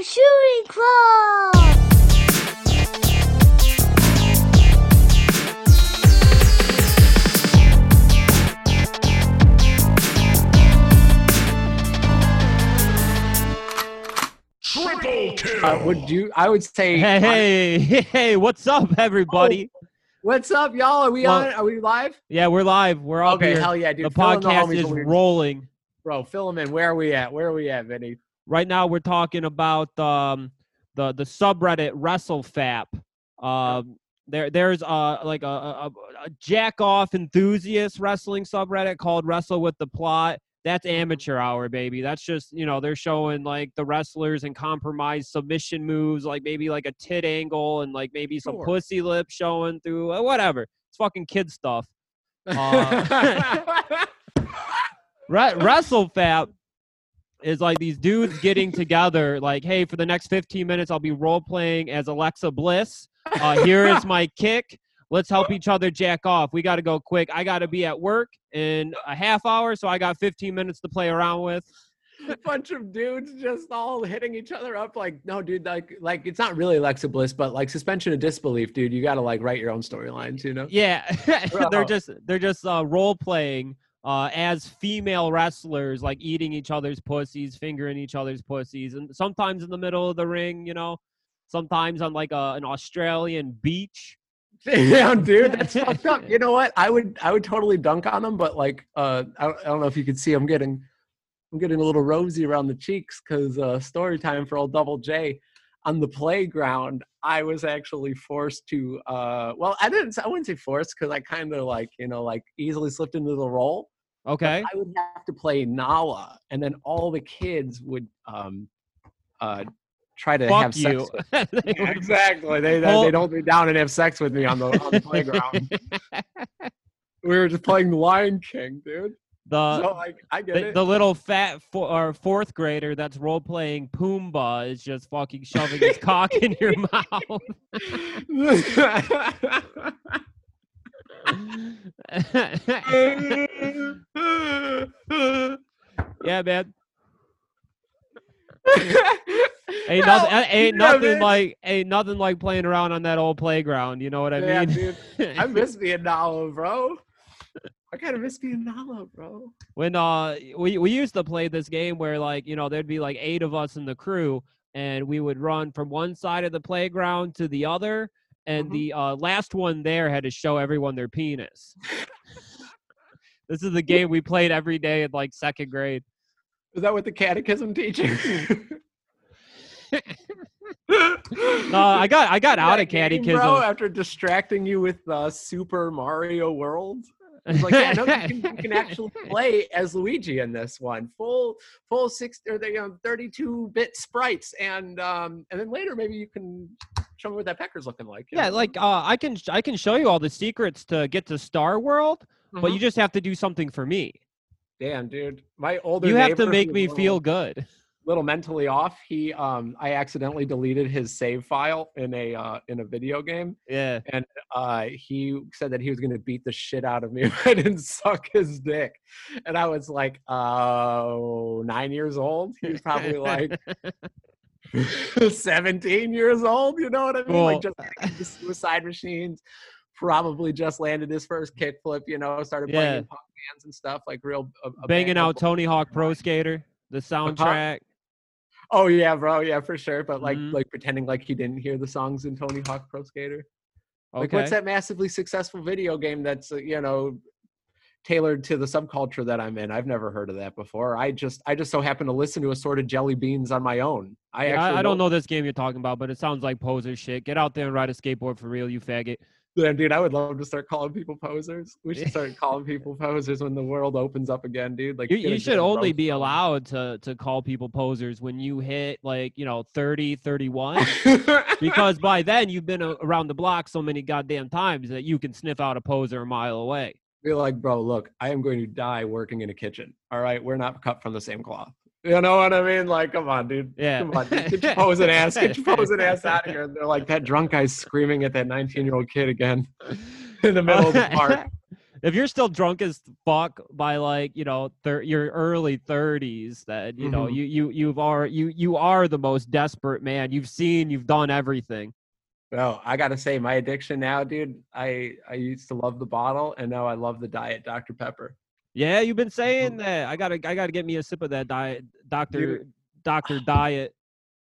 Our shooting club. Triple kill. Uh, would you? I would say. Hey, hey, hey, what's up, everybody? What's up, y'all? Are we Well- on? Are we live? Yeah, we're live. We're up okay, here. hell yeah, dude. the Fill podcast homies is we're- rolling. Bro, fill them in. Where are we at? Where are we at, Vinny? Right now, we're talking about um, the the subreddit WrestleFap. Um, there, there's uh like a, a, a jack off enthusiast wrestling subreddit called Wrestle with the Plot. That's amateur hour, baby. That's just you know they're showing like the wrestlers and compromised submission moves, like maybe like a tit angle and like maybe some Sure. pussy lip showing through, uh, whatever. It's fucking kid stuff. Uh, Re- WrestleFap is like these dudes getting together, like, hey, for the next 15 minutes, I'll be role playing as Alexa Bliss. Uh, here is my kick. Let's help each other jack off. We got to go quick. I got to be at work in a half hour, so I got 15 minutes to play around with. A bunch of dudes just all hitting each other up like no dude like like it's not really alexa bliss but like suspension of disbelief dude you gotta like write your own storylines you know Yeah, they're just they're just uh, role playing uh, as female wrestlers, like eating each other's pussies, fingering each other's pussies, and sometimes in the middle of the ring, you know, sometimes on like a, an Australian beach. Damn, dude, that's fucked up. You know what? I would, I would totally dunk on them, but like, uh, I, don't- I don't know if you could see, I'm getting, I'm getting a little rosy around the cheeks because uh, story time for old Double J on the playground. I was actually forced to, uh, well, I didn't, I wouldn't say forced because I kind of like, you know, like easily slipped into the role. But Okay. I would have to play Nala, and then all the kids would, um, uh, try to have Fuck sex. you. with They yeah, exactly. They, they, Well- they'd hold me down and have sex with me on the, on the playground. we were just playing the Lion King, dude. the so I get the, it. the little fat fo- or fourth grader that's role playing Pumbaa is just fucking shoving his cock in your mouth. Yeah, man. Ain't nothing. Ain't yeah, nothing man. like. Ain't nothing like playing around on that old playground. You know what I yeah, mean? dude. I miss being Nala, bro. I kind of miss being Nala, bro. when uh we we used to play this game where like you know there'd be like eight of us in the crew and we would run from one side of the playground to the other and Mhm. the uh, last one there had to show everyone their penis. this is the game we played every day in like second grade. Is that what the catechism teaches? No, I got I got out of game, catechism. bro, after distracting you with uh, Super Mario World. It's like, yeah, no, you can, you can actually play as Luigi in this one, full, full six or the um, thirty-two bit sprites, and um, and then later maybe you can show me what that pecker's looking like. yeah, know? like uh, I can I can show you all the secrets to get to Star World, but Mhm. you just have to do something for me. damn, dude, my older You have to make me little- feel good. Little mentally off. He, um, I accidentally deleted his save file in a uh, in a video game. Yeah. And uh, he said that he was going to beat the shit out of me if I didn't suck his dick. And I was like, oh, nine years old. He's probably like 17 years old. You know what I mean? Like just getting into suicide machines. Probably just landed his first kickflip, you know, started playing Yeah. in punk bands and stuff, like real a, a banging out Tony Hawk Pro Skater, the soundtrack. Oh yeah, bro, yeah, for sure. But like, Mhm. like pretending like he didn't hear the songs in Tony Hawk Pro Skater. Like, Okay. what's that massively successful video game that's uh, you know tailored to the subculture that I'm in? I've never heard of that before. I just, I just so happen to listen to assorted jelly beans on my own. I Yeah, actually, I, I don't know this game you're talking about, but it sounds like poser shit. Get out there and ride a skateboard for real, you faggot. Dude, I would love to start calling people posers. We should start calling people posers when the world opens up again, dude. Like, You, you should only be allowed to, to call people posers when you hit like, you know, 30, 31. because by then you've been a- around the block so many goddamn times that you can sniff out a poser a mile away. be like, bro, look, I am going to die working in a kitchen. All right, we're not cut from the same cloth. You know what I mean? Like, come on, dude. Yeah. Come on, dude. get your posing ass, get your posing ass out of here. And they're like, that drunk guy screaming at that 19 year old kid again in the middle of the park. if you're still drunk as fuck by like you know thir- your early 30s, then you know Mhm. you you you've are you you are the most desperate man. You've seen, you've done everything. Well, I gotta say, my addiction now, dude. I I used to love the bottle, and now I love the diet Dr Pepper. Yeah, you've been saying that. I gotta I gotta get me a sip of that diet, Doctor Doctor Diet.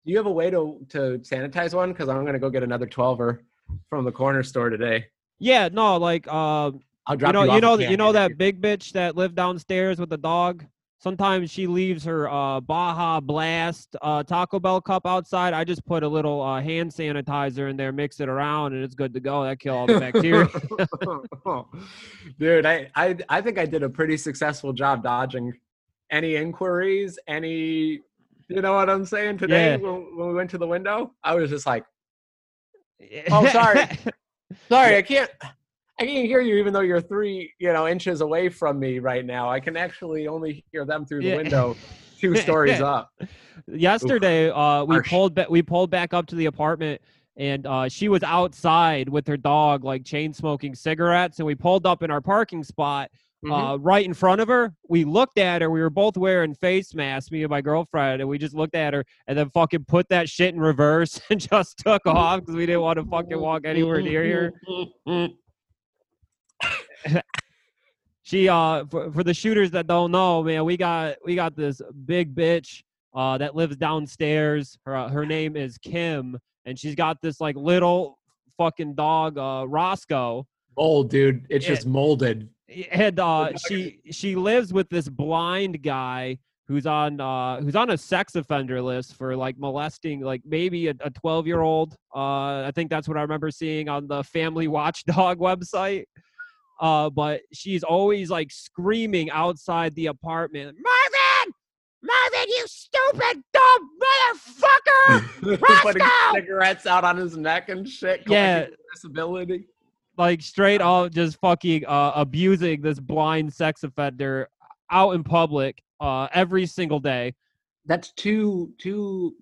Do you have a way to to sanitize one? Because I'm gonna go get another twelver from the corner store today. Yeah, no, like um, I'll you know, you, you, know, you know that big bitch that lived downstairs with the dog. Sometimes she leaves her uh, Baja Blast uh, Taco Bell cup outside. I just put a little uh, hand sanitizer in there, mix it around, and it's good to go. That kill all the bacteria. Dude, I, I I think I did a pretty successful job dodging any inquiries, any you know what I'm saying today Yeah. when, when we went to the window. I was just like, Oh, sorry. sorry, I can't I can't hear you even though you're three, you know, inches away from me right now. I can actually only hear them through the Yeah. window two stories up. Yesterday, uh, we Harsh. pulled back. We pulled back up to the apartment, and uh, she was outside with her dog, like chain smoking cigarettes. And we pulled up in our parking spot, Mhm. uh, right in front of her. We looked at her. We were both wearing face masks, me and my girlfriend, and we just looked at her and then fucking put that shit in reverse and just took off because we didn't want to fucking walk anywhere near her. She uh for, for the shooters that don't know, man, we got we got this big bitch uh that lives downstairs. Her uh, her name is Kim, and she's got this like little fucking dog, uh Roscoe. Mold, dude. It's just molded. and uh she she lives with this blind guy who's on uh who's on a sex offender list for like molesting like maybe a 12 year old uh i think that's what i remember seeing on the family watchdog website uh but she's always like screaming outside the apartment marvin marvin you stupid dumb motherfucker Putting cigarettes out on his neck and shit. Yeah. disability. like straight up just fucking uh, abusing this blind sex offender out in public uh, every single day. That's two two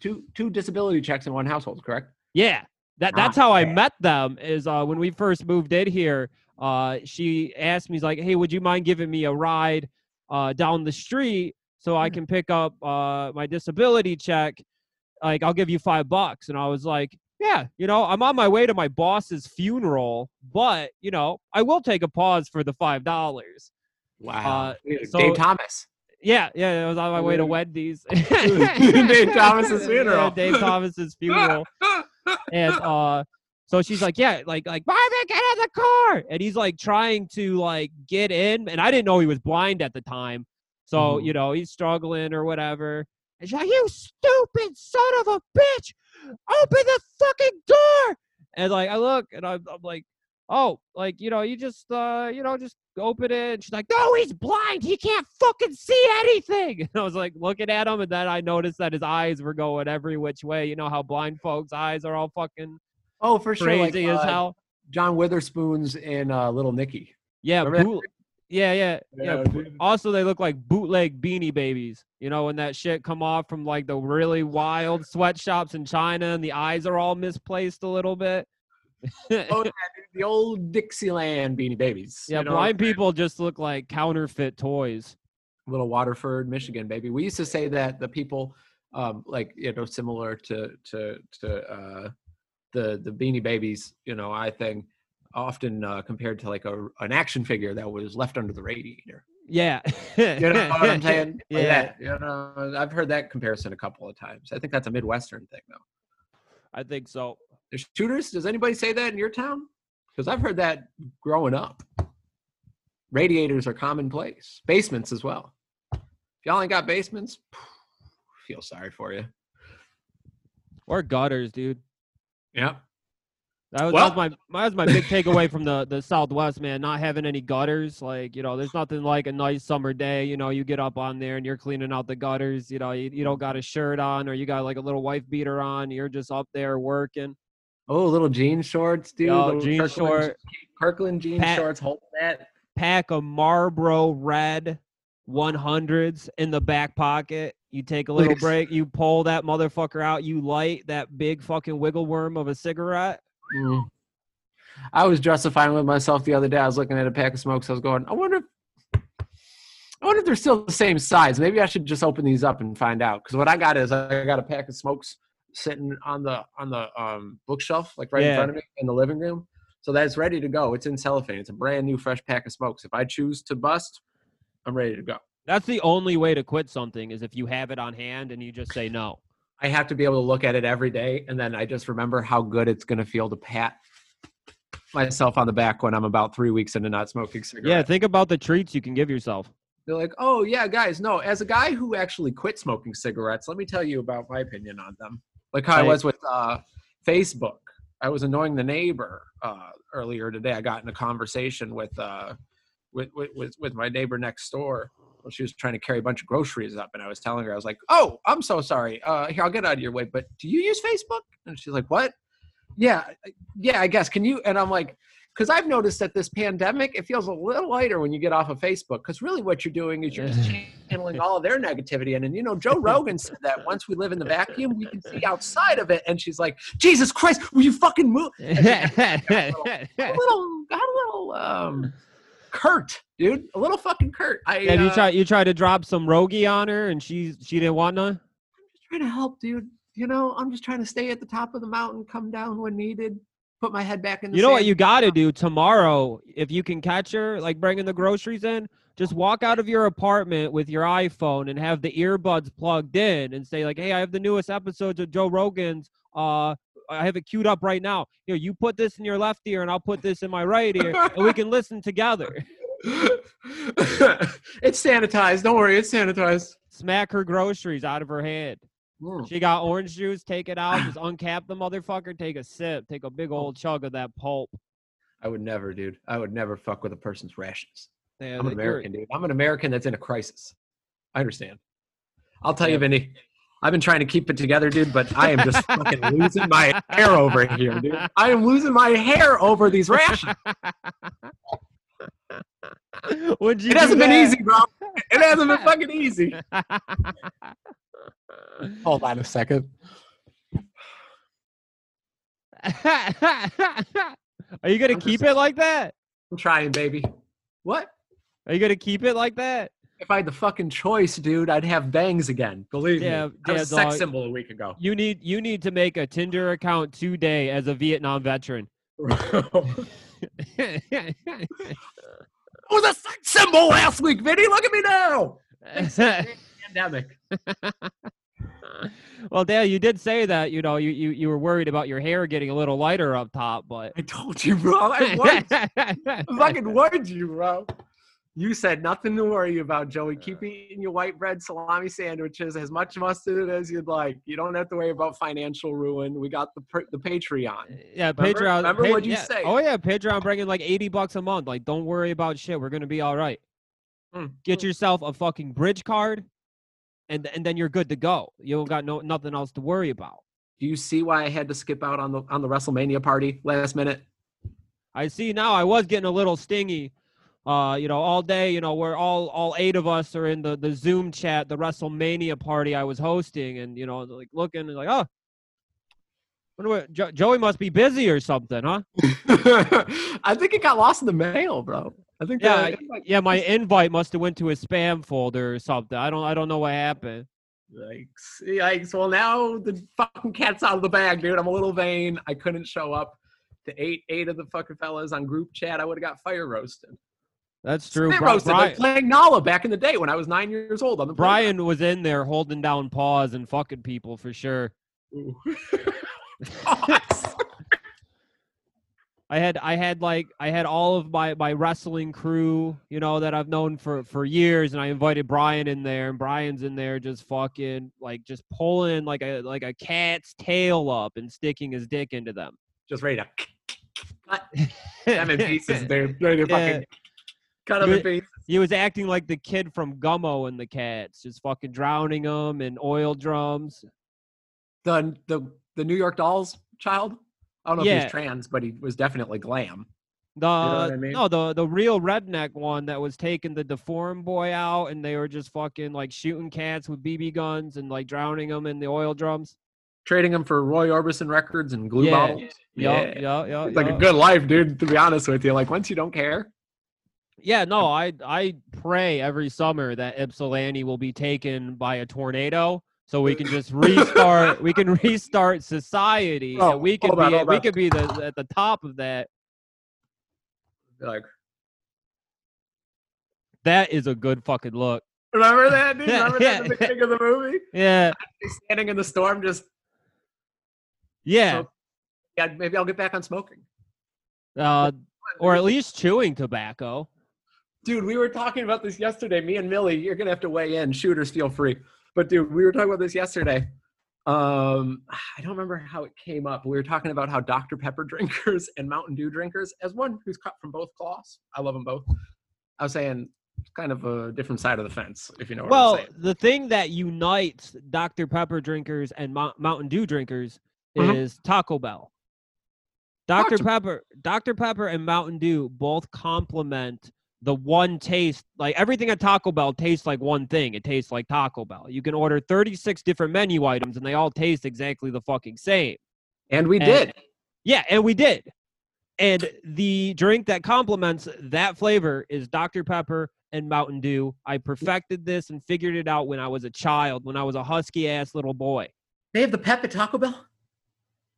two two disability checks in one household, correct? Yeah, that Ah, that's how I met them. Is uh, when we first moved in here. Uh, she asked me, "She's like, hey, would you mind giving me a ride uh, down the street so I Hmm. can pick up uh, my disability check? Like, I'll give you five bucks." And I was like, "Yeah, you know, I'm on my way to my boss's funeral, but you know, I will take a pause for the five dollars." Wow. Uh, Dave Thomas. Yeah, yeah, I was on my way to Yeah. Wendy's. Dave Thomas's Yeah, funeral. Dave Thomas's funeral. and uh so she's like, Yeah, like like Marvin, get in the car. And he's like trying to like get in. And I didn't know he was blind at the time. So, Mhm. you know, he's struggling or whatever. And she's like, You stupid son of a bitch! Open the fucking door. And like I look and I'm, I'm like, oh, like, you know, you just uh, you know, just open it. And she's like, No, he's blind. He can't fucking see anything. And I was like looking at him, and then I noticed that his eyes were going every which way. You know how blind folks' eyes are all fucking Oh, for sure. like, crazy as uh, hell. John Witherspoon's in uh, Little Nicky. Yeah, boot, yeah, yeah, yeah. Yeah. Also, they look like bootleg beanie babies. You know, when that shit come off from like the really wild sweatshops in China, and the eyes are all misplaced a little bit. Oh, yeah, the old Dixieland Beanie Babies. yeah, you know, blind people just look like counterfeit toys. Little Waterford, Michigan, baby. We used to say that the people, um, like you know, similar to to to uh, the the Beanie Babies, you know, I think often uh, compared to like a an action figure that was left under the radiator. Yeah, You know what I'm saying? Like Yeah. that, you know, I've heard that comparison a couple of times. I think that's a Midwestern thing, though. I think so. The shooters? Does anybody say that in your town? Because I've heard that growing up. Radiators are commonplace. Basements as well. If y'all ain't got basements, feel sorry for you. Or gutters, dude. Yep. That was, Well- that was my that was my big takeaway from the the Southwest, man. Not having any gutters, like you know, there's nothing like a nice summer day. You know, you get up on there and you're cleaning out the gutters. You know, you, you don't got a shirt on or you got like a little wife beater on. You're just up there working. Oh, little jean shorts, dude. Yo, jean Kirkland- short. Kirkland jean Pat- shorts. Hold that. Pack of Marlboro Red 100s in the back pocket. You take a little break. You pull that motherfucker out. You light that big fucking wiggle worm of a cigarette. Mm. I was justifying with myself the other day. I was looking at a pack of smokes. I was going, I wonder if I wonder if they're still the same size. Maybe I should just open these up and find out. Because what I got is I got a pack of smokes sitting on the on the um, bookshelf, like right in front of me in the living room. So that's ready to go. It's in cellophane. It's a brand new, fresh pack of smokes. If I choose to bust, I'm ready to go. That's the only way to quit something is if you have it on hand and you just say no. I have to be able to look at it every day, and then I just remember how good it's going to feel to pat myself on the back when I'm about three weeks into not smoking cigarettes. Yeah, think about the treats you can give yourself. They're like, oh yeah, guys, no. As a guy who actually quit smoking cigarettes, let me tell you about my opinion on them. Like how I was with uh, Facebook. I was annoying the neighbor uh, earlier today. I got in a conversation with, uh, with, with with with my neighbor next door. Well, she was trying to carry a bunch of groceries up, and I was telling her, I was like, "Oh, I'm so sorry. Uh, here, I'll get out of your way. But do you use Facebook?" And she's like, "What? Yeah, yeah, I guess. Can you?" And I'm like, because I've noticed that this pandemic, it feels a little lighter when you get off of Facebook. Because really, what you're doing is you're just channeling all of their negativity. And, and you know, Joe Rogan said that once we live in the vacuum, we can see outside of it. And she's like, Jesus Christ, will you fucking move? A little, got a little um, curt, dude. A little fucking curt. I, you uh, tried you tried to drop some rogie on her and she she didn't want none? I'm just trying to help, dude. You know, I'm just trying to stay at the top of the mountain, come down when needed, put my head back in the You know what you got to do tomorrow if you can catch her like bringing the groceries in, just walk out of your apartment with your iPhone and have the earbuds plugged in and say like, "Hey, I have the newest episodes of Joe Rogan's uh I have it queued up right now. Here, you put this in your left ear and I'll put this in my right ear and we can listen together." it's sanitized. Don't worry, it's sanitized. Smack her groceries out of her hand. Mm. She got orange juice, take it out, just uncap the motherfucker, take a sip, take a big old chug of that pulp. I would never, dude. I would never fuck with a person's rations. Yeah, I'm an American, dude. I'm an American that's in a crisis. I understand. I'll tell you, Yeah. Vinny. I've been trying to keep it together, dude, but I am just fucking losing my hair over here, dude. I am losing my hair over these rations. Would you It hasn't been easy, bro. It hasn't been fucking easy. Hold on a second. Are you gonna I'm keep just- it like that? I'm trying, baby. What? Are you gonna keep it like that? If I had the fucking choice, dude, I'd have bangs again. Believe Yeah, me. I was a sex symbol a week ago. You need you need to make a Tinder account today as a Vietnam veteran. I was a sex symbol last week, Vinny. Look at me now. Pandemic. well, Dad, you did say that you know you, you you were worried about your hair getting a little lighter up top, but I told you, bro. I warned I fucking warned you, bro. You said nothing to worry about, Joey. Keep eating your white bread salami sandwiches as much mustard as you'd like. You don't have to worry about financial ruin. We got the the Patreon. yeah, Remember- Patreon. remember Pa- what'd you yeah. say? Oh yeah, Patreon bringing like eighty bucks a month. Like, don't worry about shit. We're gonna be all right. Mm, Get mm. yourself a fucking bridge card, and and then you're good to go. You don't got no nothing else to worry about. Do you see why I had to skip out on the on the WrestleMania party last minute? I see now. I was getting a little stingy. Uh, you know, all day. You know, we're all all eight of us are in the the Zoom chat, the WrestleMania party I was hosting, and you know, like looking and like, oh, jo- Joey must be busy or something, huh? I think it got lost in the mail, bro. I think Yeah, the- Yeah, my invite must have went to his spam folder or something. I don't I don't know what happened. Yikes. Yikes. Well, now the fucking cat's out of the bag, dude. I'm a little vain. I couldn't show up. The eight eight of the fucking fellas on group chat, I would have got fire roasted. That's true. Spit roasted Bri- like playing Nala back in the day when I was nine years old on the Brian was in there holding down paws and fucking people for sure. playground. I had I had like I had all of my my wrestling crew, you know, that I've known for for years, and I invited Brian in there, and Brian's in there just fucking like just pulling like a like a cat's tail up and sticking his dick into them. Just ready to cut them in pieces, dude. Ready to Yeah. Cut them in pieces. He was acting like the kid from Gummo and the Cats, just fucking drowning them in oil drums. The the the New York Dolls child. I don't know if he's trans, but he was definitely glam. The what I mean? no, the the real redneck one that was taking the deformed boy out, and they were just fucking like shooting cats with BB guns and like drowning them in the oil drums. trading them for Roy Orbison records and glue Yeah. bottles. Yeah. yup, yup, It's like a good life, dude. To be honest with you, like once you don't care, Yeah, no, I I pray every summer that Ypsilanti will be taken by a tornado so we can just restart we can restart society Oh, and we could on, be we on. could be the at the top of that. like That is a good fucking look. remember that, dude? Remember that at the Yeah. beginning of the movie? Yeah. Standing in the storm, just Yeah. So- yeah. Maybe I'll get back on smoking. Uh or at least chewing tobacco. Dude, we were talking about this yesterday. Me and Millie, you're gonna have to weigh in. Shooters feel free. But dude, we were talking about this yesterday. Um, I don't remember how it came up. We were talking about how Dr. Pepper drinkers and Mountain Dew drinkers, as one who's cut from both cloths, I love them both. I was saying kind of a different side of the fence, if you know what I'm saying. Well, the thing that unites Dr. Pepper drinkers and Mou- Mountain Dew drinkers Mhm. is Taco Bell. Talk Dr. Pepper, Dr. Pepper and Mountain Dew both complement the one taste. Like everything at Taco Bell tastes like one thing. It tastes like Taco Bell. You can order 36 different menu items and they all taste exactly the fucking same. And we and- did. Yeah, and we did. And the drink that complements that flavor is Dr. Pepper and Mountain Dew. I perfected this and figured it out when I was a child, when I was a husky ass little boy. They have the pep at Taco Bell?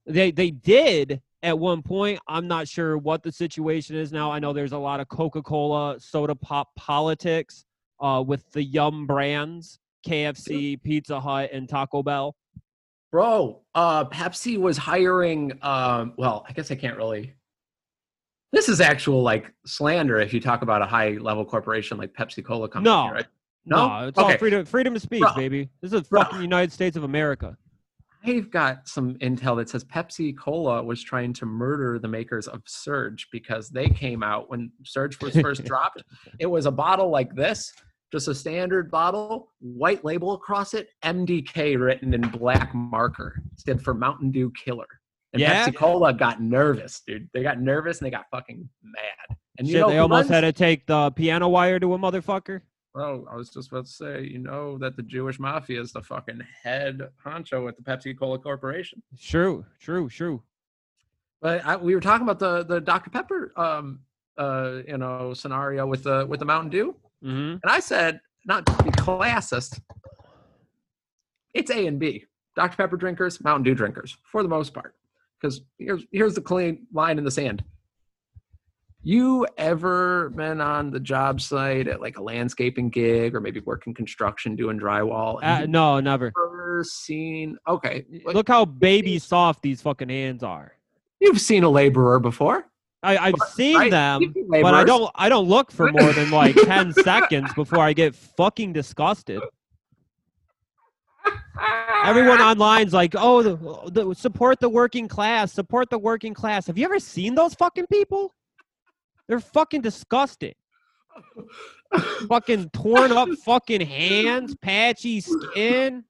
They they did at one point. I'm not sure what the situation is now. I know there's a lot of Coca-Cola soda pop politics uh, with the Yum brands, KFC, Pizza Hut, and Taco Bell. Bro, uh Pepsi was hiring um well, I guess I can't really this is actual like slander if you talk about a high level corporation like Pepsi Cola company, No. right? No, it's all Okay. freedom freedom of speech, Bro. baby. This is Bro. fucking United States of America. I've got some intel that says Pepsi Cola was trying to murder the makers of Surge because they came out when Surge was first dropped. It was a bottle like this, just a standard bottle, white label across it, MDK written in black marker. Stood for Mountain Dew Killer. And Yeah? Pepsi Cola got nervous, dude. They got nervous and they got fucking mad. And you Shit, know, they almost runs- had to take the piano wire to a motherfucker. Bro, I was just about to say, you know that the Jewish mafia is the fucking head honcho at the Pepsi Cola Corporation. True, true, true. But I, we were talking about the the Dr Pepper, um, uh, you know, scenario with the with the Mountain Dew, hmm and I said, not to be classist, it's A and B. Dr Pepper drinkers, Mountain Dew drinkers, for the most part. Because here's here's the clean line in the sand. You ever been on the job site at like a landscaping gig or maybe working construction doing drywall? Uh, no, never. never seen okay. like, Look how baby soft these fucking hands are. You've seen a laborer before. I, I've But- seen right? them, but I don't. I don't look for more than like ten seconds before I get fucking disgusted. Everyone online's like, "Oh, the, the, support the working class, support the working class." Have you ever seen those fucking people? They're fucking disgusting. fucking torn up fucking hands, patchy skin.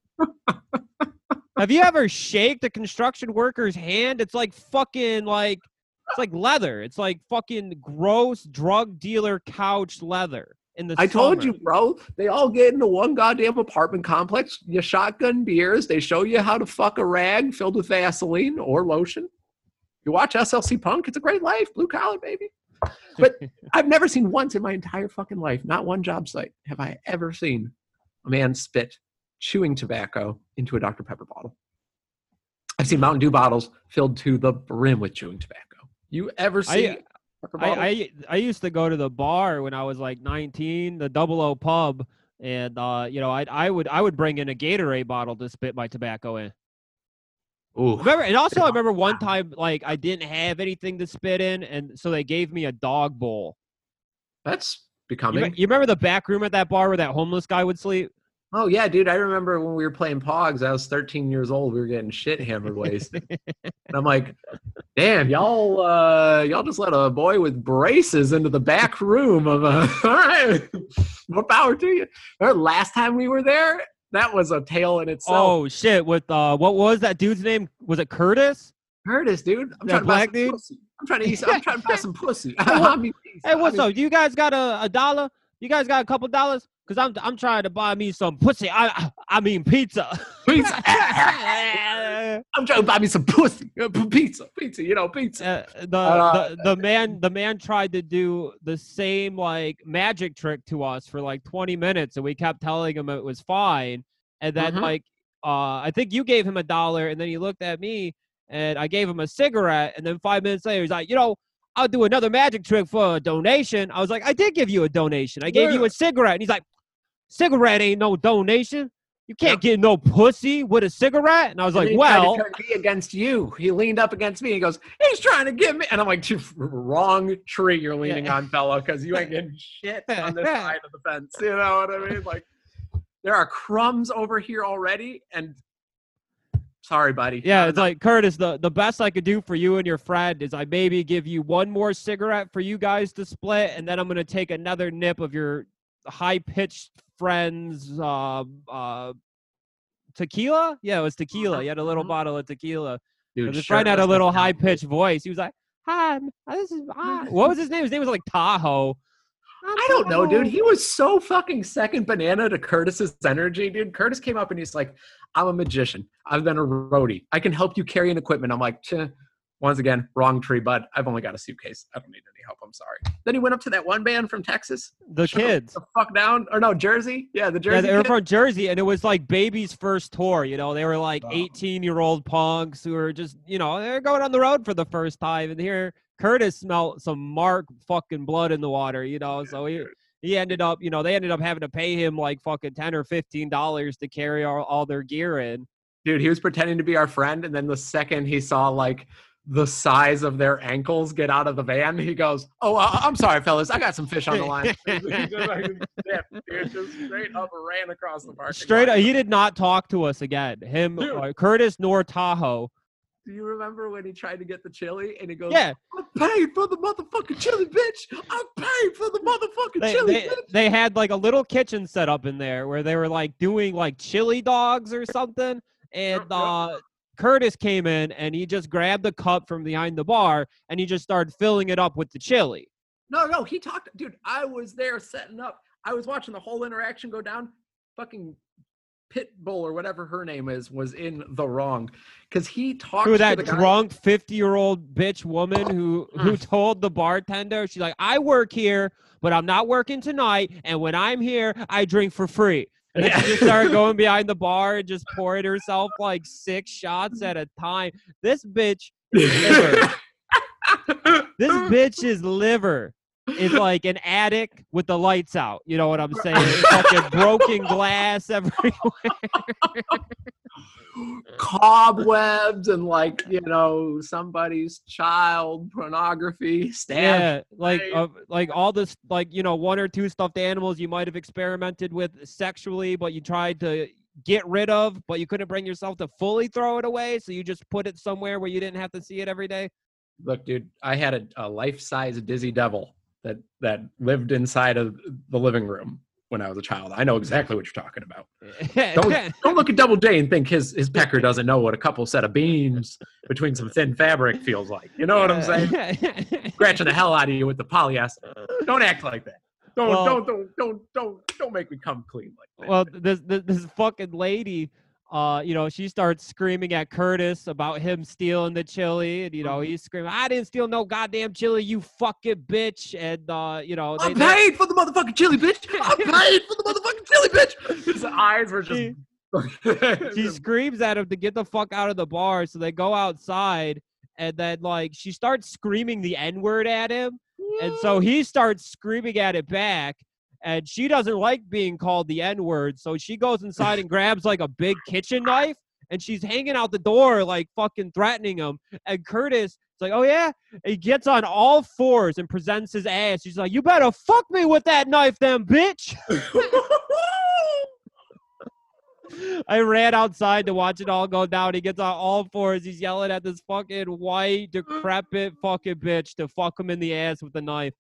Have you ever shaked a construction worker's hand? It's like fucking like it's like leather. It's like fucking gross drug dealer couch leather in the I told you, bro. They all get into one goddamn apartment complex. You shotgun beers. They show you how to fuck a rag filled with Vaseline or lotion. You watch SLC Punk. It's a great life. Blue collar, baby. But I've never seen once in my entire fucking life, not one job site, have I ever seen a man spit chewing tobacco into a Dr. Pepper bottle. I've seen Mountain Dew bottles filled to the brim with chewing tobacco. You ever see? I- I, I I used to go to the bar when I was like 19, the Double O pub, and uh, you know, I I would I would bring in a Gatorade bottle to spit my tobacco in. Ooh. Remember, and also I remember one time like I didn't have anything to spit in, and so they gave me a dog bowl. That's becoming. me- you remember the back room at that bar where that homeless guy would sleep? Oh yeah, dude. I remember when we were playing Pogs. I was 13 years old. We were getting shit hammered wasted. and I'm like, damn, y'all, uh, y'all just let a boy with braces into the back room of a. All right, more power to you. Remember last time we were there? That was a tale in itself. Oh shit! With uh, what was that dude's name? Was it Curtis? Curtis, dude. I'm That trying to buy black some dude? pussy. I'm trying to eat. I'm trying to buy some pussy. what- I mean, Hey, what's I mean, up? You guys got a, a dollar? You guys got a couple dollars? Cause I'm I'm trying to buy me some pussy. I I mean pizza. Pizza. I'm trying to buy me some pussy, pizza, pizza, you know, pizza. uh, the, Uh, the the man the man tried to do the same like magic trick to us for like 20 minutes and we kept telling him it was fine and then Mhm. like uh i think you gave him a dollar and then he looked at me and i gave him a cigarette and then five minutes later he's like you know i'll do another magic trick for a donation i was like i did give you a donation i gave you a cigarette and he's like cigarette ain't no donation you can't get no pussy with a cigarette and i was And like he to well me against you. He leaned up against me. He goes, "He's trying to get me," and I'm like, "Dude, "Wrong tree you're leaning Yeah. on, fella, because you ain't getting shit on this side of the fence." You know what I mean? Like, there are crumbs over here already, and sorry, buddy. Yeah, it's like Curtis. The the best I could do for you and your friend is I maybe give you one more cigarette for you guys to split, and then I'm gonna take another nip of your high pitched friend's uh, uh, tequila. Yeah, it was tequila. You had a little Mhm. bottle of tequila. Dude, His friend had a little high pitched voice. He was like, "Hi, this is hi." what was his name? His name was like Tahoe. I don't know, dude. He was so fucking second banana to Curtis's energy, dude. Curtis came up and he's like, I'm a magician. I've been a roadie. I can help you carry an equipment. I'm like, Cheh. Once again, wrong tree, bud. I've only got a suitcase. I don't need any help. I'm sorry. Then he went up to that one band from Texas. the kids. The fuck down. Or no, Jersey. Yeah, the Jersey. Yeah, they were from Jersey, and it was like baby's first tour. You know, they were like Oh. 18 year old punks who were just, you know, they're going on the road for the first time. And here, Curtis smelled some Mark fucking blood in the water, you know. So he, he ended up, you know, they ended up having to pay him like fucking 10 or 15 dollars to carry all, all their gear in. Dude, he was pretending to be our friend. And then the second he saw like the size of their ankles get out of the van, he goes, Oh, uh, I'm sorry, fellas. I got some fish on the line. He just like zipped, dude, just straight up ran across the parking Straight, up, he did not talk to us again. Him, uh, Curtis, nor Tahoe. Do you remember when he tried to get the chili and he goes, Yeah, I paid for the motherfucking chili, bitch. I paid for the motherfucking they, chili, they, bitch. they had like a little kitchen set up in there where they were like doing like chili dogs or something and Yep, yep. uh curtis came in and he just grabbed the cup from behind the bar and he just started filling it up with the chili No, no, he talked, dude. I was there setting up. I was watching the whole interaction go down. Fucking Pitbull or whatever her name is was in the wrong because he talked to that the drunk 50 year old bitch woman who mm. who told the bartender she's like i work here but i'm not working tonight and when i'm here i drink for free and she just started going behind the bar and just pouring herself like six shots at a time. This bitch liver. this bitch's liver is like an attic with the lights out. You know what I'm saying? Fucking broken glass everywhere. cobwebs and like you know somebody's child pornography Yeah, like uh, like all this, like you know, one or two stuffed animals you might have experimented with sexually, but you tried to get rid of, but you couldn't bring yourself to fully throw it away, so you just put it somewhere where you didn't have to see it every day. look dude i had a, a life-size dizzy devil that that lived inside of the living room when i was a child. I know mm-hmm. exactly what you're talking about. Don't, don't look at double j and think his his pecker doesn't know what a couple set of beams between some thin fabric feels like. You know what i'm saying? Scratching the hell out of you with the polyester. Don't act like that. Don't Well- don't don't don't don't don't make me come clean like that. Well, this, this this fucking lady, uh, you know, she starts screaming at Curtis about him stealing the chili, and you know, Mhm. he's screaming, "I didn't steal no goddamn chili, you fucking bitch!" And uh, you know, I'm they- they- paid for the motherfucking chili, bitch. I'm paid for the motherfucking chili, bitch. His eyes were She- just. she screams at him to get the fuck out of the bar. So they go outside, and then like she starts screaming the n word at him, and so he starts screaming at it back. And she doesn't like being called the n word, so she goes inside and grabs like a big kitchen knife, and she's hanging out the door like fucking threatening him. And Curtis is like, "Oh yeah," he gets on all fours and presents his ass. She's like, "You better fuck me with that knife, then, bitch." I ran outside to watch it all go down. He gets on all fours. He's yelling at this fucking white, decrepit fucking bitch to fuck him in the ass with a knife.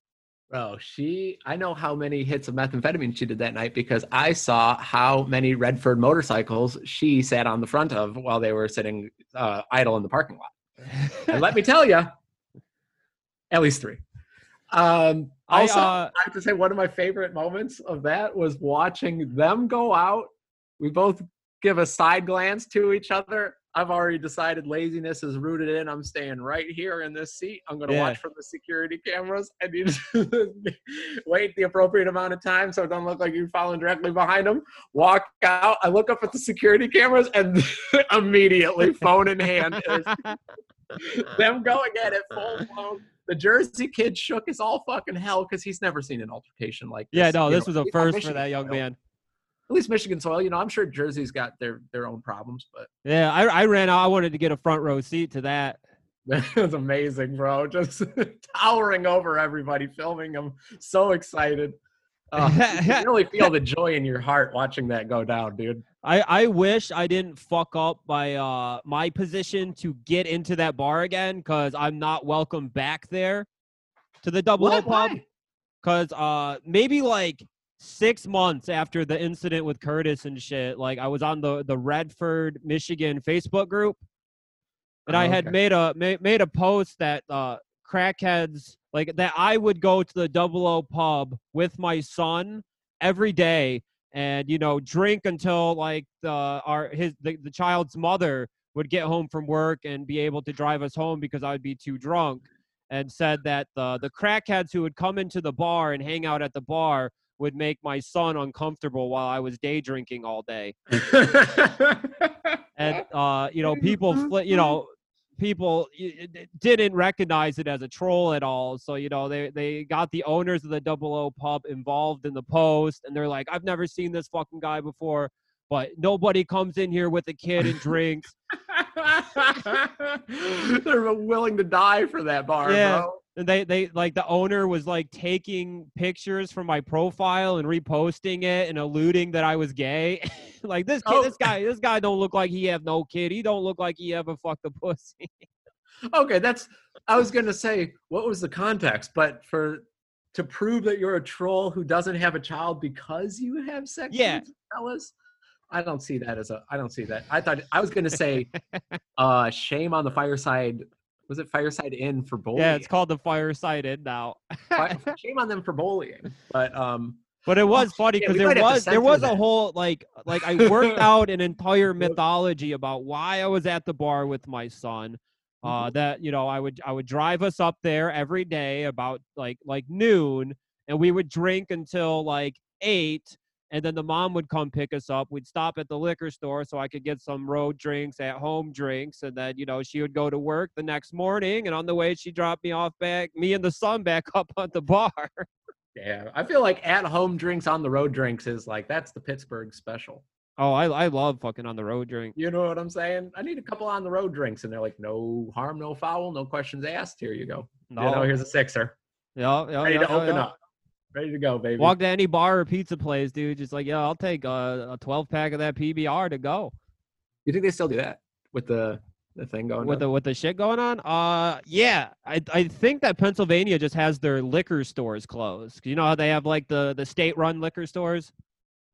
Bro, she. I know how many hits of methamphetamine she did that night because I saw how many Redford motorcycles she sat on the front of while they were sitting uh, idle in the parking lot. And let me tell you, at least three. Um, I, also, uh, I have to say one of my favorite moments of that was watching them go out. We both give a side glance to each other. I've already decided laziness is rooted in. I'm staying right here in this seat. I'm going to Yeah. watch from the security cameras and you just wait the appropriate amount of time so it don't look like you're following directly behind them. Walk out. I look up at the security cameras and immediately, phone in hand, them going at it full blown. The Jersey kid shook his all fucking hell because he's never seen an altercation like this. yeah, no, you this know, was a at least on first for that young man. At least Michigan soil, you know, I'm sure Jersey's got their their own problems, but Yeah, I, I ran out. I wanted to get a front row seat to that. that was amazing, bro. Just towering over everybody, filming them, so excited. Uh, you really feel the joy in your heart watching that go down, dude. I, I wish I didn't fuck up my uh my position to get into that bar again because I'm not welcome back there to the double O What? pub. Because uh maybe like six months after the incident with Curtis and shit, like I was on the the Redford, Michigan Facebook group, and I Oh, had okay. made a ma- made a post that uh crackheads like that I would go to the double O pub with my son every day and you know drink until like the our his the, the child's mother would get home from work and be able to drive us home because I would be too drunk and said that the the crackheads who would come into the bar and hang out at the bar would make my son uncomfortable while I was day drinking all day. And uh you know people fli- you know people y- y- d- didn't recognize it as a troll at all. So you know they they got the owners of the double o pub involved in the post and they're like i've never seen this fucking guy before but nobody comes in here with a kid and drinks They're willing to die for that bar, Yeah. bro. and they they like the owner was like taking pictures from my profile and reposting it and alluding that i was gay like this kid Oh. this guy this guy don't look like he have no kid he don't look like he ever fucked a pussy Okay, that's. I was gonna say what was the context, but for to prove that you're a troll who doesn't have a child because you have sex Yeah. with fellas, I don't see that as a. I don't see that. I thought I was gonna say, uh, shame on the fireside. Was it fireside in for bullying? yeah it's called the fireside inn now shame on them for bullying. But um, But it was funny because we there to was there was a whole like like I worked out an entire mythology about why I was at the bar with my son. Mm-hmm. Uh, that you know I would I would drive us up there every day about like like noon, and we would drink until like eight, and then the mom would come pick us up. We'd stop at the liquor store so I could get some road drinks, at home drinks, and then you know she would go to work the next morning, and on the way she dropped me off back, me and the son back up at the bar. yeah, I feel like at home drinks on the road drinks is like that's the Pittsburgh special. Oh, I I love fucking on the road drink. You know what I'm saying? I need a couple on the road drinks, and they're like, no harm, no foul, no questions asked. Here you go. No, You know, here's a sixer, yeah, yeah, ready yeah, to yeah, open yeah. up, ready to go, baby. Walk to any bar or pizza place, dude. Just like, yeah, I'll take a, a 12 pack of that PBR to go. You think they still do that with the the thing going? On? With down? the with the shit going on, uh, yeah, I I think that Pennsylvania just has their liquor stores closed. You know how they have like the the state run liquor stores.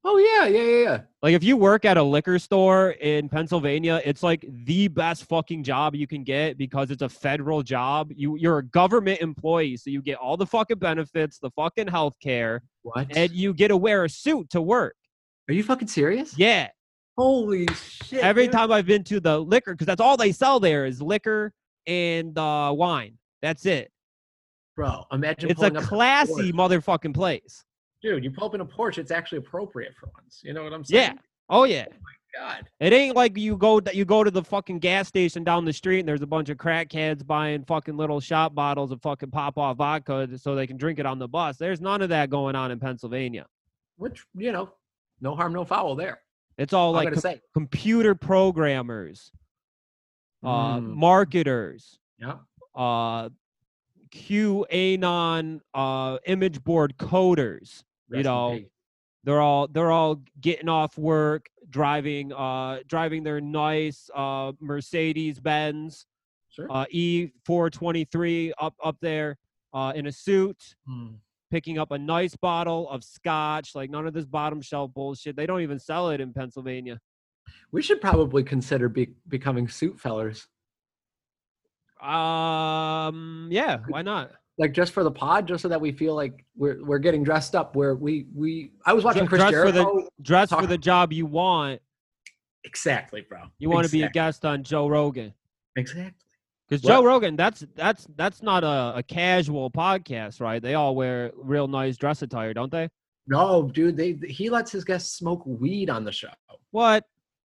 Oh yeah, yeah, yeah, yeah. Like if you work at a liquor store in Pennsylvania, it's like the best fucking job you can get because it's a federal job. You you're a government employee, so you get all the fucking benefits, the fucking health care, What? and you get to wear a suit to work. Are you fucking serious? Yeah. Holy shit! Every dude. time I've been to the liquor, because that's all they sell there is liquor and uh, wine. That's it. bro. Imagine It's a classy Porsche. motherfucking place. Dude. You pull up in a Porsche, it's actually appropriate for once. You know what I'm saying? Yeah. Oh yeah. Oh my god. It ain't like you go you go to the fucking gas station down the street and there's a bunch of crackheads buying fucking little shot bottles of fucking Popov vodka so they can drink it on the bus. There's none of that going on in Pennsylvania. Which you know, no harm, no foul there. It's all I'm like com- say. computer programmers, uh, Mm, marketers, yeah. uh, QAnon uh, image board coders. You Rest in know, they're all they're all getting off work, driving uh, driving their nice uh, Mercedes Benz Sure. uh, E423 up up there uh, in a suit, Hmm. picking up a nice bottle of scotch. Like none of this bottom shelf bullshit. They don't even sell it in Pennsylvania. We should probably consider be- becoming suit fellers. Um, yeah, why not? Like just for the pod, just so that we feel like we're we're getting dressed up. Where we we I was watching Chris dress for the- Jericho. Dress for the job you want. Exactly, bro. You want to be a guest on Joe Rogan. Exactly. Because Joe Rogan, that's that's that's not a, a casual podcast, right? They all wear real nice dress attire, don't they? No, dude, they he lets his guests smoke weed on the show. What?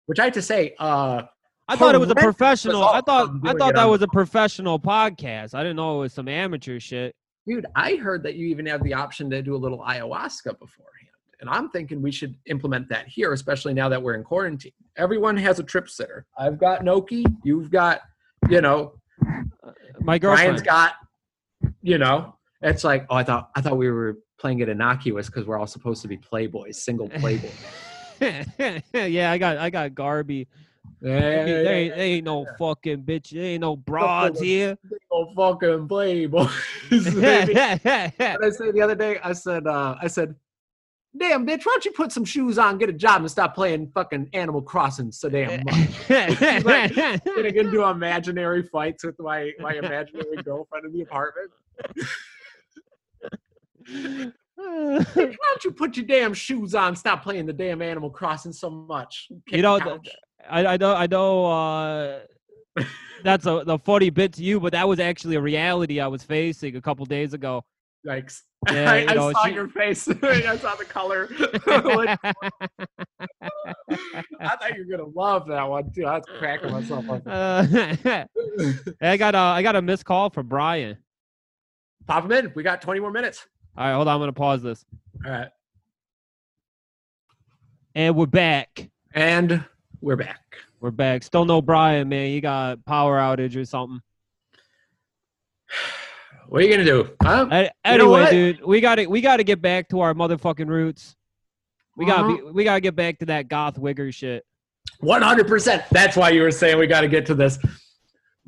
Which I have to say, uh I thought it was a professional. I thought I thought that was a professional podcast. I didn't know it was some amateur shit. dude, I heard that you even have the option to do a little ayahuasca beforehand. And I'm thinking we should implement that here, especially now that we're in quarantine. Everyone has a trip sitter. I've got Noki, you've got, you know, uh, My Brian's girlfriend. got, you know, it's like, oh, I thought I thought we were playing it innocuous because we're all supposed to be playboys, single playboys. yeah, I got I got Garby. Yeah, There yeah, ain't, there ain't no fucking bitch. There ain't no broads here. single fucking playboys. I say the other day, I said, uh, I said, damn, bitch, why don't you put some shoes on, get a job, and stop playing fucking Animal Crossing so damn much. Getting into imaginary fights with my, my imaginary girlfriend in the apartment. Bitch, why don't you put your damn shoes on, stop playing the damn Animal Crossing so much? Kick You know, the the- couch. I, I know I know uh, that's a the funny bit to you, but that was actually a reality I was facing a couple days ago. Yikes. Yeah, I, know, saw she- your face. I saw the color. Like, I thought you were gonna love that one too. I was cracking myself up. Uh, I got a I got a missed call from Brian. Pop them in. We got 20 more minutes. All right, hold on, I'm gonna pause this. All right. And we're back. And we're back. We're back. Still no Brian, man. You got power outage or something. What are you gonna do? Huh? A- You know Anyway, dude, we got to we got to get back to our motherfucking roots. We got Uh-huh. to we got to get back to that goth wigger shit. 100%. That's why you were saying we got to get to this.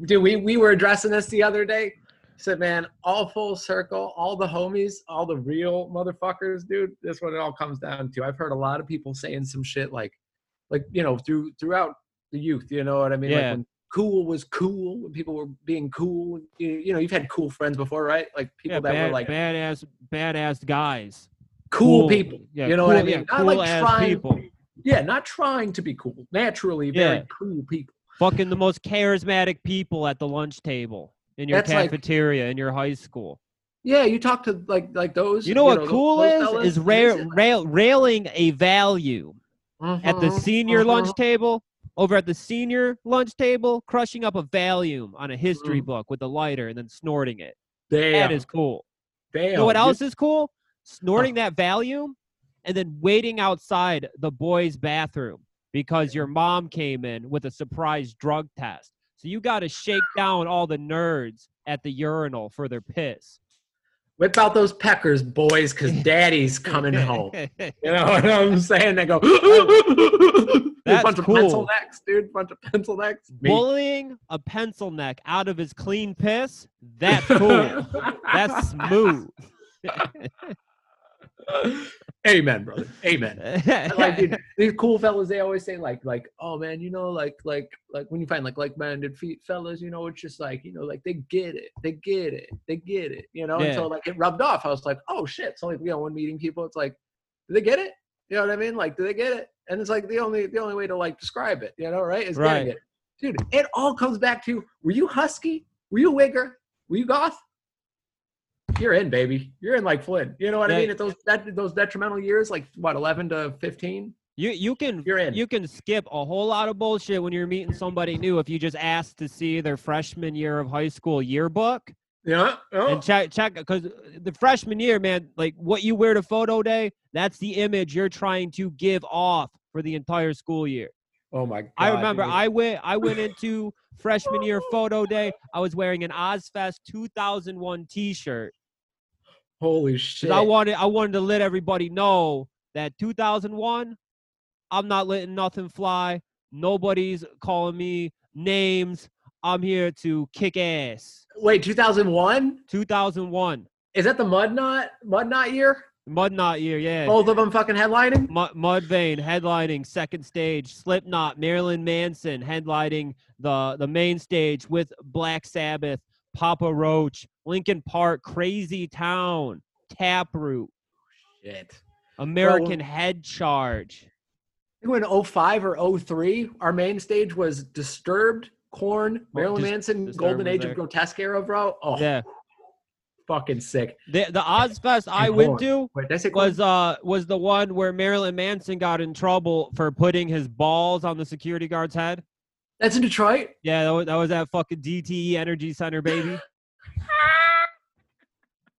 Dude, we, we were addressing this the other day. Said, man, all full circle, all the homies, all the real motherfuckers, dude. That's what it all comes down to. I've heard a lot of people saying some shit like, like you know, through throughout the youth. You know what I mean? Yeah. Like when cool was cool, when people were being cool. You, you know, you've had cool friends before, right? Like people Yeah, that bad, were like badass badass guys. cool, cool- people. yeah, you know what I mean? yeah, not cool like ass trying. people. Yeah, not trying to be cool. Naturally, very cool people. Fucking the most charismatic people at the lunch table in your That's like- cafeteria in your high school. Yeah, you talk to like like those. You know what those- cool those is? fellas, Is and ra- like, rail- railing a value at the "Mhm, senior lunch mhm." table. Over at the senior lunch table, crushing up a Valium on a history Mm. book with a lighter and then snorting it. Damn, That is cool. damn. You know what else is cool? Snorting that Valium and then waiting outside the boys' bathroom because your mom came in with a surprise drug test. So you got to shake down all the nerds at the urinal for their piss. Whip out those peckers, boys, because daddy's coming home. You know what I'm saying? They go. That's a bunch of cool. pencil necks, dude. Bunch of pencil necks. Me. Bullying a pencil neck out of his clean piss, that's cool. that's smooth. Amen, brother. Amen. Like dude, these cool fellas they always say like like oh man you know like like like when you find like like-minded fe- fellas you know it's just like you know like they get it. They get it. They get it you know? And so like it rubbed off. I was like oh shit. So like you know when meeting people. It's like do they get it? You know what i mean? Like do they get it? And it's like the only the only way to like describe it you know right is Right. getting it. Dude it all comes back to were you husky? Were you wigger? Were you goth you're in, baby. You're in like Flynn. You know what Yeah. I mean? At those that, those detrimental years, like what, eleven to fifteen. You you can You're in. you can skip a whole lot of bullshit when you're meeting somebody new if you just ask to see their freshman year of high school yearbook Yeah. Oh. and check check because the freshman year, man, like what you wear to photo day, that's the image you're trying to give off for the entire school year. oh my god. I remember dude. I went I went into freshman year photo day. I was wearing an Ozzfest 2001 T-shirt holy shit. I wanted I wanted to let everybody know that 2001, I'm not letting nothing fly. Nobody's calling me names. I'm here to kick ass. Wait, 2001? 2001, Is that the Mud Knot Mud Knot year? Mud Knot year, yeah. Both of them fucking headlining. Mud, Mudvayne headlining second stage, Slipknot, Marilyn Manson headlining the the main stage with Black Sabbath, Papa Roach, Linkin Park, Crazy Town, Taproot, Shit. American Head Charge. I think when 05 or 03, our main stage was Disturbed, Korn, Marilyn Dis- Manson, Disturbed Golden Age there. of Grotesque era, bro. Oh, Yeah. fucking sick. The the Ozzfest I went to Wait, did I say Korn? was uh was the one where Marilyn Manson got in trouble for putting his balls on the security guard's head. That's in Detroit. Yeah, that was, that was that fucking DTE Energy Center, baby.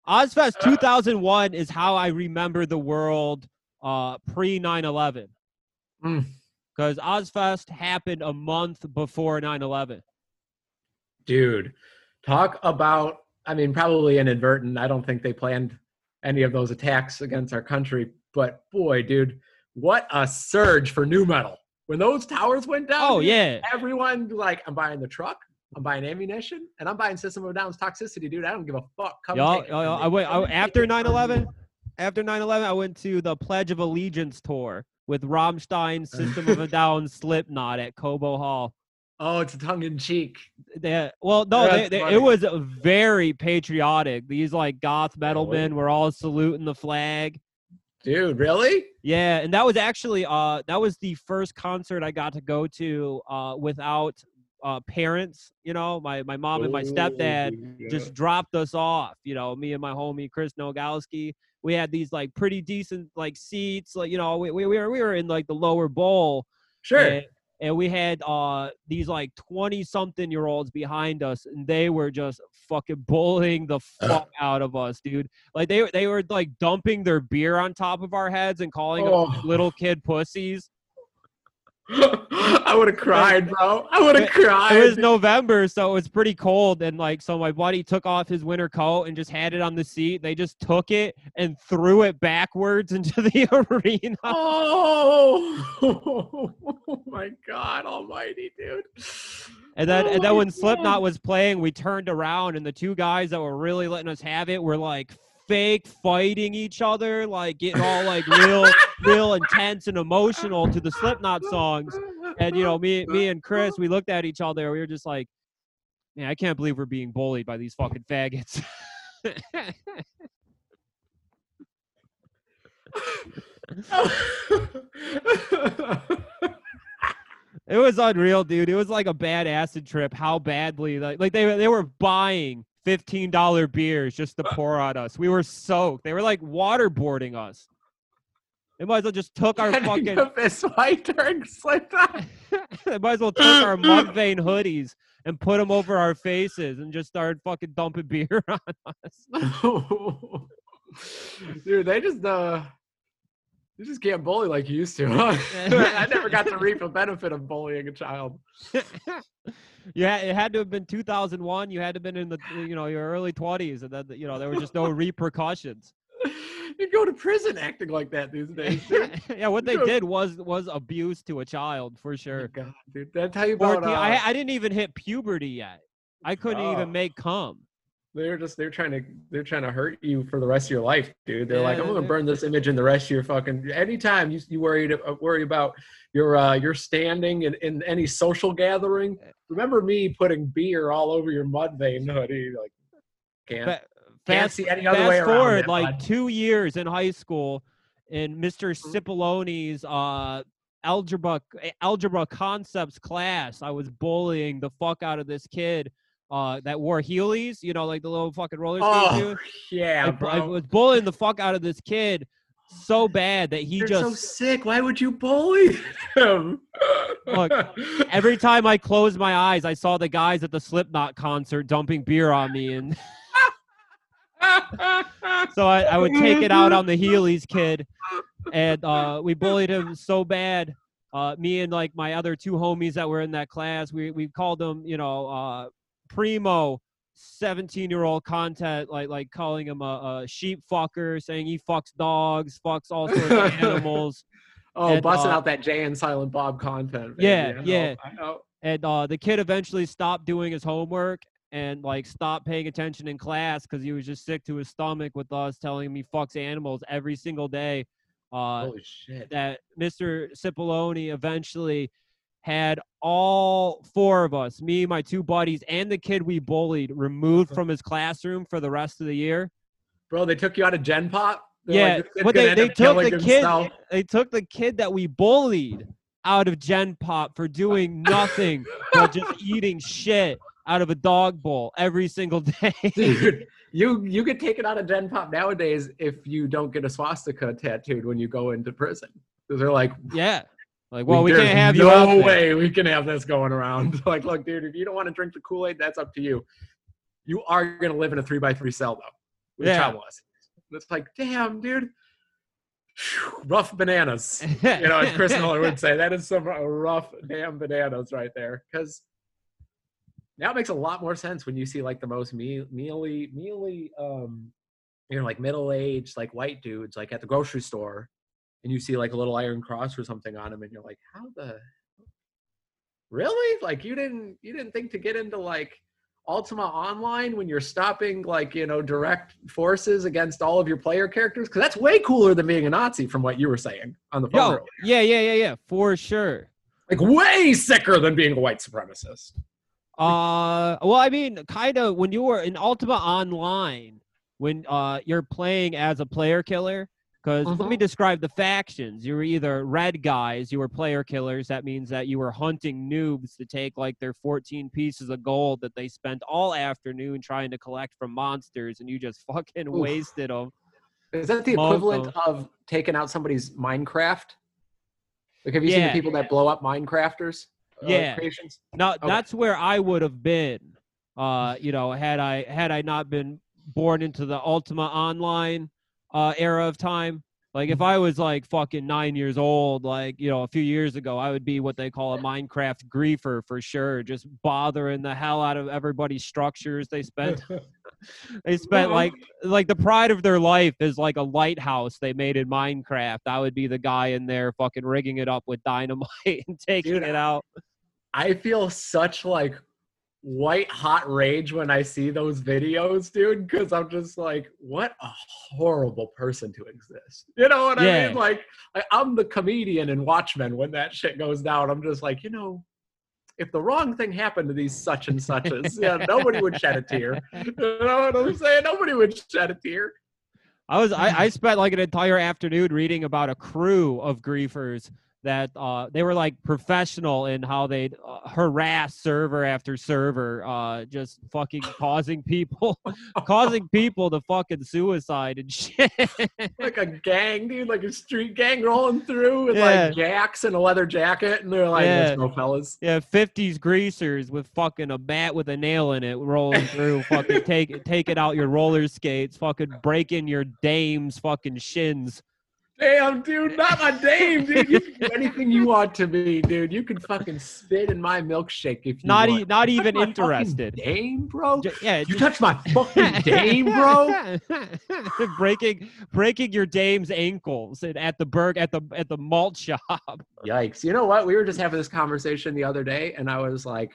Ozzfest 2001 is how I remember the world uh, pre 9 11. Mm. Because Ozzfest happened a month before 9 11. Dude, talk about, I mean, probably inadvertent. I don't think they planned any of those attacks against our country, but boy, dude, what a surge for nu metal. When those towers went down, Oh, dude, yeah. everyone like, I'm buying the truck, I'm buying ammunition, and I'm buying System of a Down's toxicity, dude. I don't give a fuck. Come Y'all, y'all- y'all- I went, I, after 9/11. after 9 11, I went to the Pledge of Allegiance tour with Rammstein, System of a Down, Slipknot at Cobo Hall. Oh, it's tongue in cheek. They, well, no, they, they, it was very patriotic. These like goth metal Really? men were all saluting the flag. Dude, really? Yeah, and that was actually uh that was the first concert I got to go to uh without uh parents. You know, my my mom and my stepdad Ooh, just dropped us off. You know, me and my homie Chris Nogowski. We had these like pretty decent like seats. Like you know, we we, we were we were in like the lower bowl. Sure. And, and we had uh these like 20 something year olds behind us and they were just fucking bullying the fuck out of us dude. Like they they were like dumping their beer on top of our heads and calling Oh. us little kid pussies I would have cried, bro. I would have cried. it was november so it was pretty cold and like so my buddy took off his winter coat and just had it on the seat they just took it and threw it backwards into the arena Oh, my God Almighty, dude! And then, Oh and then oh, my when Slipknot was playing, we turned around, and the two guys that were really letting us have it were like fake fighting each other, like getting all like real, real intense and emotional to the Slipknot songs. And you know, me, me and Chris, we looked at each other. We were just like, "Man, I can't believe we're being bullied by these fucking faggots." it was unreal, dude. It was like a bad acid trip. How badly, like, like they they were buying fifteen dollar beers just to pour on us. We were soaked. They were like waterboarding us. They might as well just took our fucking. a fist fight during Slipknot. they might as well took our Mudvayne hoodies and put them over our faces and just started fucking dumping beer on us. Dude, they just uh, you just can't bully like you used to. Huh? I never got to reap the benefit of bullying a child. Yeah, it had to have been 2001. You had to have been in the you know your early 20s, and then you know there were just no repercussions. You go to prison acting like that these days. Yeah, what they did was was abuse to a child for Oh sure. God, dude, I tell you about? 14, Uh, I, I didn't even hit puberty yet. I couldn't Oh. even make cum. They're just they're trying to they're trying to hurt you for the rest of your life, dude. They're like, I'm gonna burn this image in the rest of your fucking. Anytime you you worry to, uh, worry about your uh your standing in, in any social gathering, remember me putting beer all over your Mudvayne hoodie. Like, can't Fa- can't fast see any other fast way around forward it, like bud. two years in high school, in Mr. Mhm. Cipolloni's uh, algebra algebra concepts class, I was bullying the fuck out of this kid uh, that wore Heelys. You know, like the little fucking roller Oh shoes. yeah, I, bro. I was bullying the fuck out of this kid so bad that he You're just so sick. Why would you bully him? Look, every time I closed my eyes, I saw the guys at the Slipknot concert dumping beer on me, and so I, I would take it out on the Heelys kid, and uh, we bullied him so bad. Uh, me and like my other two homies that were in that class, we we called them, you know, uh, primo. 17 year old content like like calling him a, a sheep fucker saying he fucks dogs fucks all sorts of animals oh, and, busting uh, out that Jay and Silent Bob content. baby. Yeah, I know, yeah. I know. and uh, the kid eventually stopped doing his homework and like stopped paying attention in class because he was just sick to his stomach with us telling him he fucks animals every single day. Uh, Holy shit. that Mr. Cipollone eventually had all four of us, me, my two buddies, and the kid we bullied, removed uh-huh. from his classroom for the rest of the year. Bro, they took you out of Gen Pop? They're yeah, like, but they, they took the himself." kid. They took the kid that we bullied out of Gen Pop for doing nothing but just eating shit out of a dog bowl every single day. Dude, you you get taken out of Gen Pop nowadays if you don't get a swastika tattooed when you go into prison. They're like, yeah. Like, well, we there's can't have you no way we can have this going around. like, look, dude, if you don't want to drink the Kool Aid, that's up to you. You are gonna live in a three by three cell though. With Yeah. child molesting. It's like, damn, dude. Phew, rough bananas. You know, as Chris Miller would say, that is some rough damn bananas right there. Because now it makes a lot more sense when you see like the most me- mealy, mealy, um, you know, like middle aged, like white dudes, like at the grocery store, and you see like a little iron cross or something on them, and you're like, how the really? Like you didn't you didn't think to get into like Ultima Online when you're stopping like you know direct forces against all of your player characters? Because that's way cooler than being a Nazi, from what you were saying on the phone. Yo, earlier. yeah, yeah, yeah, yeah, for sure. Like way sicker than being a white supremacist. Uh, well, I mean, kind of when you were in Ultima Online, when uh you're playing as a player killer. Because let me Mhm. describe the factions. You were either red guys, you were player killers. That means that you were hunting noobs to take like their 14 pieces of gold that they spent all afternoon trying to collect from monsters, and you just fucking Oof. wasted them. Is that the equivalent of- of taking out somebody's Minecraft? Like, have you seen the people that blow up Minecrafters? uh, Yeah. creations. No, Okay. that's where I would have been. Uh, you know, had I had I not been born into the Ultima Online uh, era of time. Like Mm-hmm. if I was like fucking nine years old, like you know, a few years ago, I would be what they call a Minecraft griefer for sure, just bothering the hell out of everybody's structures. They spent they spent like like the pride of their life is like a lighthouse they made in Minecraft. I would be the guy in there fucking rigging it up with dynamite and taking Dude, it out. I feel such like white hot rage when I see those videos, dude, because I'm just like, what a horrible person to exist. You know what I mean? Like, I, I'm the comedian in Watchmen when that shit goes down. I'm just like, you know, if the wrong thing happened to these such and suches, yeah, nobody would shed a tear. You know what I'm saying? Nobody would shed a tear. I was I, I spent like an entire afternoon reading about a crew of griefers that uh, they were like professional in how they'd uh, harass server after server, uh, just fucking causing people causing people to fucking suicide and shit. like a gang, dude, like a street gang rolling through with Yeah. like jacks and a leather jacket, and they're like, Yeah. "Let's go, fellas." yeah, fifties greasers with fucking a bat with a nail in it rolling through, fucking take taking out your roller skates, fucking breaking your dame's fucking shins. Damn, dude, not my dame, dude. You can be anything you want to be, dude. You can fucking spit in my milkshake if you Not want. e- not You even interested. Dame, bro. Ju- yeah, You just- touch my fucking dame, bro. breaking breaking your dame's ankles at- at the burg at the at the malt shop. Yikes! You know what? We were just having this conversation the other day, and I was like,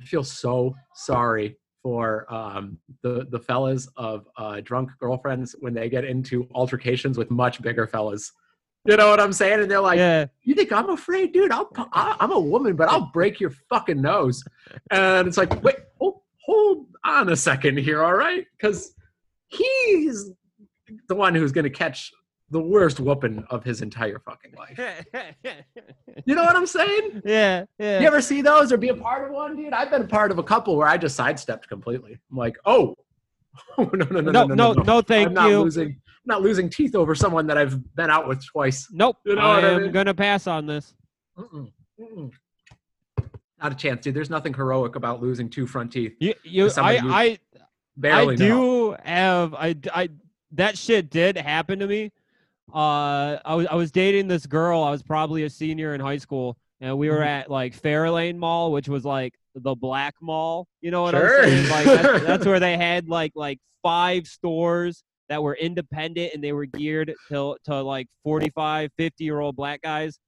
I feel so sorry for um, the the fellas of uh, drunk girlfriends when they get into altercations with much bigger fellas. You know what I'm saying? And they're like, yeah, "You think I'm afraid, dude? I'll I, I'm a woman, but I'll break your fucking nose." And it's like, wait, hold, hold on a second here, all right? Because he's the one who's going to catch the worst whooping of his entire fucking life. You know what I'm saying? yeah, yeah. You ever see those or be a part of one, dude? I've been a part of a couple where I just sidestepped completely. I'm like, oh, no, no, no, no, no, no, no, no, thank I'm not you. losing, I'm not losing teeth over someone that I've been out with twice. Nope, You know I what I am mean? gonna pass on this. Mm-mm, mm-mm. Not a chance, dude. There's nothing heroic about losing two front teeth. You, you, I, I, Barely. I know. do have, I, I, that shit did happen to me. Uh, I was, I was dating this girl. I was probably a senior in high school, and we were Mhm. at like Fairlane Mall, which was like the black mall. You know what Sure. I'm saying? Like that's, that's where they had like like five stores that were independent and they were geared to to like 45, 50 year old black guys.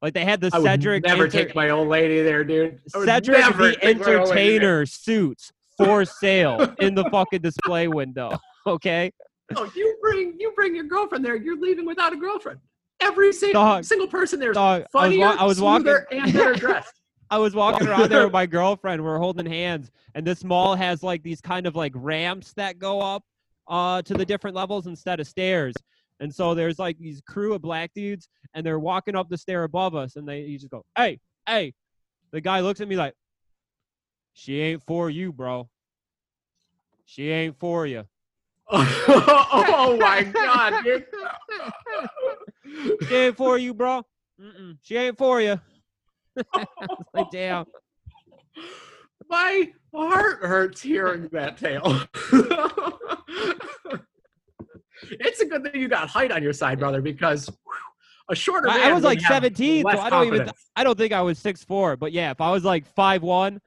Like they had the I would Cedric never Enter- take my old lady there, dude. Cedric the take my old lady there. Entertainer suits for sale in the fucking display window. Okay. No, you bring you bring your girlfriend there. You're leaving without a girlfriend. Every single Dog. single person there is Dog, I was, funnier, wa- I was walking. and better dressed. I was walking around there with my girlfriend. We're holding hands, and this mall has like these kind of like ramps that go up uh, to the different levels instead of stairs. And so there's like these crew of black dudes, and they're walking up the stair above us, and they you just go, "Hey, hey!" The guy looks at me like, "She ain't for you, bro. She ain't for you." Oh, oh my god, dude. She ain't for you, bro. Mm-mm, she ain't for you. like, damn. My heart hurts hearing that tale. it's a good thing you got height on your side, brother, because whew, a shorter I- I was like 17, so I don't even- confidence. I don't think I was six four, but yeah, if I was like five one,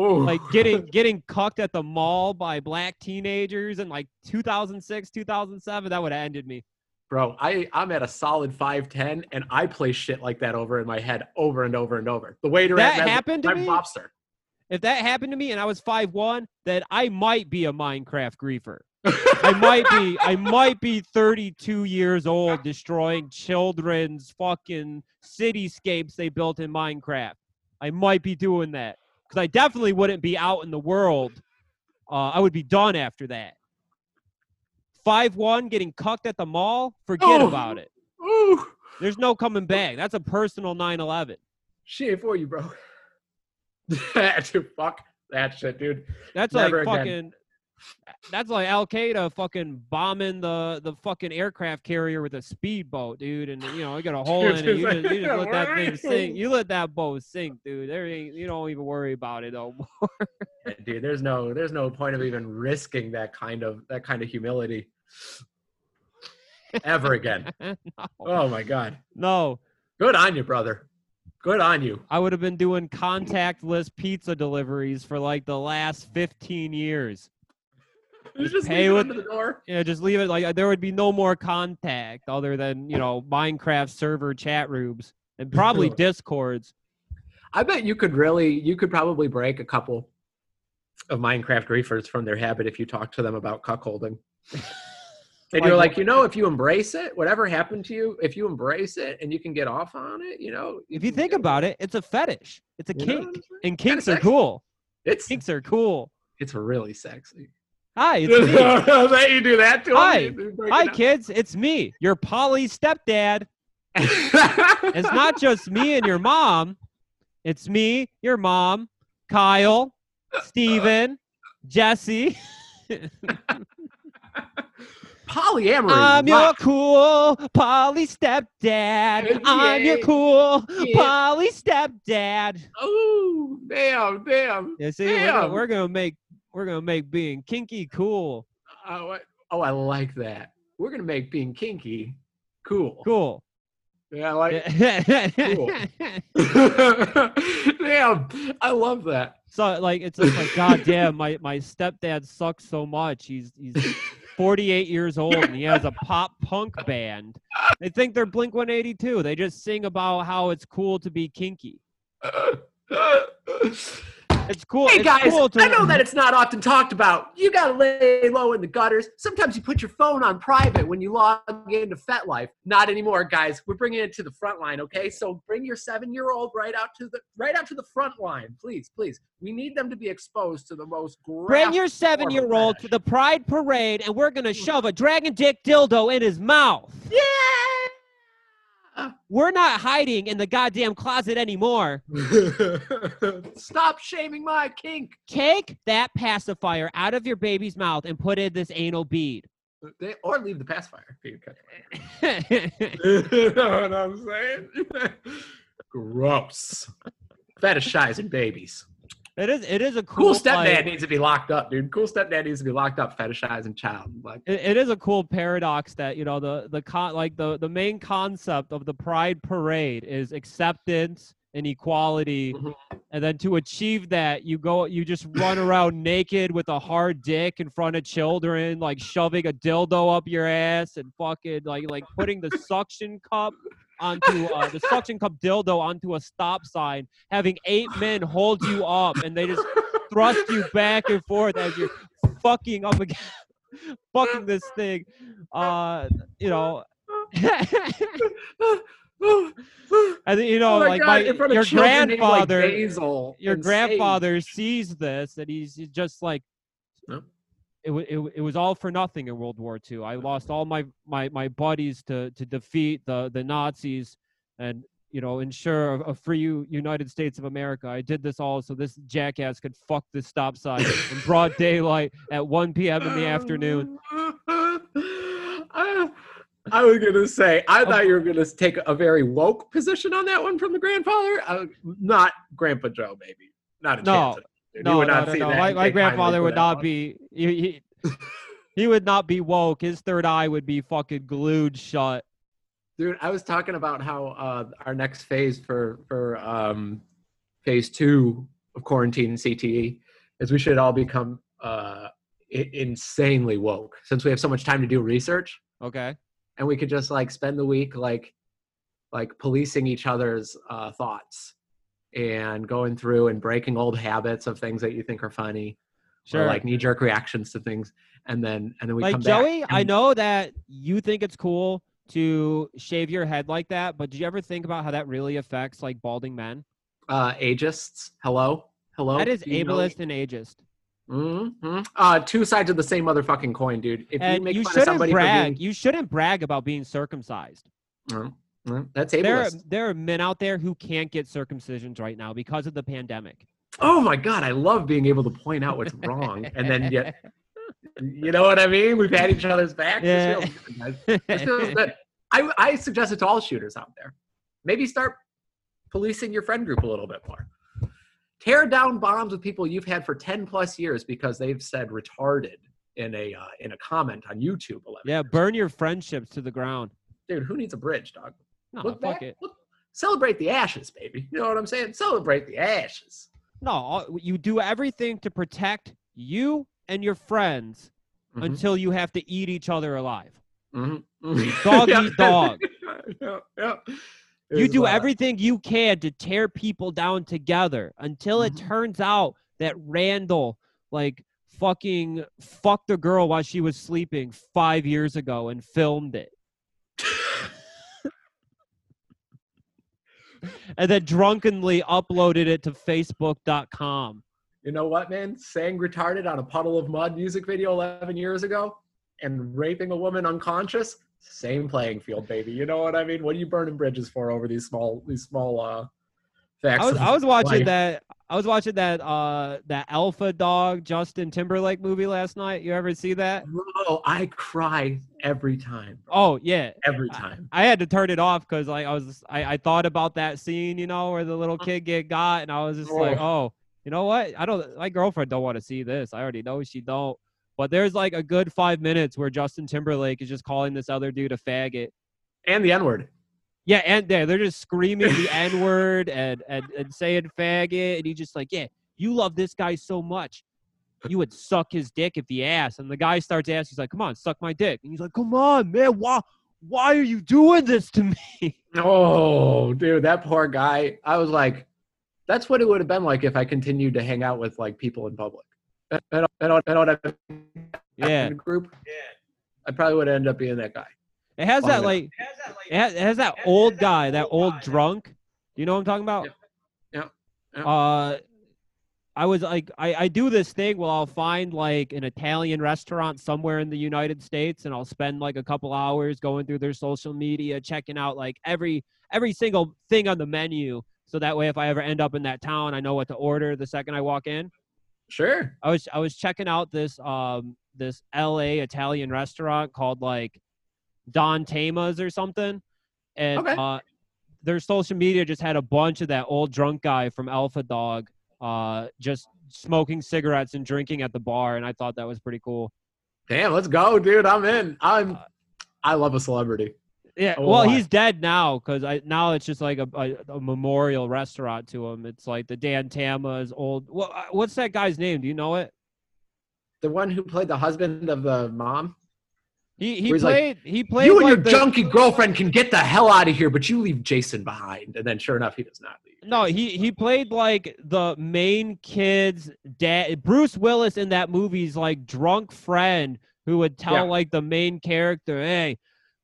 Ooh. like getting getting cucked at the mall by black teenagers in like 2006, 2007, that would have ended me. Bro, I, I'm at a solid 5'10 and I play shit like that over in my head over and over and over. The waiter That at happened to my me? lobster. If that happened to me and I was five one, then I might be a Minecraft griefer. I might be I might be 32 years old destroying children's fucking cityscapes they built in Minecraft. I might be doing that because I definitely wouldn't be out in the world. Uh, I would be done after that. Five one getting cucked at the mall, forget Oh. about it. Ooh, There's no coming back. That's a personal 9/11. she ain't for you, bro. dude, fuck that shit, dude. That's Never like again. That's like Al Qaeda fucking bombing the the fucking aircraft carrier with a speedboat, dude. And you know, you got a hole in it. You just, you just let that thing sink. You let that boat sink, dude. There ain't. You don't even worry about it no more. Yeah, dude, there's no there's no point of even risking that kind of that kind of humility ever again. no. Oh my god. no, Good on you, brother. Good on you. I would have been doing contactless pizza deliveries for like the last 15 years. You just pay leave it with- the door. Yeah, just leave it like there would be no more contact other than you know Minecraft server chat rooms and probably discords. I bet you could really, you could probably break a couple of Minecraft griefers from their habit if you talk to them about cuckolding. And Like you're like, you know, if you embrace it, whatever happened to you, if you embrace it and you can get off on it, you know. If you think about it, it's a fetish. It's a You kink, and kinks are cool. it's Kinks are cool. it's really sexy. Hi, it's me. that you do that to? Hi. You break Hi, it kids. It's me, your poly stepdad. It's not just me and your mom. It's me, your mom, Kyle, Steven, Jesse. polyamory. I'm your cool poly stepdad. I'm your cool Yeah. poly stepdad. Oh, damn, damn. Yeah, see, we're gonna, Damn. we're gonna make we're gonna make being kinky cool. Oh, I- oh, I like that. We're gonna make being kinky cool. Cool. Yeah, I like. Cool. damn, I love that. so like it's just like god damn my my stepdad sucks so much. He's he's 48 years old and he has a pop punk band. They think they're Blink 182. They just sing about how it's cool to be kinky. It's cool. Hey it's guys, cool to, I know that it's not often talked about. You gotta lay low in the gutters. Sometimes you put your phone on private when you log into FetLife. Not anymore, guys. We're bringing it to the front line, okay? So bring your seven-year-old right out to the right out to the front line, please, please. We need them to be exposed to the most. Bring your seven year old to the Pride Parade and we're going to shove a dragon dick dildo in his mouth. Yeah. We're not hiding in the goddamn closet anymore. Stop shaming my kink. Take that pacifier out of your baby's mouth and put in this anal bead. They, or leave the pacifier. You know what I'm saying? Gross. Fetishizing babies. It is it is a cool, Cool stepdad like, needs to be locked up, dude. Cool stepdad needs to be locked up, fetishizing child. Like, it, it is a cool paradox that you know the the con like the the main concept of the pride parade is acceptance and equality Mhm. and then to achieve that you go you just run around naked with a hard dick in front of children like shoving a dildo up your ass and fucking like like putting the suction cup onto uh, the suction cup dildo onto a stop sign having eight men hold you up and they just thrust you back and forth as you're fucking up against fucking this thing uh you know and you know Oh my like my in front of your named, like, grandfather your grandfather sees this and he's just like. It, it, it was all for nothing in World War II. I lost all my, my, my buddies to, to defeat the, the Nazis and you know ensure a, a free United States of America. I did this all so this jackass could fuck this stop sign in broad daylight at 1 p.m. in the afternoon. I, I was gonna say, I thought you were gonna take a very woke position on that one from the grandfather. Uh, not Grandpa Joe, maybe. Not a No. chance. Of it, dude. No, no, no, see no. that My, my grandfather would not be. He, he, he would not be woke. His third eye would be fucking glued shut. Dude, I was talking about how uh, our next phase for for um, phase two of quarantine and CTE is we should all become uh, I- insanely woke since we have so much time to do research Okay. and we could just like spend the week like like policing each other's uh, thoughts and going through and breaking old habits of things that you think are funny Sure. or like knee jerk reactions to things and then and then we like come Joey, back I and- know that you think it's cool to shave your head like that, but did you ever think about how that really affects like balding men? uh ageists hello hello that is you know- ableist and ageist. Mm-hmm. Uh, two sides of the same motherfucking coin, dude. If you make you fun of somebody brag. for You shouldn't brag about being circumcised. being, That's There, ableist. there are men out there who can't get circumcisions right now because of the pandemic. Oh my god, I love being able to point out what's wrong, and then yet, you know what I mean? We've had each other's backs. Yeah. Good, guys. This feels good. I, I suggest it to all shooters out there. Maybe start policing your friend group a little bit more. Tear down bombs with people you've had for ten plus years because they've said retarded in a uh, in a comment on YouTube. yeah, burn your friendships to the ground. dude, who needs a bridge, dog? No, look fuck back, it. look, celebrate the ashes, baby. You know what I'm saying? Celebrate the ashes. No, you do everything to protect you and your friends Mhm, until you have to eat each other alive. mhm, mhm. Dog Yeah. eat dog. yeah, yeah. You do everything you can to tear people down together until it Mhm. turns out that Randall like fucking fucked a girl while she was sleeping five years ago and filmed it. and then drunkenly uploaded it to facebook.com. You know what, man? Saying retarded on a Puddle of Mudd music video 11 years ago and raping a woman unconscious, same playing field, baby. You know what I mean? What are you burning bridges for over these small, these small uh, facts? I was I was watching life? that I was watching that uh that Alpha Dog Justin Timberlake movie last night. You ever see that? Bro, I cry every time. bro. Oh yeah. every time. I had to turn it off because like I was I, I thought about that scene, you know, where the little Uh-huh. kid get got, and I was just like, oh, you know what? I don't. My girlfriend don't want to see this. I already know she don't. But there's like a good five minutes where Justin Timberlake is just calling this other dude a faggot. And the N word. Yeah, and there they're just screaming the N word and, and and saying faggot, and he's just like, yeah, you love this guy so much, you would suck his dick if he asked. And the guy starts asking, he's like, come on, suck my dick, and he's like, come on, man, why why are you doing this to me? Oh, dude, that poor guy. I was like, that's what it would have been like if I continued to hang out with like people in public. I I don't, I don't, I don't Yeah, group. Yeah. I probably would end up being that guy. It has that like it has, it has that old guy, that old drunk. Do you know what I'm talking about? Yeah. Yeah. Uh, I was like, I, I do this thing where I'll find like an Italian restaurant somewhere in the United States, and I'll spend like a couple hours going through their social media, checking out like every every single thing on the menu, so that way if I ever end up in that town, I know what to order the second I walk in. Sure. I was I was checking out this um this LA Italian restaurant called like Don Tama's or something, and Okay. uh, their social media just had a bunch of that old drunk guy from Alpha Dog, uh, just smoking cigarettes and drinking at the bar, and I thought that was pretty cool. Damn, let's go, dude. I'm in. I'm. Uh, I love a celebrity. Yeah, Oh, well, he's dead now because I now it's just like a, a, a memorial restaurant to him. It's like the Dan Tama's old. What, what's that guy's name? Do you know it? The one who played the husband of the mom. He he he's like, played he played you and like your the- junky girlfriend can get the hell out of here, but you leave Jason behind. And then, sure enough, he does not leave. No, he he played like the main kid's dad. Bruce Willis in that movie's like drunk friend who would tell Yeah. like the main character, "Hey,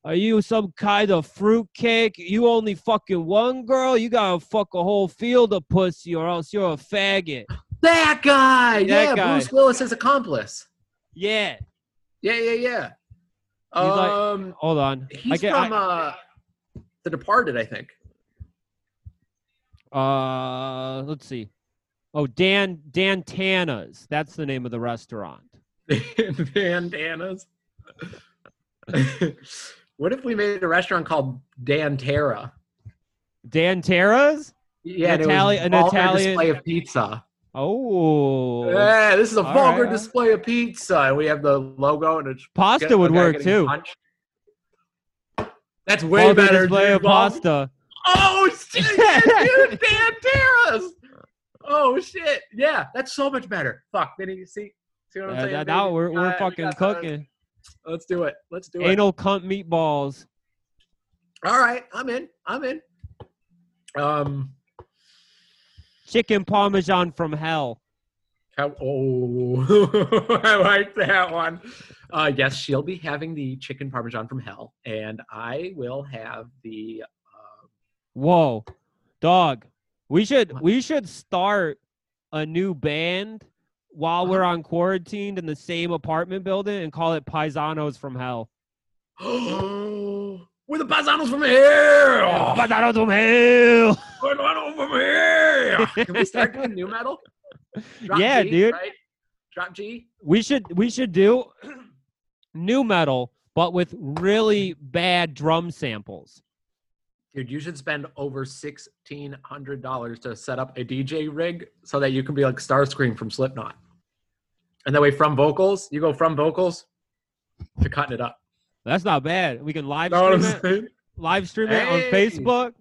are you some kind of fruitcake? You only fucking one girl? You gotta fuck a whole field of pussy, or else you're a faggot." That guy. That yeah, guy. Bruce Willis's accomplice. Yeah. Yeah, yeah, yeah. Like- Um, Hold on. I he's get, from I- uh, The Departed, I think. uh, let's see. Oh, Dan Dan Tana's. That's the name of the restaurant. Dan Tana's. what if we made a restaurant called Dan Terra? Dan Terra's? Yeah, An and it was Itali- an Italian- display of pizza. Oh. Yeah, this is a All vulgar right. display of pizza, and we have the logo and it's Pasta would work too. punched. That's way Vulgar better. display dude. of pasta. Oh shit, yeah, dude, Dan Terrace. Oh shit, yeah, that's so much better. Fuck, then you see, see what I'm Yeah, saying? that- now we're, We we're we fucking cooking. Let's do it. Let's do it. Anal cunt meatballs. All right, I'm in. I'm in. Um, Chicken parmesan from hell. how, oh, I like that one. Uh, yes, she'll be having the chicken parmesan from hell, and I will have the. Uh, Whoa. Dog. We should What? we should start a new band while we're Uh-huh. on quarantined in the same apartment building and call it Paisanos from Hell. We're the paisanos from here. Paisanos from Hell. Paisanos from here. Can we start doing nu metal? Drop Yeah, G, dude. Right? Drop G. We should we should do nu metal, but with really bad drum samples. Dude, you should spend over sixteen hundred dollars to set up a DJ rig so that you can be like Starscream from Slipknot. And that way, from vocals, you go from vocals to cutting it up. That's not bad. We can live Know stream it, saying? live stream it on Facebook.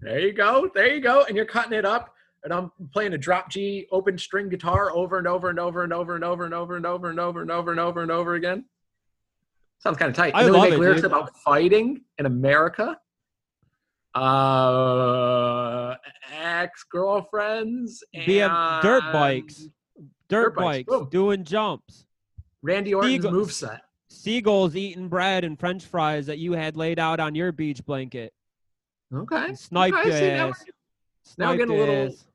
There you go. There you go. And you're cutting it up. And I'm playing a drop G open string guitar over and over and over and over and over and over and over and over and over and over and over again. Sounds kind of tight. I And then we love make it, lyrics dude. about fighting in America. Uh, ex girlfriends. BM dirt bikes. Dirt, Dirt bikes, bikes, doing jumps. Randy Orton's Eagle- moveset. Seagulls eating bread and french fries that you had laid out on your beach blanket. Okay. And sniped Okay, see, now ass. now we're getting a little- ass.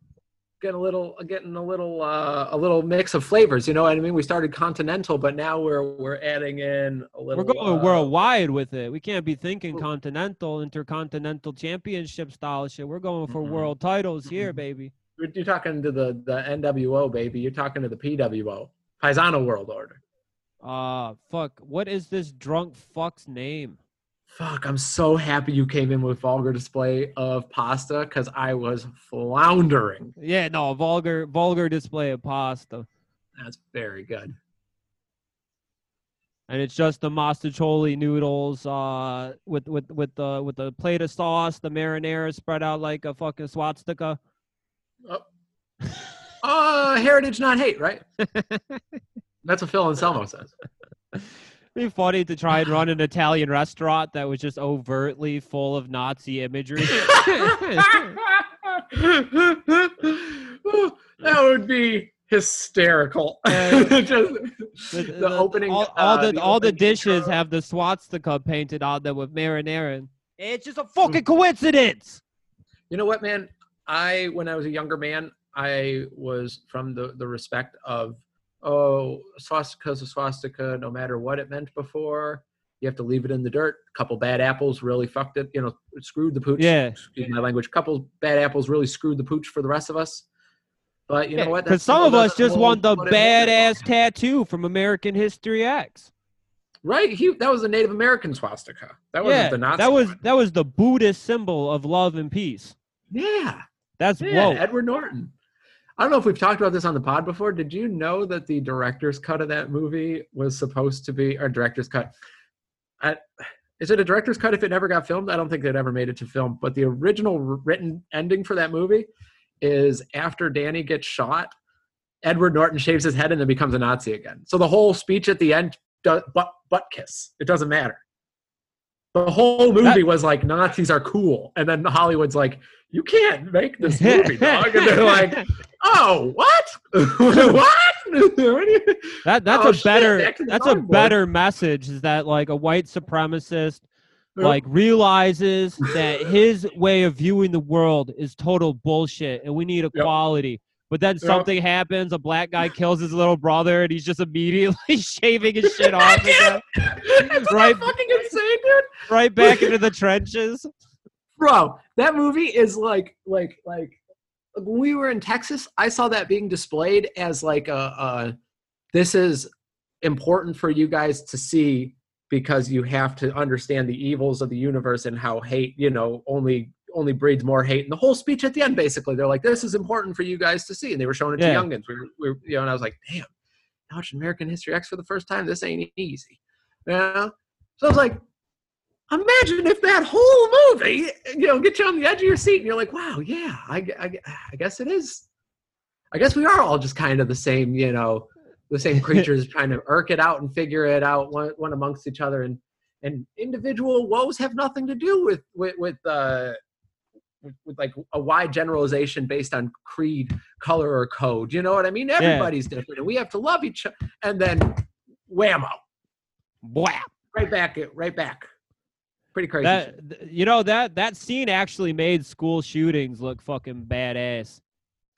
getting a little getting a little uh, a little mix of flavors. You know what I mean? We started continental, but now we're we're adding in a little. We're going uh, worldwide with it. We can't be thinking continental, intercontinental championship style shit. We're going for Mhm. world titles here, Mhm. baby. You're, you're talking to the the NWO baby. You're talking to the PWO, Paisano World Order. Uh, fuck. What is this drunk fuck's name? Fuck! I'm so happy you came in with vulgar display of pasta because I was floundering. Yeah, no, vulgar, vulgar display of pasta, That's very good. and it's just the mostaccioli noodles, uh, with with with the with the plate of sauce, the marinara spread out like a fucking swastika. Uh, heritage, not hate, right? That's what Phil Anselmo says. It'd be funny to try and run an Italian restaurant that was just overtly full of Nazi imagery. that would be hysterical. Uh, Just The, the, opening. all, all uh, the, all the dishes intro. have the swastika painted on them with marinara. It's just a fucking coincidence. You know what, man? I when I was a younger man, I was from the the respect of oh swastika's a swastika, no matter what it meant before. You have to leave it in the dirt. A couple bad apples really fucked it. You know, screwed the pooch. Yeah. Excuse my language. A couple bad apples really screwed the pooch for the rest of us. But you know what? Because some of us just want the what it meant. badass tattoo from American History X. Right. He that was a Native American swastika. That wasn't Yeah, the Nazi. that was one. that was the Buddhist symbol of love and peace. Yeah. That's Yeah. whoa. Edward Norton. I don't know if we've talked about this on the pod before. Did you know that the director's cut of that movie was supposed to be or director's cut? I, is it a director's cut if it never got filmed? I don't think they'd ever made it to film. But the original written ending for that movie is after Danny gets shot, Edward Norton shaves his head and then becomes a Nazi again. So the whole speech at the end, does, butt butt kiss. It doesn't matter. The whole movie was like Nazis are cool, and then Hollywood's like, you can't make this movie, dog. And they're like, oh, what? what? That that's Oh, a shit, better that's a board. better message is that like a white supremacist like realizes that his way of viewing the world is total bullshit and we need equality. But then something happens. A black guy kills his little brother, and he's just immediately shaving his shit off. again. Right. fucking insane, dude. right back into the trenches. Bro, that movie is like like like when we were in Texas, I saw that being displayed as like a, a this is important for you guys to see because you have to understand the evils of the universe and how hate, you know, only only breeds more hate. And the whole speech at the end, basically, they're like, "This is important for you guys to see," and they were showing it Yeah. to youngins. We were, we were, you know, and I was like, "Damn, I watching American History X for the first time. This ain't easy." You know? So I was like, imagine if that whole movie, you know, get you on the edge of your seat and you're like, wow, yeah, I, I, I guess it is. I guess we are all just kind of the same, you know, the same creatures trying to irk it out and figure it out one, one amongst each other. And, and individual woes have nothing to do with, with, with, uh, with, with like a wide generalization based on creed, color, or code. You know what I mean? Everybody's different, and we have to love each other. And then, whammo, Wow. right back, it right back. Pretty crazy. That th- you know that that scene actually made school shootings look fucking badass.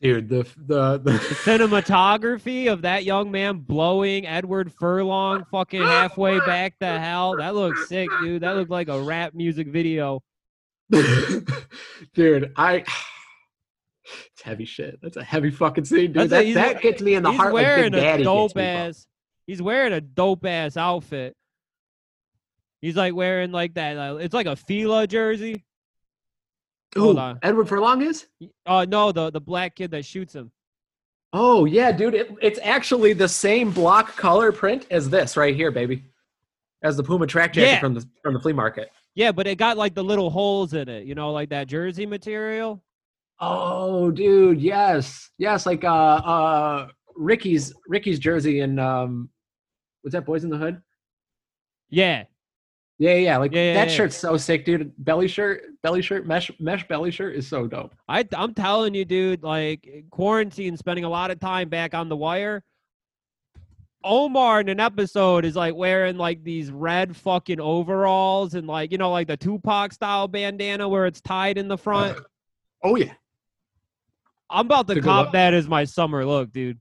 dude the the, The the cinematography of that young man blowing Edward Furlong fucking halfway back to hell. That looks sick, dude. That looked like a rap music video. dude i it's heavy shit that's a heavy fucking scene dude That's a- that, gets me in the he's heart like wearing Big a dope ass. He's wearing a dope ass outfit. He's like wearing like that. Uh, it's like a Fila jersey. Hold Ooh, on. edward furlong is Oh no, the the black kid that shoots him. oh yeah dude it, it's actually the same block color print as this right here baby as the puma track jacket Yeah. from the from the flea market Yeah, but it got like the little holes in it. You know, like that jersey material. oh dude yes yes like uh uh ricky's ricky's jersey and um was that boys in the hood Yeah, Yeah, yeah, yeah. Like Yeah, yeah, that yeah. shirt's so sick, dude. Belly shirt, belly shirt, mesh mesh belly shirt is so dope. I I'm telling you, dude. Like quarantine, spending a lot of time back on the wire. Omar in an episode is like wearing like these red fucking overalls and like you know like the Tupac style bandana where it's tied in the front. Oh yeah. I'm about to cop that as my summer look, dude.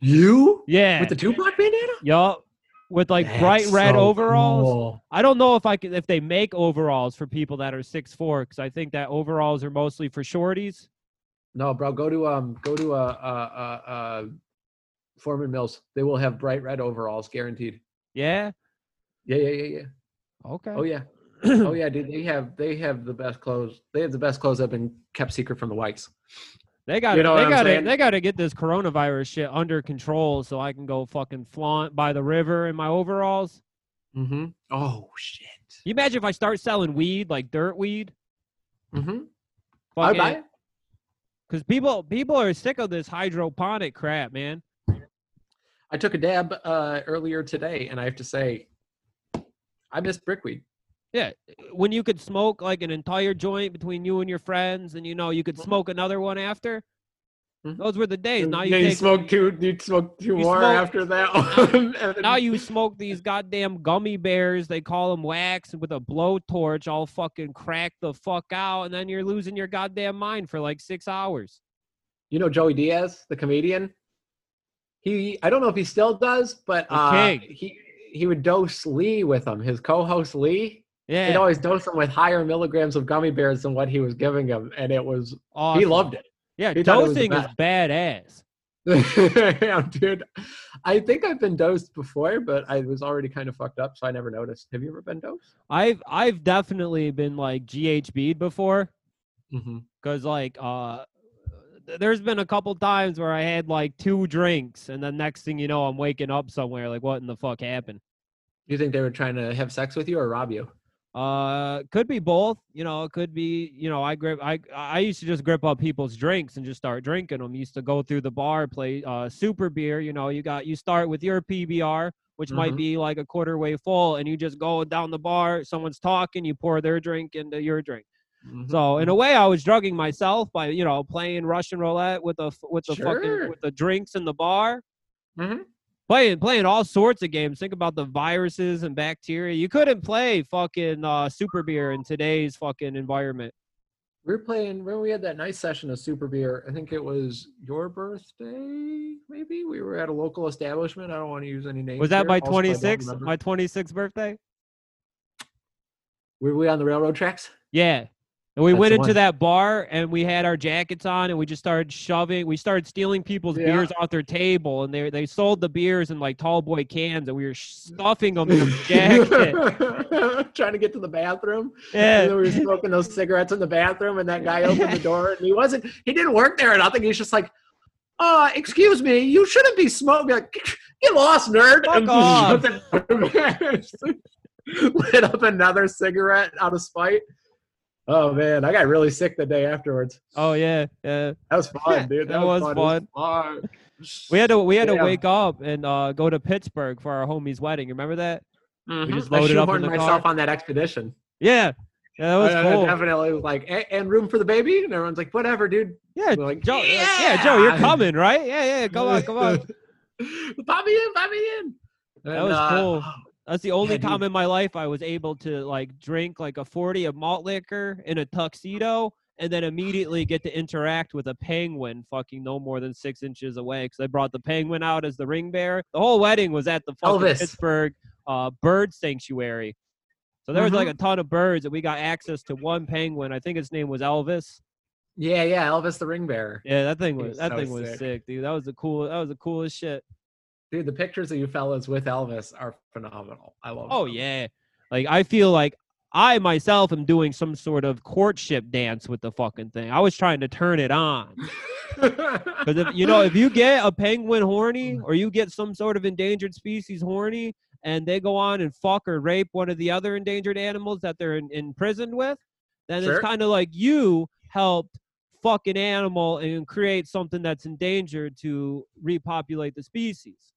You Yeah. with the Tupac bandana? yup. With like bright red so overalls. cool. I don't know if I can if they make overalls for people that are six four because I think that overalls are mostly for shorties. No, bro. Go to um, go to a uh, uh, uh, Forman Mills. They will have bright red overalls, guaranteed. Yeah. Yeah, yeah, yeah, yeah. Okay. Oh yeah. oh yeah, dude. They have they have the best clothes. They have the best clothes that have been kept secret from the whites. They got You know they got to they got to get this coronavirus shit under control so I can go fucking flaunt by the river in my overalls. Mm-hmm. Oh shit. You imagine if I start selling weed like dirt weed? Mm-hmm. I buy it. Because people people are sick of this hydroponic crap, man. I took a dab uh, earlier today, and I have to say, I miss brickweed. Yeah, when you could smoke like an entire joint between you and your friends, and you know you could Mhm. smoke another one after. Mhm. Those were the days. Now you you smoke two. You smoke two you more smoke- after that. one, and now you smoke these goddamn gummy bears. They call them wax with a blowtorch, all fucking crack the fuck out, and then you're losing your goddamn mind for like six hours. you know Joey Diaz, the comedian. He, I don't know if he still does, but uh, he he would dose Lee with him. His co-host Lee, Yeah, he'd always dose him with higher milligrams of gummy bears than what he was giving him, and it was he loved it. Yeah, he thought it dosing is badass. yeah, dude. I think I've been dosed before, but I was already kind of fucked up, so I never noticed. Have you ever been dosed? I've I've definitely been like GHB'd before. Mm-hmm. Cause like uh there's been a couple times where I had like two drinks and then next thing you know I'm waking up somewhere like what in the fuck happened? Do you think they were trying to have sex with you or rob you? Uh could be both, you know, it could be, you know, I grip I I used to just grip up people's drinks and just start drinking them. Used to go through the bar, play uh super beer, you know, you got you start with your PBR which might Mhm. be like a quarter way full and you just go down the bar, someone's talking, you pour their drink into your drink. Mhm, So in a way, I was drugging myself by you know playing Russian roulette with the with the fucking with the drinks in the bar, Mhm. playing playing all sorts of games. Think about the viruses and bacteria. You couldn't play fucking uh, super beer in today's fucking environment. We were playing. Remember, we had that nice session of super beer. I think it was your birthday. Maybe we were at a local establishment. I don't want to use any names. Was that here, my also, 26th? My 26th birthday? Were we on the railroad tracks? Yeah. And we That's went into one. that bar and we had our jackets on and we just started shoving. We started stealing people's Yeah. beers off their table and they they sold the beers in like tall boy cans and we were stuffing them in the jacket. Trying to get to the bathroom. Yeah. We were smoking those cigarettes in the bathroom, and that guy opened the door, and he wasn't. He didn't work there or nothing. He's just like, "Uh, excuse me, you shouldn't be smoking." Like, get lost, nerd. Fuck off. lit up another cigarette out of spite. Oh man, I got really sick the day afterwards. Oh yeah, yeah. That was fun, dude. That was It fun. We had to we had to wake up and uh, go to Pittsburgh for our homie's wedding. Remember that? Mhm. just I loaded up in the myself car. on that expedition. Yeah, yeah, that was I, I cool. definitely was like, "A- and room for the baby, and everyone's like, whatever, dude. yeah, like, Joe. Yeah. yeah, Joe, you're coming, right? Yeah, yeah. Come on, come on. pop me in, pop me in. That was cool. That's the only Yeah, time in my life I was able to like drink like a 40 of malt liquor in a tuxedo and then immediately get to interact with a penguin fucking no more than six inches away because I brought the penguin out as the ring bearer. The whole wedding was at the fucking Elvis. Pittsburgh uh, bird sanctuary. So there was like a Mm-hmm. ton of birds and we got access to one penguin. I think his name was Elvis. Yeah, yeah, Elvis the ring bearer. Yeah, that thing was was that so thing was sick. sick, dude. That was the cool that was the coolest shit. Dude, the pictures of you fellas with Elvis are phenomenal. I love it. Oh them. yeah. Like I feel like I myself am doing some sort of courtship dance with the fucking thing. I was trying to turn it on. Because if you know, if you get a penguin horny or you get some sort of endangered species horny and they go on and fuck or rape one of the other endangered animals that they're in, imprisoned with, then Sure. it's kind of like you helped fuck an animal and create something that's endangered to repopulate the species.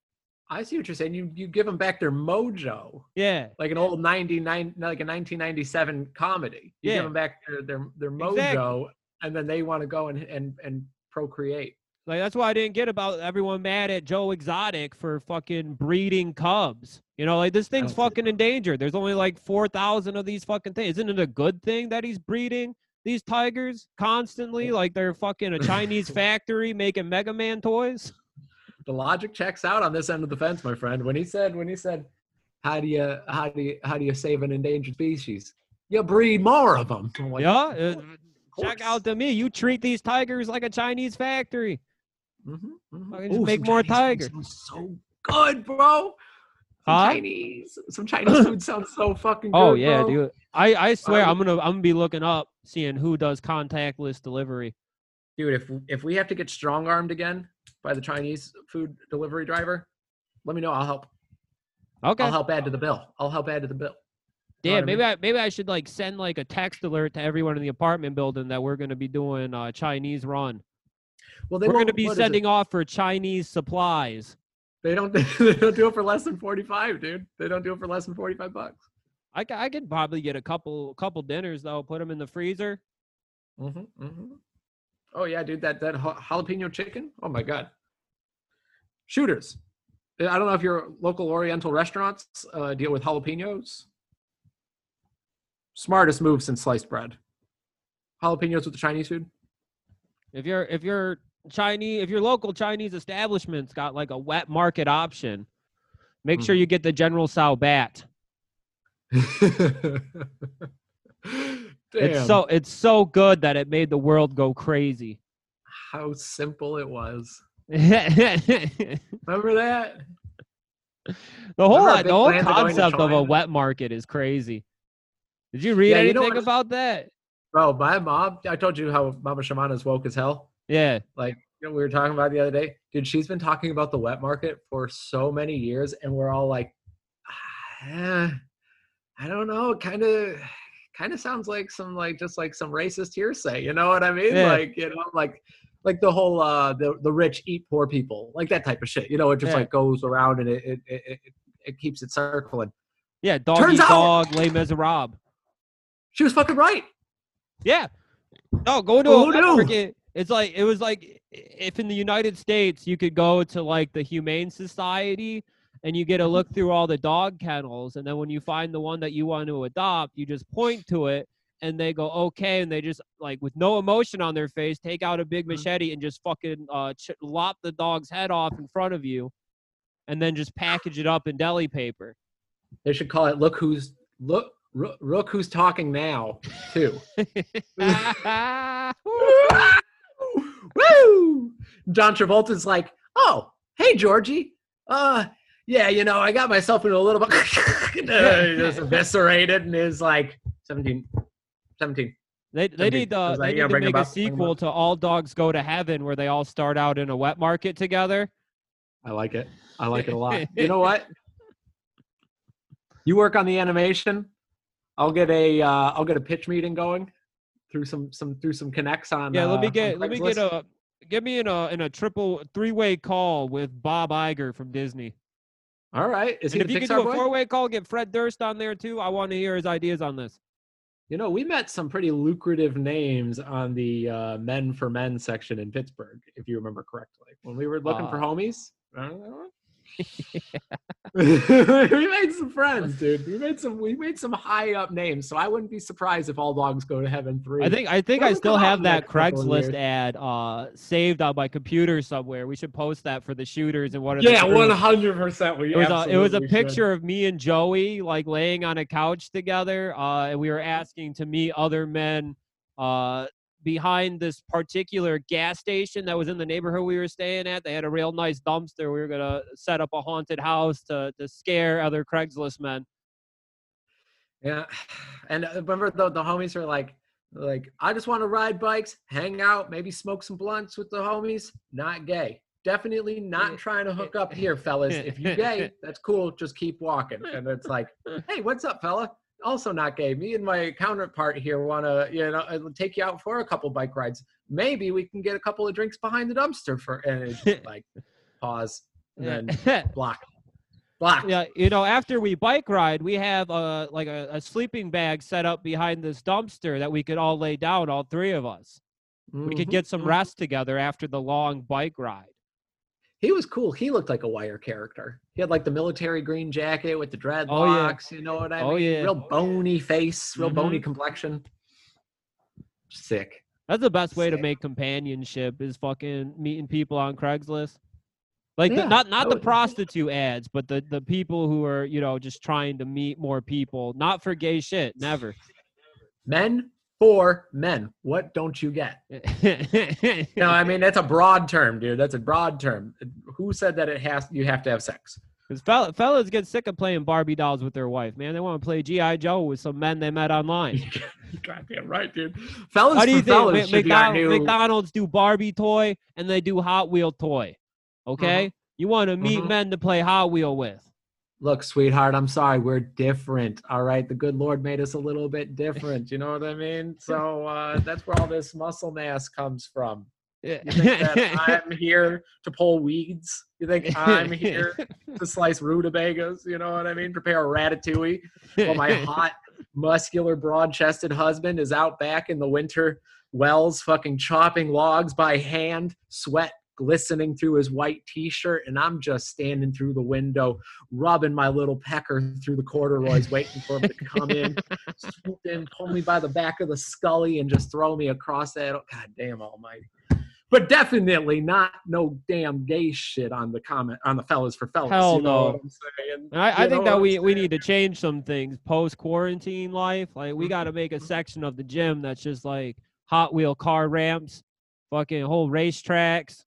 I see what you're saying. You you give them back their mojo, Yeah. like an old 99, like a 1997 comedy. You Yeah. give them back their their, their mojo, Exactly. and then they want to go and and and procreate. Like that's why I didn't get about everyone mad at Joe Exotic for fucking breeding cubs. You know, like this thing's fucking endangered. There's only like four thousand of these fucking things. Isn't it a good thing that he's breeding these tigers constantly? Like they're fucking a Chinese factory making Mega Man toys. The logic checks out on this end of the fence, my friend. When he said when he said, "How do you how do you how do you save an endangered species? You breed more of them." Like, yeah, uh, check out to me. You treat these tigers like a Chinese factory. Mhm, mhm. Fucking just Ooh, make more Chinese tigers. So good, bro. Some Huh? Chinese, some Chinese food sounds so fucking good. Oh yeah, bro. dude. I I swear I I'm gonna I'm gonna be looking up seeing who does contactless delivery. Dude, if if we have to get strong armed again by the Chinese food delivery driver, let me know. I'll help. Okay. I'll help add to the bill. I'll help add to the bill. You know Yeah, I maybe mean? I maybe I should like send like a text alert to everyone in the apartment building that we're gonna be doing uh, Chinese run. Well, they we're gonna be what is it? sending off for Chinese supplies. They don't. They don't do it for less than forty five, dude. They don't do it for less than forty five bucks. I, I could probably get a couple couple dinners though. Put them in the freezer. Mm-hmm, mm-hmm. Oh yeah, dude. That that jalapeno chicken. Oh my god. Shooters. Uh, I don't know if your local Oriental restaurants uh, deal with jalapenos. Smartest move since sliced bread. Jalapenos with the Chinese food. If you're if you're Chinese if your local Chinese establishment's got like a wet market option, make sure Mhm. you get the General Sao Bat. It's so it's so good that it made the world go crazy. how simple it was. Remember that? The whole Remember the whole plans of going to concept of a wet market is crazy. Did you read Yeah, you know anything about that? Bro, my mom, I told you how Mama Shaman is woke as hell. Yeah. Like, you know, we were talking about the other day. Dude, she's been talking about the wet market for so many years, and we're all like, ah, I don't know, kind of kind of sounds like some like just like some racist hearsay, you know what I mean? Yeah. Like, you know, like like the whole uh the the rich eat poor people, like that type of shit. You know, it just Yeah. like goes around and it it, it, it, it keeps it circling. Yeah, dog Turns eat out- dog, Les Miserables. She was fucking right. Yeah. No, going to Well, a who wet knew? market. It's like it was like if in the United States you could go to like the Humane Society and you get to look through all the dog kennels, and then when you find the one that you want to adopt, you just point to it, and they go okay, and they just like with no emotion on their face, take out a big Mhm. machete and just fucking uh, ch- lop the dog's head off in front of you, and then just package it up in deli paper. They should call it "Look Who's Look Rook, Rook Who's Talking Now" too. Woo! John Travolta's like, "Oh, hey Georgie, uh, yeah, you know, I got myself into a little bit." uh, he just eviscerated and is like 17, 17. They they Somebody- need uh, was they yeah, need to make a up, bring 'em sequel to All Dogs Go to Heaven, where they all start out in a wet market together. I like it. I like it a lot. you know what? You work on the animation. I'll get a uh, I'll get a pitch meeting going through some some through some connects on. Yeah, let uh, me on get let me get a get me in a in a triple three way call with Bob Iger from Disney. All right, is he if you could Pixar do a four way call, get Fred Durst on there too. I want to hear his ideas on this. You know, we met some pretty lucrative names on the uh, Men for Men section in Pittsburgh, if you remember correctly, when we were looking for Uh, homies. One? we made some friends, dude. We made some. We made some high up names, so I wouldn't be surprised if all dogs go to heaven three. I think I think I still have that of Craigslist ad uh, saved on my computer somewhere. We should post that for the shooters and what are Yeah, one hundred percent. We It was, a, it was a should. picture of me and Joey like laying on a couch together, uh, and we were asking to meet other men uh, behind this particular gas station that was in the neighborhood we were staying at. They had a real nice dumpster. We were gonna set up a haunted house to to scare other Craigslist men. Yeah, and uh, remember the the homies are like, like I just want to ride bikes, hang out, maybe smoke some blunts with the homies. Not gay. Definitely not eh, trying to hook up eh, here, fellas. If you gay, eh. that's cool. Just keep walking. And it's like, hey, what's up, fella? Also not gay. Me and my counterpart here want to, you know, uh, take you out for a couple bike rides. Maybe we can get a couple of drinks behind the dumpster for, and it's like, pause, and then block, block. yeah, you know, after we bike ride, we have uh, like a, a sleeping bag set up behind this dumpster that we could all lay down, all three of us. We could Mhm, get some mhm. rest together after the long bike ride. He was cool. He looked like a wire character. He had like the military green jacket with the dreadlocks. Oh, yeah. You know what I Oh, mean? yeah. Real bony face, real bony Mhm. complexion. Sick. That's the best way to make companionship is fucking meeting people on Craigslist. Like the, not not the would- prostitute ads, but the the people who are you know just trying to meet more people. Not for gay shit, never. Men for men. What don't you get? No, I mean that's a broad term, dude. That's a broad term. Who said that it has you have to have sex? Because fella, fellas get sick of playing Barbie dolls with their wife, man. They want to play GI Joe with some men they met online. Goddamn right, dude. Fellas How do you think fellas Ma- should be our McDonald- new. McDonald's do Barbie toy and they do Hot Wheel toy? Okay, you want to meet Mhm. men to play Hot Wheel with. Look, sweetheart, I'm sorry, we're different. All right, the good Lord made us a little bit different. You know what I mean? So uh, that's where all this muscle mass comes from. You think that I'm here to pull weeds? You think I'm here to slice rutabagas? You know what I mean? Prepare a ratatouille while my hot, muscular, broad-chested husband is out back in the winter wells, fucking chopping logs by hand, sweat glistening through his white t-shirt, and I'm just standing through the window, rubbing my little pecker through the corduroys, waiting for him to come in, swoop in, pull me by the back of the scully, and just throw me across that. God damn almighty. But definitely not no damn gay shit on the comment on the fellas for fellas. Hell you know no. what I'm saying? I, I think that we, we need to change some things post quarantine life. Like we got to mm-hmm, make a mm-hmm. section of the gym that's just like Hot Wheel car ramps, fucking whole racetracks.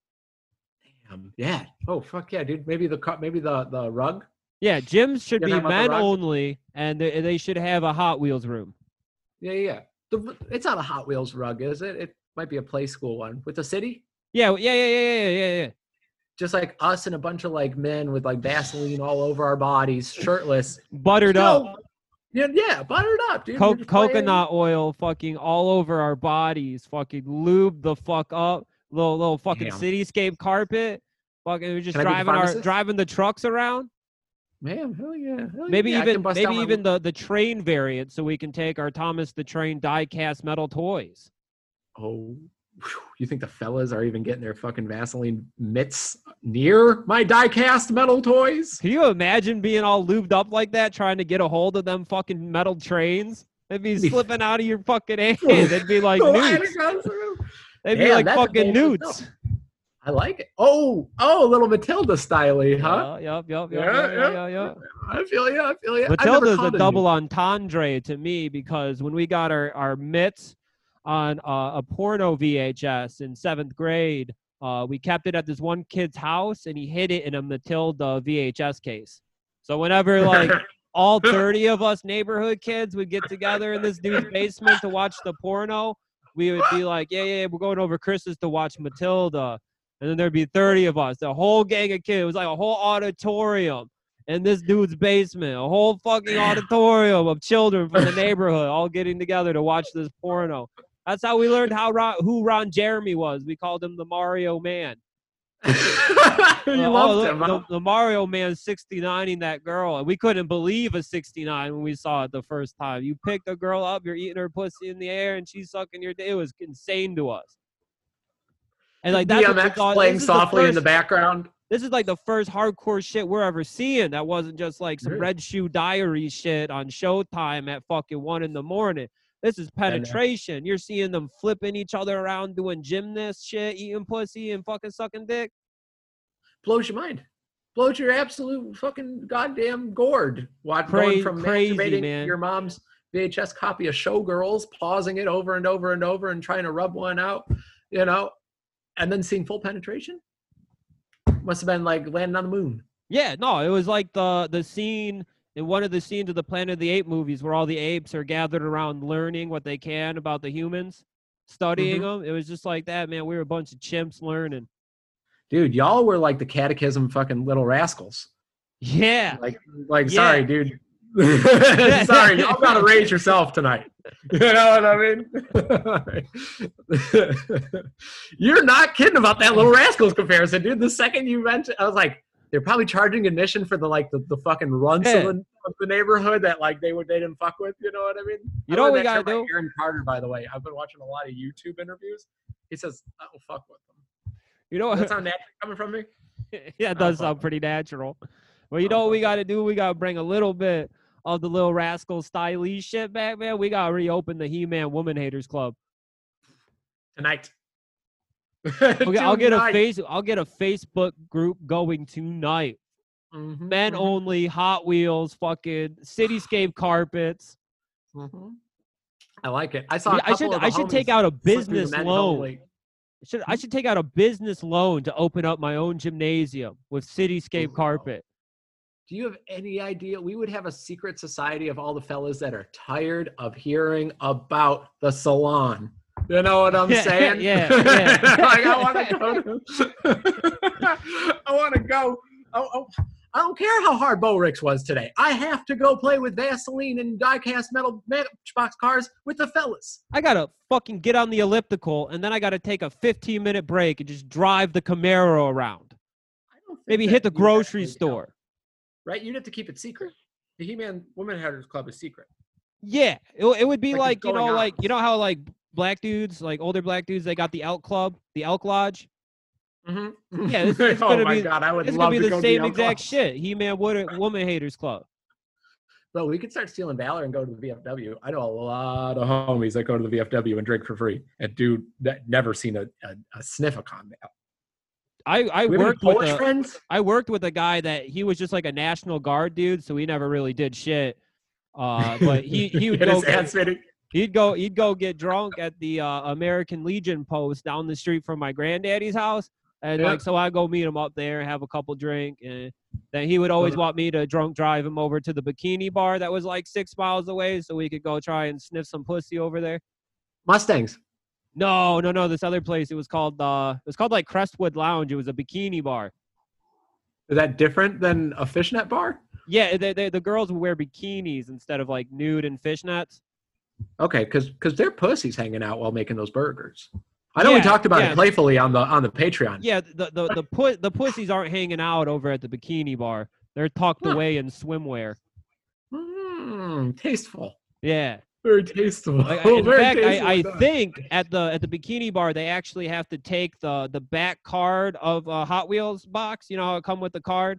Damn, yeah. Oh fuck yeah, dude. Maybe the maybe the the rug. Yeah, gyms should You're be talking about the men only, and they, they should have a Hot Wheels room. Yeah, yeah. The, it's not a Hot Wheels rug, is it? It might be a Playskool one with the city. Yeah, yeah, yeah, yeah, yeah, yeah, yeah. Just like us and a bunch of like men with like Vaseline all over our bodies, shirtless. Buttered Still- up, Yeah, yeah, buttered up, dude. Co- coconut oil, fucking all over our bodies, fucking lube the fuck up, little little fucking Damn. cityscape carpet. Fucking, we're just Can I be the driving our driving the trucks around. Man, hell yeah. hell Maybe yeah, even maybe out my- even the the train variant, so we can take our Thomas the Train die cast metal toys. Oh, you think the fellas are even getting their fucking Vaseline mitts near my die-cast metal toys? Can you imagine being all lubed up like that, trying to get a hold of them fucking metal trains? They'd be slipping out of your fucking hands. They'd be like newts. They'd be like fucking newts. I like it. Oh, oh, a little Matilda style huh? Yeah, Yup, yup, yup, Yeah, yeah. yup, yup. I feel you. I feel you. Matilda's a double entendre to me because when we got our, our mitts on uh, a porno VHS in seventh grade, uh, we kept it at this one kid's house and he hid it in a Matilda VHS case. So whenever like all 30 of us neighborhood kids would get together in this dude's basement to watch the porno, we would be like, yeah, yeah, yeah, we're going over Christmas to watch Matilda. And then there'd be 30 of us, the whole gang of kids. It was like a whole auditorium in this dude's basement, a whole fucking auditorium of children from the neighborhood all getting together to watch this porno. That's how we learned how Ron, who Ron Jeremy was. We called him the Mario Man. you Uh, oh, loved look, him. huh? the, the Mario Man 69ing that girl, and we couldn't believe a 69 when we saw it the first time. You picked a girl up, you're eating her pussy in the air, and she's sucking your dick. It was insane to us. And like that's what DMX thought- playing this is the softly in the first- background. This is like the first hardcore shit we're ever seeing. That wasn't just like some. Red Shoe Diary shit on Showtime at fucking one in the morning. This is penetration. You're seeing them flipping each other around, doing gymnast shit, eating pussy, and fucking sucking dick. Blows your mind. Blows your absolute fucking goddamn gourd. Watch Cra- going from crazy, masturbating man. your mom's VHS copy of Showgirls, pausing it over and over and over and trying to rub one out, you know, and then seeing full penetration. Must have been like landing on the moon. Yeah, no, it was like the the scene in one of the scenes of the Planet of the Ape movies where all the apes are gathered around learning what they can about the humans, studying Mm-hmm. them. It was just like that, man. We were a bunch of chimps learning. Dude, y'all were like the catechism fucking little rascals. Yeah. Like, like, Yeah. sorry, dude. sorry, y'all gotta raise yourself tonight. You know what I mean? You're not kidding about that little rascals comparison, dude. The second you mentioned, I was like, they're probably charging admission for the like the, the fucking runts Yeah. of, the, neighborhood that like they would they didn't fuck with. You know what I mean? You I know what we gotta do? Aaron Carter, by the way. I've been watching a lot of YouTube interviews. He says, "I will fuck with them." You know what? that sound natural coming from me? yeah, it does sound pretty natural. Well, you know what we got to do? We got to bring a little bit of the little rascal stylish shit back, man. We got to reopen the He-Man Woman Haters Club. Tonight. Okay, I'll get a face. I'll get a Facebook group going tonight. Mhm, Men mhm, only, Hot Wheels, fucking cityscape carpets. mhm. I like it. I saw. I should. I should take out a business loan. Should I should take out a business loan to open up my own gymnasium with cityscape Ooh. carpet. Do you have any idea? We would have a secret society of all the fellas that are tired of hearing about the salon. You know what I'm Yeah, saying? yeah, yeah. like I want to go. To, I want to go. Oh, oh, I don't care how hard Bo Ricks was today. I have to go play with Vaseline and diecast metal matchbox cars with the fellas. I gotta fucking get on the elliptical and then I gotta take a 15 minute break and just drive the Camaro around. I don't think Maybe hit the grocery store. Right? You'd have to keep it secret. The He-Man Woman Haters Club is secret. Yeah, it, it would be Like like, you know, on. like you know how like black dudes, like older black dudes, they got the Elk Club, the Elk Lodge. Mm-hmm. Yeah, this- it's oh gonna my be- god, I would It's love gonna be to the same exact Club. shit. He-Man Wood- Woman Haters Club. Bro, we could start stealing Valor and go to the VFW. I know a lot of homies that go to the VFW and drink for free. And do that never seen a, a, a sniff of combat. I I We worked with a, friends. I worked with a guy that he was just like a National Guard dude, so he never really did shit. Uh, but he he would Get go his. He'd go he'd go get drunk at the uh, American Legion post down the street from my granddaddy's house. And Yeah. like so I go meet him up there and have a couple drink and then he would always want me to drunk drive him over to the bikini bar that was like six miles away so we could go try and sniff some pussy over there. Mustangs. No, no, no, this other place it was called uh it was called like Crestwood Lounge. It was a bikini bar. Is that different than a fishnet bar? Yeah, they, they, the girls would wear bikinis instead of like nude and fishnets. Okay, because because they're pussies hanging out while making those burgers. I know we talked about yeah. it playfully on the on the Patreon. Yeah, the the the, pu- the pussies aren't hanging out over at the bikini bar. They're tucked Huh. away in swimwear. Mm, tasteful. Yeah. Very tasteful. Like, in Very fact, I, I think at the at the bikini bar they actually have to take the the back card of a Hot Wheels box. You know how it come with the card.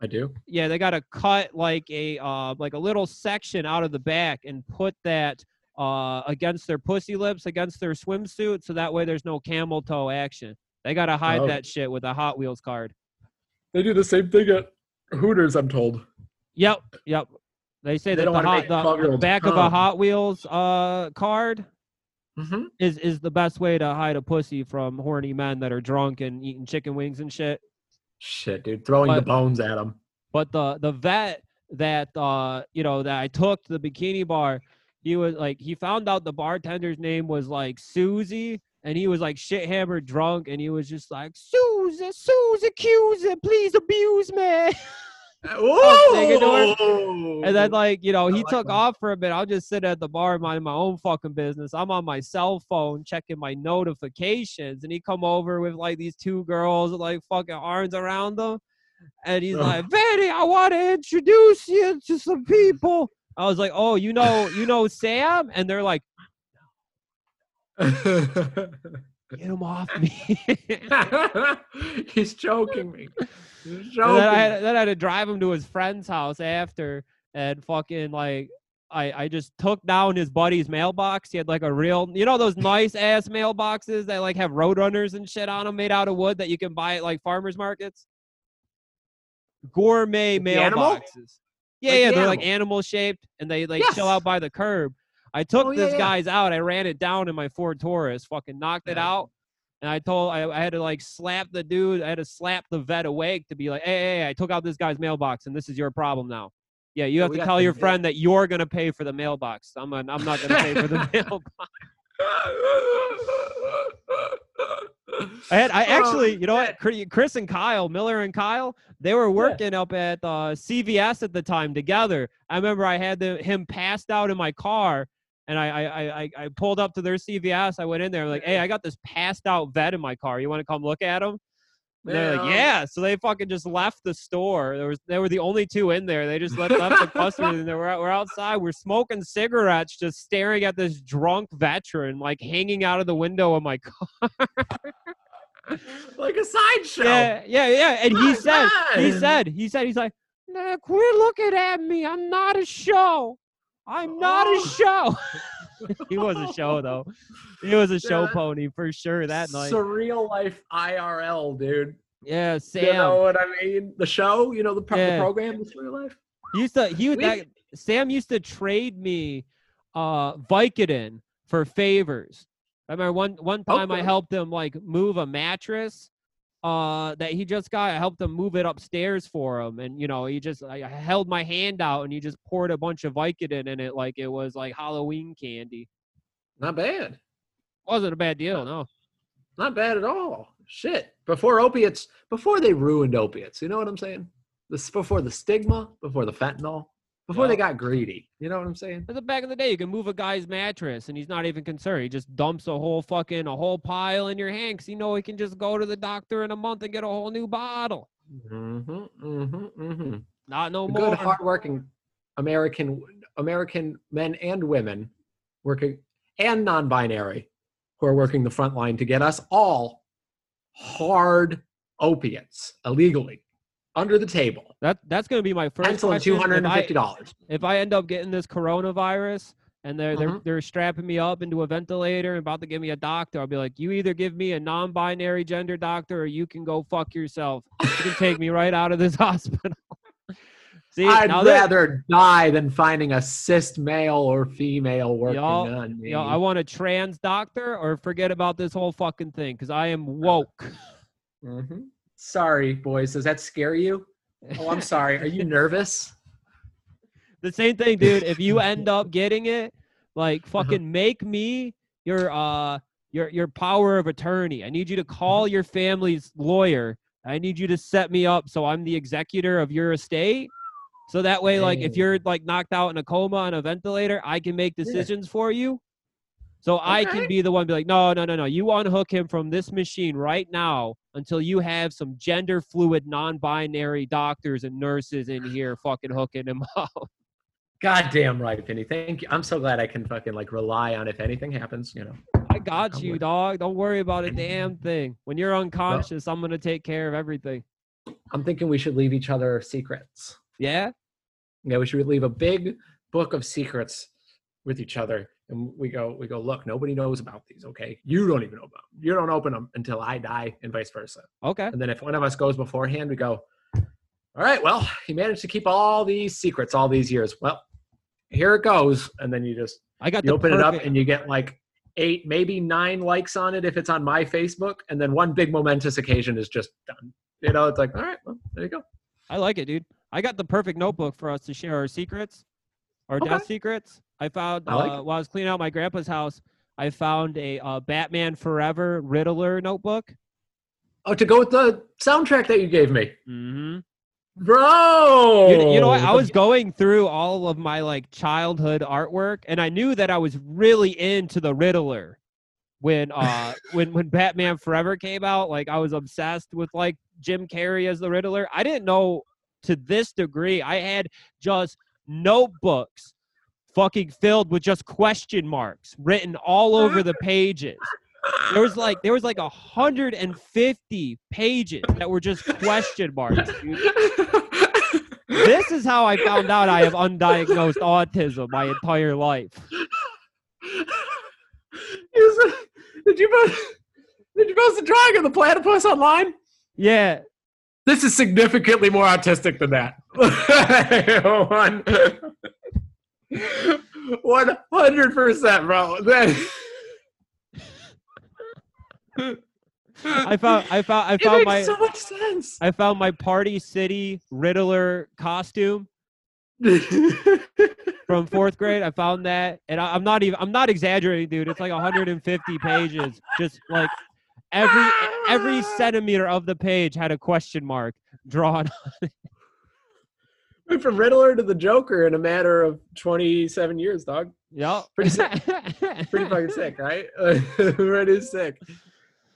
I do. yeah, they got to cut like a uh like a little section out of the back and put that uh against their pussy lips against their swimsuit so that way there's no camel toe action. They got to hide Oh. that shit with a Hot Wheels card. They do the same thing at Hooters. I'm told. Yep, yep. They say They that the, hot, the, the 12-year-olds back of a. Hot Wheels uh card Mm-hmm. is is the best way to hide a pussy from horny men that are drunk and eating chicken wings and shit. Shit, dude, throwing the bones at them. But the the vet that uh you know that I took to the bikini bar, he was like he found out the bartender's name was like Susie, and he was like shit hammered drunk, and he was just like Susie, Susie, accuse it, please abuse me. thinking to her, Whoa! And then like, you know, he like took that. off for a bit. I'll just sit at the bar minding my own fucking business. I'm on my cell phone checking my notifications. And he come over with like these two girls with like fucking arms around them. And he's like, Betty, I want to introduce you to some people. I was like, Oh, you know, you know Sam? And they're like, Get him off me. He's choking me. He's choking. then I, had, then I had to drive him to his friend's house after and fucking like I, I just took down his buddy's mailbox. He had like a real, you know, those nice ass mailboxes that like have roadrunners and shit on them made out of wood that you can buy at like farmers markets. Gourmet Like mailboxes. Yeah, Like yeah, the they're like animal? animal shaped and they like Yes. chill out by the curb. I took Oh, yeah, this yeah. guy's out. I ran it down in my Ford Taurus, fucking knocked it out. And I told I, I had to like slap the dude. I had to slap the vet awake to be like, hey, hey, hey, I took out this guy's mailbox, and this is your problem now. Yeah, you have to tell your yeah. friend that you're gonna pay for the mailbox. I'm not, I'm not gonna pay for the mailbox. I had I Oh, actually, you know what, Chris and Kyle, Miller and Kyle, they were working up at uh, CVS at the time together. I remember I had the, him passed out in my car, and I I, I I- I pulled up to their CVS. I went in there like, hey, I got this passed out vet in my car. You want to come look at him? And They're like, Yeah. So they fucking just left the store. There was they were the only two in there. They just left, left the customers and they were, we're outside. We're smoking cigarettes, just staring at this drunk veteran like hanging out of the window of my car. like a sideshow. Yeah, yeah, yeah. And he said, he said, he said, he's like, nah, quit looking at me. I'm not a show. I'm not a Oh. show. he was a show though. He was a show Yeah. pony for sure that night. Surreal life IRL, dude. yeah, Sam. You know what I mean? The show, you know, the, pro- Yeah. the program, the Surreal Life. He used to he would that, Sam used to trade me uh Vicodin for favors. I remember one one time I helped him like move a mattress uh that he just got. I helped him move it upstairs for him and you know, he just I held my hand out and he just poured a bunch of Vicodin in it like it was like Halloween candy. Not bad. Wasn't a bad deal, no. Not bad at all. Shit. Before opiates, before they ruined opiates, you know what I'm saying? This before the stigma, before the fentanyl, before they got greedy. You know what I'm saying? But the back in the day, you can move a guy's mattress and he's not even concerned. He just dumps a whole fucking a whole pile in your hand 'cause you know he can just go to the doctor in a month and get a whole new bottle. Mm-hmm, mm-hmm, mm-hmm. Not no The more. good, hardworking American American men and women working and non-binary who are working the front line to get us all hard opiates illegally under the table. That that's gonna be my first Pencil and two hundred and If I, dollars. if I end up getting this coronavirus and they're they're Mhm. they're strapping me up into a ventilator and about to give me a doctor, I'll be like, you either give me a non-binary gender doctor or you can go fuck yourself. You can take me right out of this hospital. See, I'd rather die than finding a cis male or female working Y'all- on me. know, I want a trans doctor or forget about this whole fucking thing because I am woke. Mhm. Sorry, boys. Does that scare you? Oh, I'm sorry. Are you nervous? the same thing, dude. If you end up getting it, Uh-huh. like fucking make me your uh your your power of attorney. I need you to Mm-hmm. call your family's lawyer. I need you to set me up so I'm the executor of your estate. So that way, like if you're like knocked out in a coma on a ventilator, I can make Yeah. decisions for you. So I can be the one be like, no, no, no, no. You unhook him from this machine right now until you have some gender fluid, non-binary doctors and nurses in here fucking hooking him up. Goddamn right, Penny. Thank you. I'm so glad I can fucking like rely on if anything happens, you know. I got I you, would. dog. Don't worry about a damn thing. When you're unconscious, I'm gonna take care of everything. I'm thinking we should leave each other secrets. Yeah. Yeah, we should leave a big book of secrets with each other. And we go, we go, look, nobody knows about these, okay? You don't even know about them. You don't open them until I die, and vice versa. Okay. And then if one of us goes beforehand, we go, all right, well, he managed to keep all these secrets all these years. Well, here it goes. And then you just I got you open it up and you get like eight, maybe nine likes on it if it's on my Facebook. And then one big momentous occasion is just done. You know, it's like, all right, well, there you go. I like it, dude. I got the perfect notebook for us to share our secrets, our death secrets. I found I like uh, while I was cleaning out my grandpa's house, I found a uh, Batman Forever Riddler notebook. Oh, to go with the soundtrack that you gave me. Mm-hmm. Bro. You, you know what? I was going through all of my like childhood artwork, and I knew that I was really into the Riddler when uh when when Batman Forever came out. Like I was obsessed with like Jim Carrey as the Riddler. I didn't know to this degree. I had just notebooks fucking filled with just question marks written all over the pages. There was like there was like a hundred and fifty pages that were just question marks. dude this is how I found out I have undiagnosed autism my entire life. Said- did you post, did you post a drawing of the platypus online? Yeah. This is significantly more autistic than that. One hundred percent, bro. That- I found I found I it found makes my so much sense. I found my Party City Riddler costume from fourth grade. I found that, and I, I'm not even I'm not exaggerating, dude. It's like 150 pages, just like every every ah! centimeter of the page had a question mark drawn. Went from Riddler to the Joker in a matter of twenty-seven years, dog. Yep. Pretty sick. Pretty fucking sick, right? Pretty sick,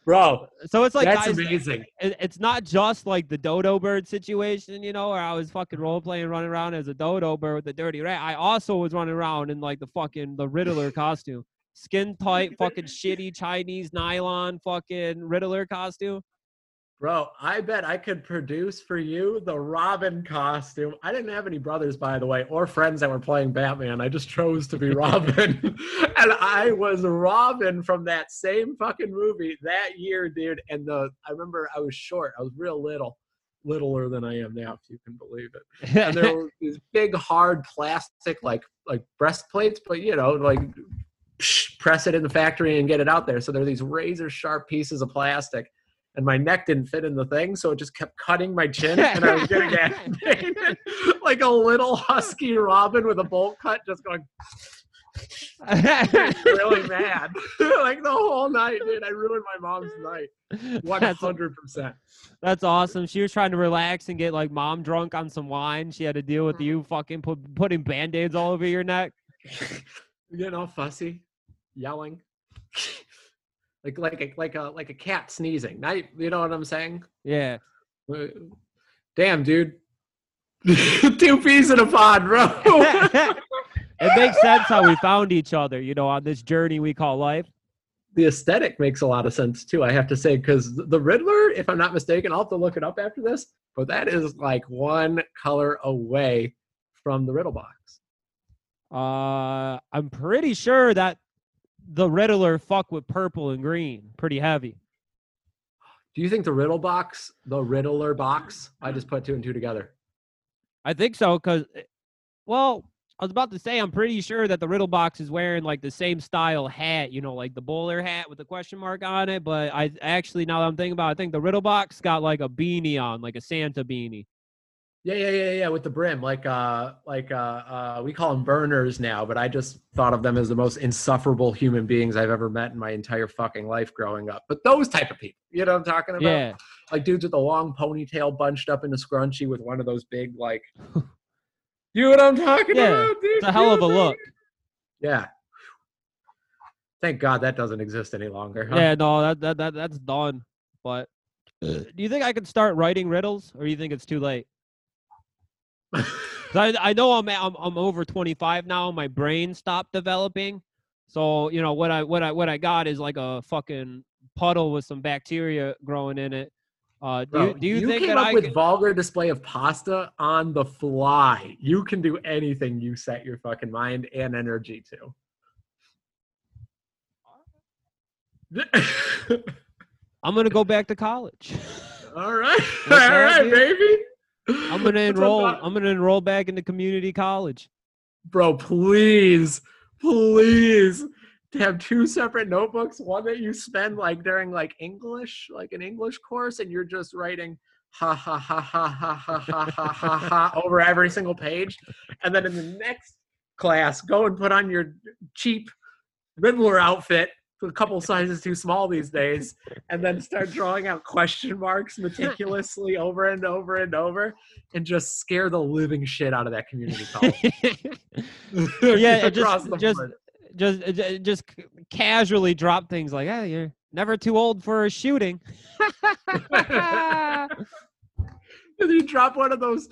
bro. so it's like that's guys, amazing. it, it's not just like the dodo bird situation, you know, where I was fucking role playing, running around as a dodo bird with the dirty rat. I also was running around in like the fucking the Riddler costume, skin tight, fucking shitty Chinese nylon fucking Riddler costume. Bro, I bet I could produce for you the Robin costume. I didn't have any brothers, by the way, or friends that were playing Batman. I just chose to be Robin. and I was Robin from that same fucking movie that year, dude. And the I remember I was short. I was real little, littler than I am now, if you can believe it. And there were these big hard plastic like like breastplates, but you know, like press it in the factory and get it out there. So there are these razor sharp pieces of plastic and my neck didn't fit in the thing, so it just kept cutting my chin, and I was getting agitated, like a little husky robin with a bolt cut, just going really mad, like the whole night, dude. I ruined my mom's night, one That's, hundred percent. that's awesome. She was trying to relax and get like mom drunk on some wine. She had to deal with mm-hmm. you fucking put, putting band aids all over your neck. Getting all fussy, yelling, like like a, like a like a cat sneezing. Now, you know what I'm saying? Yeah. Uh, Damn, dude. Two peas in a pod, bro. it makes sense how we found each other, you know, on this journey we call life. the aesthetic makes a lot of sense too. I have to say because the Riddler, if I'm not mistaken, I'll have to look it up after this. But that is like one color away from the Riddle box. Uh, I'm pretty sure that the Riddler fuck with purple and green pretty heavy. Do you think the Riddle box, the Riddler box? I just put two and two together. I think so because, eh, well, I was about to say I'm pretty sure that the Riddle box is wearing like the same style hat, you know, like the bowler hat with the question mark on it. But I actually, now that I'm thinking about, it, I think the Riddle box got like a beanie on, like a Santa beanie. Yeah, yeah, yeah, yeah, with the brim, like uh, like uh, uh, we call them burners now, but I just thought of them as the most insufferable human beings I've ever met in my entire fucking life growing up. But those type of people, you know what I'm talking about? Yeah, like dudes with a long ponytail bunched up in a scrunchie with one of those big like you know what i'm talking Yeah, about dude it's a hell of a You know what I'm look. yeah thank god that doesn't exist any longer huh? Yeah, no, that, that that that's done. But do you think I could start writing riddles, or do you think it's too late? I I know I'm, I'm I'm over 25 now. My brain stopped developing, so you know what I what I what I got is like a fucking puddle with some bacteria growing in it, Uh, do Bro, you, do you, think came that up I with could- vulgar display of pasta on the fly? You can do anything you set your fucking mind and energy to. I'm gonna go back to college. All right, all right, baby. I'm gonna enroll. I'm gonna enroll back into community college. bro. Please, please, to have two separate notebooks. One that you spend like during like English, like an English course, and you're just writing ha ha ha ha ha ha ha ha ha ha over every single page, and then in the next class, go and put on your cheap Riddler outfit. A couple sizes too small these days, and then start drawing out question marks meticulously over and over and over, and just scare the living shit out of that community college. Yeah, just- just- just uh, just casually drop things like, "Hey, you're never too old for a shooting." If you drop one of those.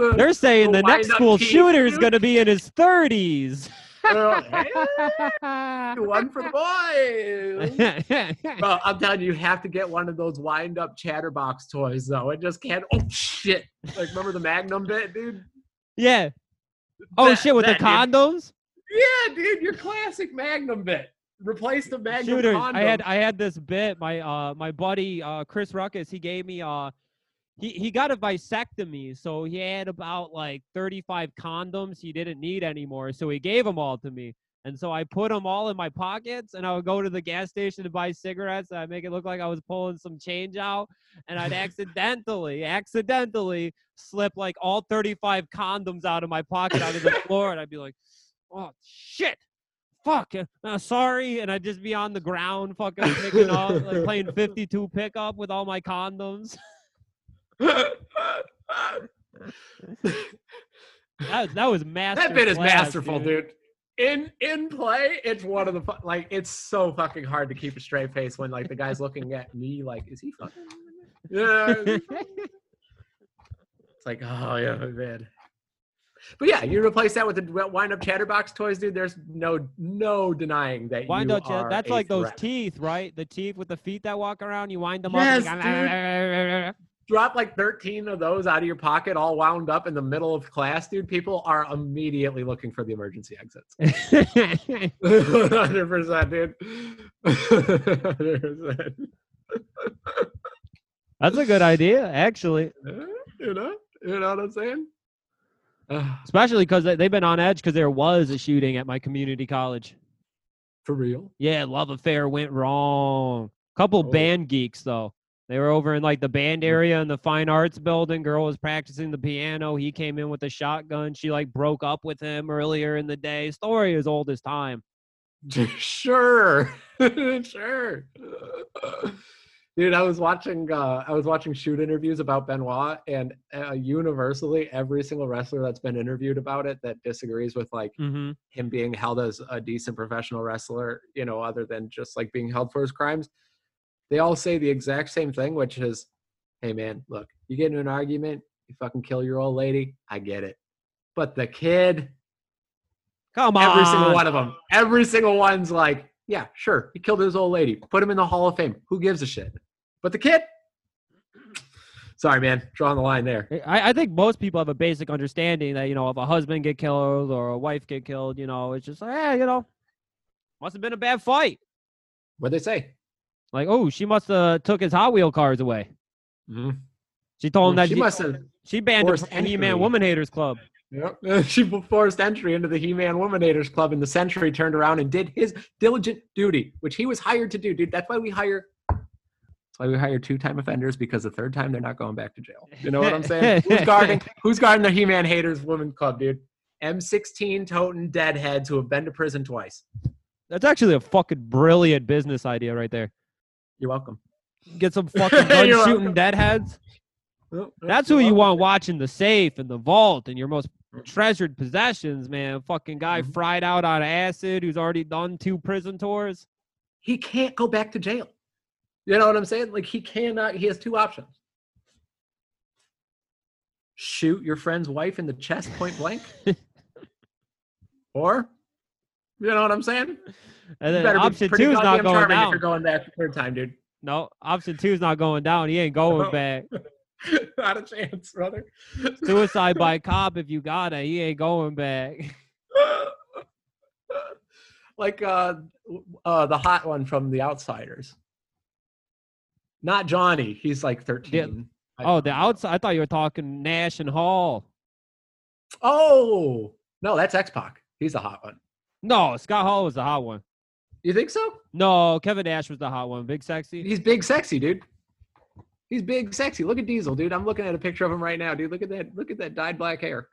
uh, They're saying The the next school shooter is going to be in his 30s. Uh, hey, one for the boys. Bro, I'm telling you, you have to get one of those wind up chatterbox toys, though. It just can't. Oh, shit. Like, remember the Magnum bit, dude? yeah. Oh That- shit, with the that, dude. condoms? Yeah, dude, your classic Magnum bit. Replace the Magnum Shooters. condom. I had I had this bit. My uh my buddy uh Chris Ruckus, he gave me uh he, he got a vasectomy, so he had about like 35 condoms he didn't need anymore. So he gave them all to me. And so I put them all in my pockets and I would go to the gas station to buy cigarettes and I'd make it look like I was pulling some change out. And I'd accidentally, accidentally slip like all 35 condoms out of my pocket onto the floor. And I'd be like, oh, shit. Fuck, uh, uh, sorry. And I'd just be on the ground fucking picking up, like playing 52 pickup with all my condoms. That, that was master. that bit is masterful, dude. In in play, it's one of the fu- like. It's so fucking hard to keep a straight face when like the guy's looking at me like, is he fucking? Yeah. he fucking? It's like, oh yeah, man. But yeah, you replace that with the wind up chatterbox toys, dude. There's no no denying that Wind you up, are that's like those threat. teeth, right? The teeth with the feet that walk around. You wind them Yes, up. Drop like 13 of those out of your pocket, all wound up in the middle of class, dude. People are immediately looking for the emergency exits. Hundred percent, dude. Hundred percent. That's a good idea, actually. You know, you know what I'm saying? Especially because they've been on edge because there was a shooting at my community college. for real. Yeah, love affair went wrong. Couple Oh. band geeks though. They were over in like the band area in the fine arts building. Girl was practicing the piano. He came in with a shotgun. She like broke up with him earlier in the day. Story as old as time. sure, sure. Dude, I was watching. Uh, I was watching shoot interviews about Benoit, and uh, universally, every single wrestler that's been interviewed about it that disagrees with like Mm-hmm. him being held as a decent professional wrestler, you know, other than just like being held for his crimes, they all say the exact same thing, which is, hey man, look, you get in an argument, you fucking kill your old lady, I get it. But the kid, Come on. every single one of them, every single one's like, yeah, sure, he killed his old lady, put him in the Hall of Fame. Who gives a shit? But the kid, sorry, man, drawing the line there. I, I think most people have a basic understanding that you know if a husband get killed or a wife get killed, you know it's just like, eh, you know, must have been a bad fight. What'd they say? Like, oh, she must have took his Hot Wheel cars away. Mhm. She told him that she she, must have she banned him from the He-Man. Woman Haters Club. Yep. she forced entry into the He-Man Woman Haters Club, and the Century turned around and did his diligent duty, which he was hired to do. Dude, that's why we hire. That's why we hire two-time offenders because the third time they're not going back to jail. You know what I'm saying? who's guarding? Who's guarding the He-Man Haters Women Club, dude? M16 toting deadheads who have been to prison twice. That's actually a fucking brilliant business idea right there. You're welcome. Get some fucking gun You're shooting welcome. deadheads. Oh, oh, That's who you want watching the safe and the vault and your most treasured possessions, man. Fucking guy Mhm. fried out on acid who's already done two prison tours. He can't go back to jail. You know what I'm saying? Like he cannot. He has two options: shoot your friend's wife in the chest point blank, or you know what I'm saying? And then option two is not going charming if down. you're going back the third time, dude. No, option two is not going down. He ain't going No. back. Not a chance, brother. Suicide by cop if you got it. He ain't going back. like uh, uh, the hot one from The Outsiders. Not Johnny. He's like 13. I- Oh, the outside. I thought you were talking Nash and Hall. Oh, no, that's X Pac. He's the hot one. No, Scott Hall was the hot one. You think so? No, Kevin Nash was the hot one. Big sexy. He's big, sexy, dude. He's big, sexy. Look at Diesel, dude. I'm looking at a picture of him right now, dude. Look at that. Look at that dyed black hair.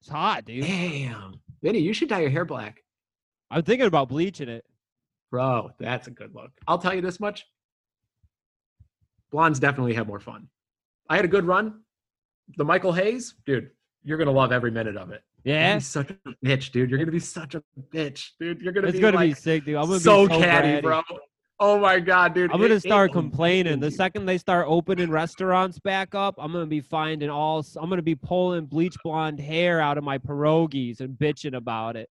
It's hot, dude. Damn, Vinny, you should dye your hair black, I'm thinking about bleaching it. bro. That's a good look. I'll tell you this much: blondes definitely have more fun. I had a good run. The Michael Hayes, dude. You're gonna love every minute of it. You're Yeah, such a bitch, dude. You're gonna be such a bitch, dude. You're gonna it's be gonna like be sick, dude. I'm gonna so be so catty, bro. Oh my god, dude. I'm gonna It- it start will complaining. The mm. second they start opening restaurants back up, I'm gonna be finding all. I'm gonna be pulling bleach blonde hair out of my pierogies and bitching about it.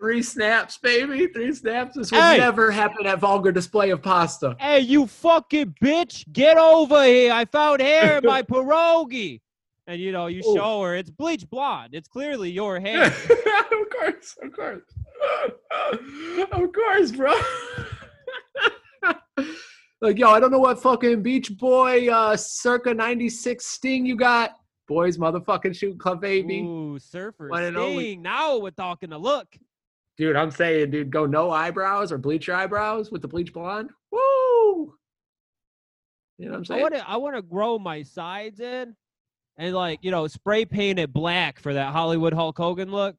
Three snaps, baby. Three snaps. This will Hey! never happen at vulgar display of pasta. Hey, you fucking bitch! Get over here! I found hair in my pierogi. And you know, you Ooh. show her it's bleach blonde. It's clearly your hair. of course, of course. of course, bro. like, yo, I don't know what fucking Beach Boy uh circa 96 sting you got. Boys motherfucking shoot club baby. Ooh, surfer One and only. sting. Now we're talking to look. Dude, I'm saying, dude, go no eyebrows or bleach your eyebrows with the bleach blonde. Woo! You know what I'm I saying? want to. I want to grow my sides in, and like you know, spray paint it black for that Hollywood Hulk Hogan look.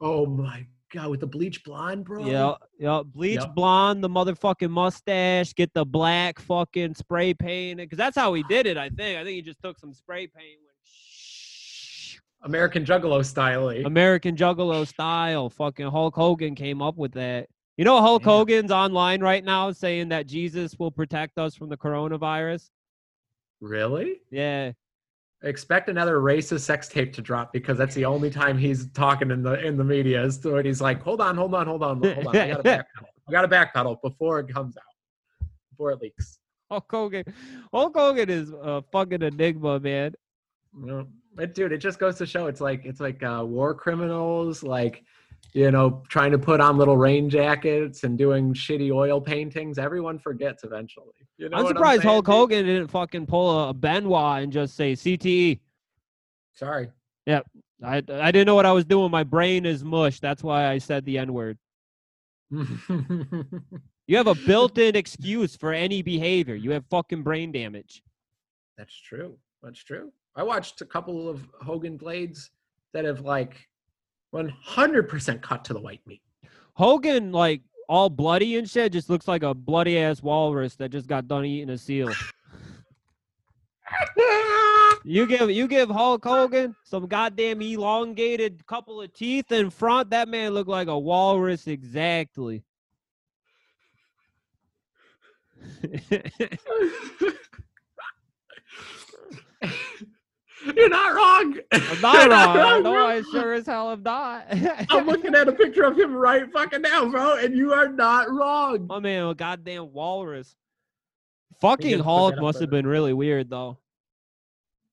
Oh my god, with the bleach blonde, bro. Yeah, yeah. Bleach Yep. blonde, the motherfucking mustache, get the black fucking spray painted because that's how he did it. I think. I think he just took some spray paint, American Juggalo style. Eh? American Juggalo style. Fucking Hulk Hogan came up with that. You know, Hulk. Hogan's online right now saying that Jesus will protect us from the coronavirus. Really? Yeah. Expect another racist sex tape to drop because that's the only time he's talking in the in the media. Is when he's like, "Hold on, hold on, hold on, hold on. I got to backpedal. I got to backpedal before it comes out, before it leaks." Hulk Hogan. Hulk Hogan is a fucking enigma, man. You know, but dude, it just goes to show it's like it's like uh, war criminals, like you know, trying to put on little rain jackets and doing shitty oil paintings. Everyone forgets eventually. You know I'm surprised saying, Hulk? Hogan didn't fucking pull a Benoit and just say CTE. Sorry. I I didn't know what I was doing. My brain is mush. That's why I said the N word. You have a built-in excuse for any behavior. You have fucking brain damage. That's true. That's true. I watched a couple of Hogan blades that have like 100% cut to the white meat. Hogan, like all bloody and shit, just looks like a bloody ass walrus that just got done eating a seal. You give you give Hulk Hogan some goddamn elongated couple of teeth in front. That man looked like a walrus exactly. You're not wrong. I'm not wrong. I know I sure as hell am not. I'm looking at a picture of him right fucking now, bro, and you are not wrong. My man, a goddamn walrus. Fucking just Hulk must have been really weird though.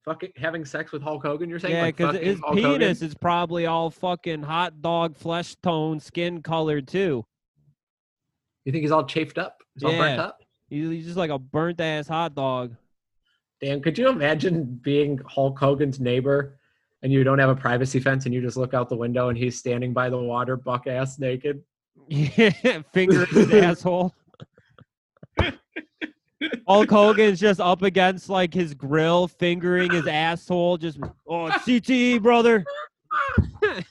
Fucking having sex with Hulk Hogan, you're saying? Yeah, because fucking his Hulk Hogan? penis is probably all fucking hot dog flesh tone, skin colored too. You think he's all chafed up? He's all burnt Yeah. up? He's he's just like a burnt ass hot dog. Damn, could you imagine being Hulk Hogan's neighbor and you don't have a privacy fence and you just look out the window and he's standing by the water, buck ass naked? Finger in his asshole. Hulk Hogan's just up against like his grill, fingering his asshole. Just oh CTE, brother.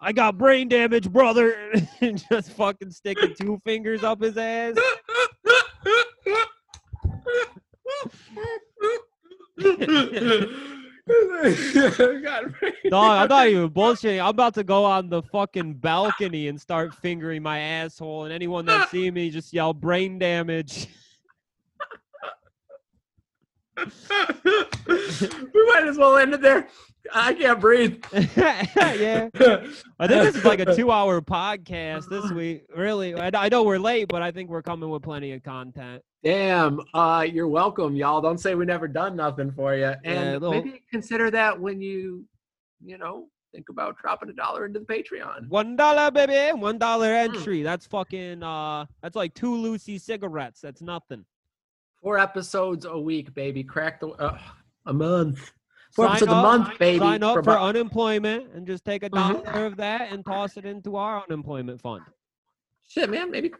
I got brain damage, brother. and just fucking sticking two fingers up his ass. Dog, I'm not even bullshitting. I'm about to go on the fucking balcony and start fingering my asshole, and anyone that see me just yell brain damage. we might as well end it there. I can't breathe. yeah. I think this is like a two-hour podcast this week. Really, I, I know we're late, but I think we're coming with plenty of content. Damn. Uh, you're welcome, y'all. Don't say we never done nothing for you. Yeah, And little- maybe consider that when you, you know, think about dropping a dollar into the Patreon. One dollar, baby. One dollar Hmm. entry. That's fucking. Uh, that's like two loosie cigarettes. That's nothing. Four episodes a week, baby. Crack the uh, a month. Sign episodes a up- month, baby. Sign up for, about- unemployment and just take a Mhm. dollar of that and toss it into our unemployment fund. shit, man. Maybe,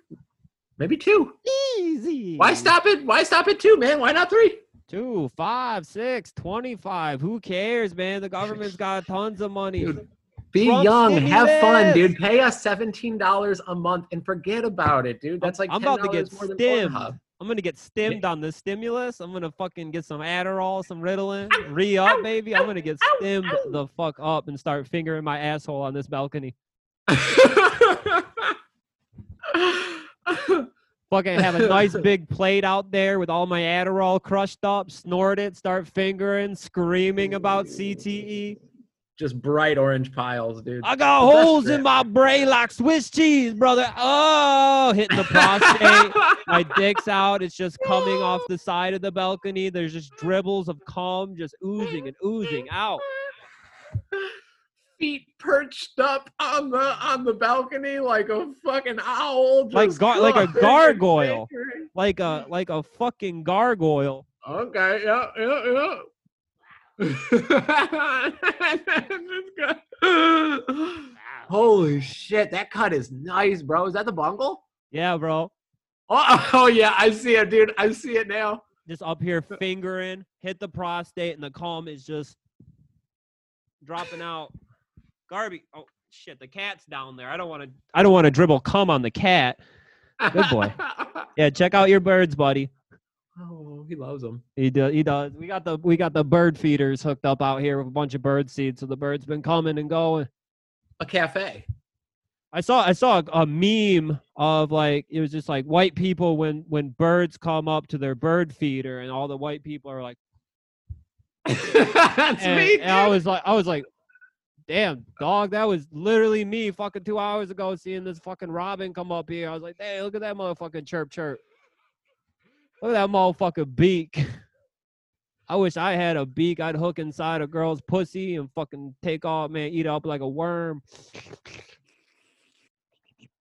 maybe two. Easy. Why stop it? Why stop at two, man? Why not three? Two, five, six, twenty-five. Who cares, man? The government's got tons of money. Dude, Be Trump young, have fun, dude. Pay us seventeen dollars a month and forget about it, dude. That's like I'm about to get $10 more than stimmed. I'm gonna get stimmed on the stimulus. I'm gonna fucking get some Adderall, some Ritalin, re up, baby. I'm gonna get stimmed the fuck up and start fingering my asshole on this balcony. Fucking have a nice big plate out there with all my Adderall crushed up, snort it, start fingering, screaming about CTE. Just bright orange piles, dude. I got The best holes in my brain like Swiss cheese, brother. Oh, hitting the prostate. my dick's out. It's just coming off the side of the balcony. There's just dribbles of cum just oozing and oozing out. Feet perched up on the on the balcony like a fucking owl. Like gar- like a gargoyle. Like a like a fucking gargoyle. Okay, yeah, yeah, yeah. Holy shit, that cut is nice, bro. Is that the bungle? Yeah, bro. Oh, oh yeah, I see it, dude. I see it now. Just up here fingering, hit the prostate, and the cum is just dropping out. Garby. Oh shit, the cat's down there. I don't want to. I don't want to dribble cum on the cat. Good boy. Yeah, check out your birds, buddy. Oh, he loves them. He does. He does. We got the we got the bird feeders hooked up out here with a bunch of bird seed, so the birds been coming and going. A cafe. I saw I saw a, a meme of like it was just like white people when when birds come up to their bird feeder and all the white people are like That's and, me. and I was like I was like damn dog that was literally me fucking two hours ago seeing this fucking robin come up here I was like hey look at that motherfucking chirp chirp look at that motherfucking beak I wish I had a beak I'd hook inside a girl's pussy and fucking take off man eat up like a worm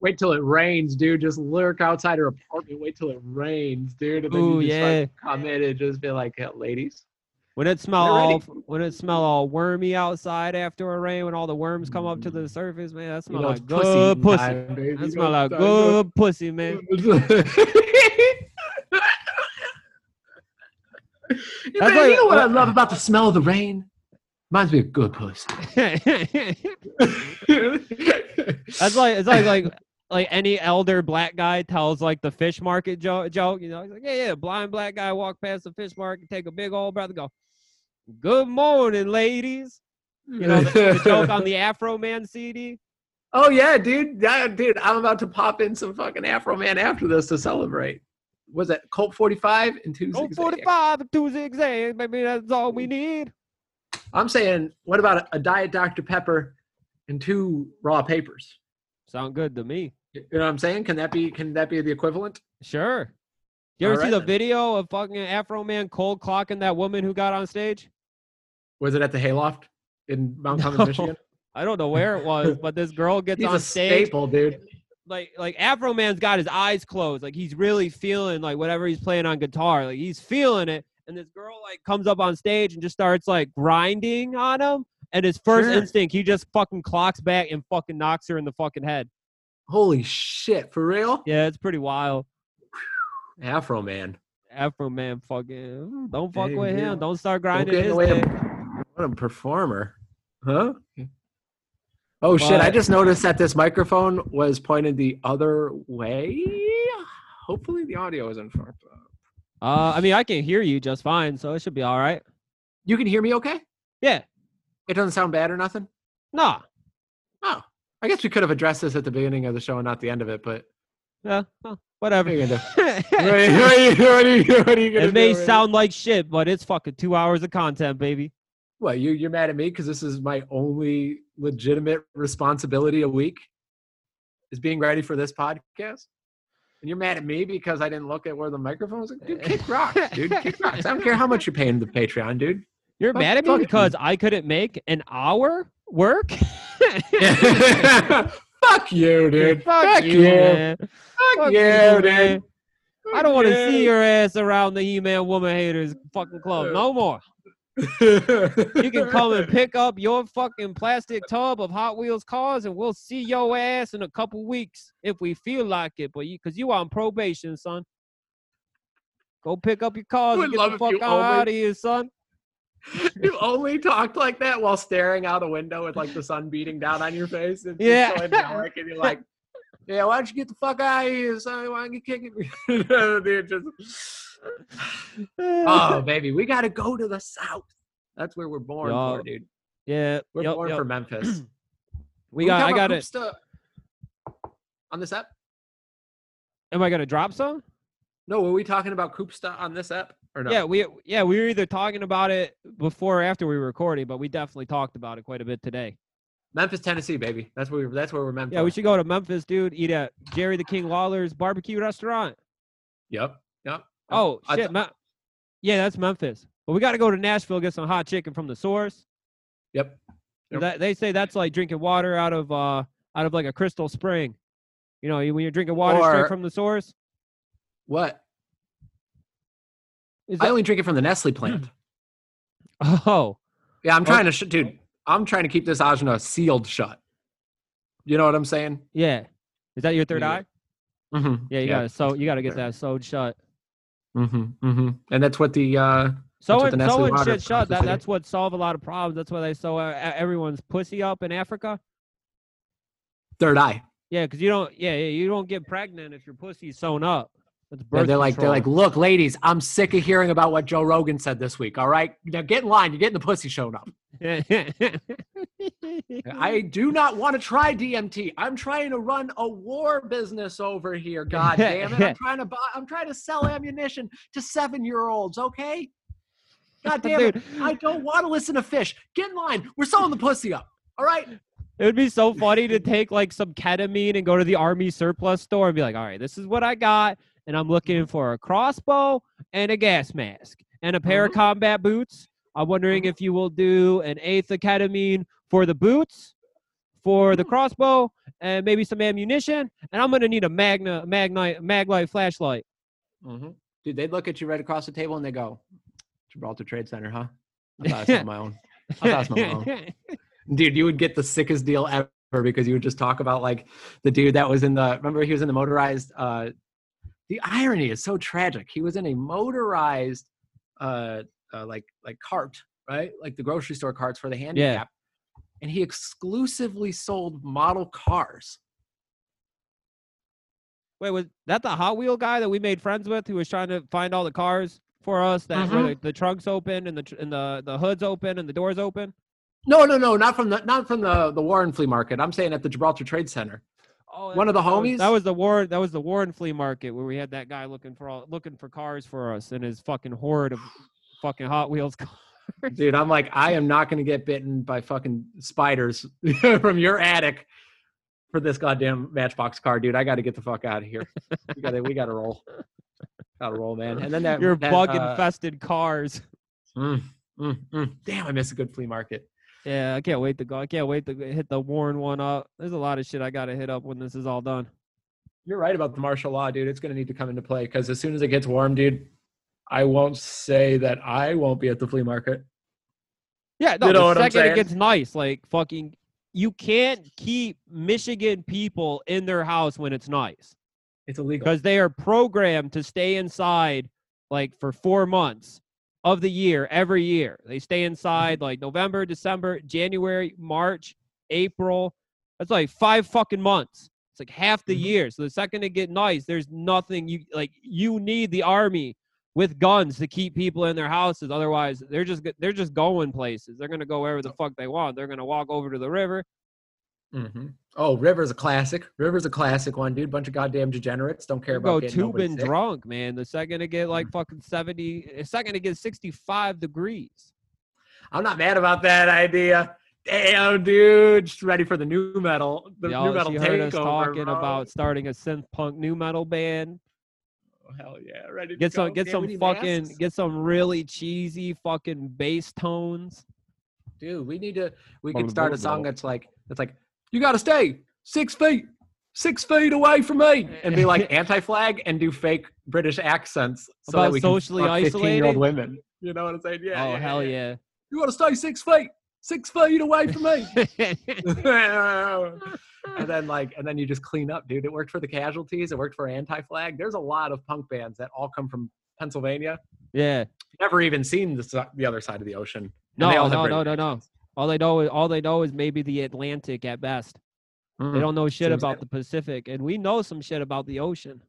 Wait till it rains, dude. Just lurk outside her apartment. Wait till it rains, dude. And then Ooh, you just yeah. come in and just be like, "Yeah, ladies. When it smell all when it smell all wormy outside after a rain, when all the worms come up to the mm. surface, man, that You smell know, like pussy good pussy. time. That smell like good pussy, man. Man, like- you know what I love about the smell of the rain? Reminds me of good pussy. That's like it's like like like any elder black guy tells like the fish market jo- joke. You know, he's like, yeah, yeah, blind black guy walk past the fish market, take a big old breath, and go, "Good morning, ladies." You know, the, the joke on the Afroman CD. Oh yeah, dude. Yeah, dude. I'm about to pop in some fucking Afroman after this to celebrate. Was it Colt 45 and two Go zigzag? 45 and two zigzags, maybe that's all we need. I'm saying, what about a, Diet Dr. Pepper and two raw papers? Sound good to me. You know what I'm saying? Can that be can that be the equivalent? Sure. You ever see the then. video of fucking Afroman cold clocking that woman who got on stage? Was it at the Hayloft in Mount No. Michigan? I don't know where it was, but this girl gets He's on a stage. staple, dude. Like like Afroman's got his eyes closed. Like he's really feeling like whatever he's playing on guitar. Like he's feeling it. And this girl like comes up on stage and just starts like grinding on him. And his first Sure. instinct, he just fucking clocks back and fucking knocks her in the fucking head. Holy shit, for real? Yeah, it's pretty wild. Afroman. Afro Man fucking don't fuck Hey, with him. Don't start grinding his dick. what a performer. Huh? Oh shit, I just noticed that this microphone was pointed the other way. Hopefully the audio isn't fucked up. Uh, I mean, I can hear you just fine, so it should be all right. You can hear me okay? Yeah. It doesn't sound bad or nothing? Nah. Oh. I guess we could have addressed this at the beginning of the show and not the end of it, but Yeah. well, what whatever. are you gonna do? What are you, what are you, what are you, what gonna it may do, sound like shit, but it's fucking two hours of content, baby. What you you're mad at me because this is my only legitimate responsibility a week is being ready for this podcast. And you're mad at me because I didn't look at where the microphone was. Like, dude, kick rocks, dude. Kick rocks. I don't care how much you're paying the Patreon, dude. You're Fuck- mad at me fuck because I couldn't make an hour work? Fuck you, dude. Fuck, you, man. Fuck, Fuck you, you, dude. I don't want to see your ass around the He-Man Woman Haters fucking club uh, no more. You can come and pick up your fucking plastic tub of Hot Wheels cars, and we'll see your ass in a couple weeks if we feel like it. But you, cause you on probation, son. Go pick up your cars and get love the fuck out, only- of here, son. You only talked like that while staring out a window with like the sun beating down on your face. Just Yeah. so angelic, and you're like, "Yeah, why don't you get the fuck out of here? Son? Why don't you kick it?" Dude, just oh baby, we got to go to the south. That's where we're born for, dude. yeah, We're born for Memphis. we got. I got it it. on this app. Am I gonna drop some? No, were we talking about Koopsta on this app or no? Yeah, we yeah we were either talking about it before or after we were recording, but we definitely talked about it quite a bit today. Memphis, Tennessee, baby. That's where we, that's where we're Memphis. Yeah, we should go to Memphis, dude. Eat at Jerry the King Lawler's barbecue restaurant. Yep. Yep. Oh I shit, Me- yeah, that's Memphis. But we got to go to Nashville get some hot chicken from the source. Yep. Yep. That they say that's like drinking water out of uh out of like a crystal spring. You know, when you're drinking water Or- straight from the source. What? Is I that, only drink it from the Nestle plant. oh, Yeah, I'm Oh. trying to, sh- dude. I'm trying to keep this ajna sealed shut. You know what I'm saying? yeah. Is that your third Yeah. eye? Mm-hmm. Yeah, you gotta so you gotta get that sewed shut. Mm-hmm. Mm-hmm. And that's what the uh, what Sewing, the Nestle sewing shit shut. That, that's what solve a lot of problems. That's why they sew everyone's pussy up in Africa. third eye. Yeah, because you don't. Yeah, yeah, you don't get pregnant if your pussy's sewn up. Yeah, they're like, they're like, look, ladies, I'm sick of hearing about what Joe Rogan said this week. All right, now get in line. You're getting the pussy shown up. I do not want to try DMT. I'm trying to run a war business over here. God damn it! I'm trying to buy. I'm trying to sell ammunition to seven year olds. Okay. God damn it! I don't want to listen to Phish. Get in line. We're selling the pussy up. All right. It would be so funny to take like some ketamine and go to the army surplus store and be like, all right, this is what I got. And I'm looking for a crossbow and a gas mask and a pair of combat boots. I'm wondering if you will do an eighth of ketamine for the boots, for the crossbow, and maybe some ammunition. And I'm gonna need a magna magnite maglite flashlight. Mm-hmm. Dude, they'd look at you right across the table and they go, Gibraltar Trade Center, huh? I thought I saw my own. I thought I saw my own. Dude, you would get the sickest deal ever because you would just talk about like the dude that was in the remember he was in the motorized uh the irony is so tragic. He was in a motorized uh, uh like like cart, right? Like the grocery store carts for the handicap. And he exclusively sold model cars. Wait, was that the Hot Wheel guy that we made friends with who was trying to find all the cars for us that Mhm. the, the trunks open and the and the the hoods open and the doors open? No, no, no, not from the not from the the Warren Flea Market. I'm saying at the Gibraltar Trade Center. Oh, One of the homies? That was the Warren. That was the Warren flea market where we had that guy looking for all looking for cars for us and his fucking horde of fucking Hot Wheels cars. Dude, I'm like, I am not gonna get bitten by fucking spiders from your attic for this goddamn matchbox car, dude. I gotta get the fuck out of here. We gotta we gotta roll. Gotta roll, man. And then that Your bug uh, infested cars. mm, mm, mm. Damn, I miss a good flea market. Yeah, I can't wait to go. I can't wait to hit the Warren one up. There's a lot of shit I gotta hit up when this is all done. You're right about the martial law, dude. It's gonna need to come into play because as soon as it gets warm, dude, I won't say that I won't be at the flea market. Yeah, no, You know the second it gets nice, like fucking, you can't keep Michigan people in their house when it's nice It's illegal. because they are programmed to stay inside like for four months of the year every year. They stay inside like November, December, January, March, April. That's like five fucking months. It's like half the Mhm. year. So the second it get nice, there's nothing you like. You need the army with guns to keep people in their houses. Otherwise, they're just they're just going places. They're gonna go wherever the fuck they want. They're gonna walk over to the river. Hmm Oh, River's a classic. River's a classic one, dude. Bunch of goddamn degenerates don't care about getting nobody tubing sick. drunk, man. The second it get like fucking seventy, the second it gets sixty five degrees. I'm not mad about that idea. Damn, dude, just ready for the nu metal. The Y'all, nu metal she heard us talking bro. about starting a synth punk nu metal band. Oh, hell yeah, ready. To Get some go. get Damn, some fucking masks. get some really cheesy fucking bass tones. dude. We need to. We Blah, could start a song that's like that's like you got to stay six feet, six feet away from me, and be like anti-flag and do fake British accents so About that we can socially fuck 15-year-old women. You know what I'm saying? Yeah. oh yeah, hell yeah. yeah. You got to stay six feet, six feet away from me. and then like and then you just clean up dude it worked for the casualties it worked for anti-flag there's a lot of punk bands that all come from pennsylvania yeah. never even seen the, the other side of the ocean No, have no, no, no, no. All they know is all they know is maybe the Atlantic at best. They Mm. don't know shit about the Pacific, and we know some shit about the ocean.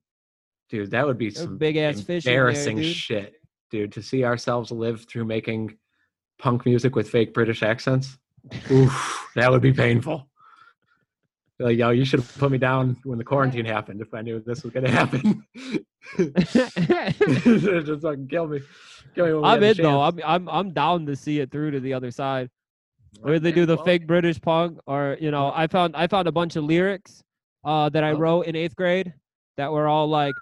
dude that would be There's some big ass fish in there, embarrassing dude. shit dude to see ourselves live through making punk music with fake british accents Oof, that would be painful like yo you should have put me down when the quarantine happened if i knew this was going to happen just fucking kill me kill me I'm in though. I'm I'm I'm down to see it through to the other side. Whether they do the fake British punk or you know, I found I found a bunch of lyrics uh, that I wrote in eighth grade that were all like,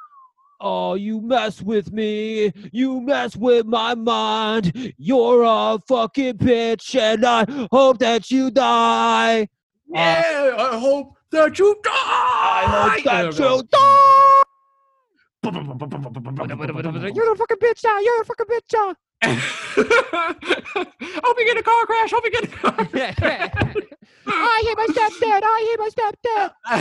"Oh, you mess with me, you mess with my mind. You're a fucking bitch, and I hope that you die. Yeah, I hope that you die. I hope that you die. You're a fucking bitch now. You're a fucking bitch now." hope you get a car crash. Hope you get a car crash. I hate my stepdad. I hate my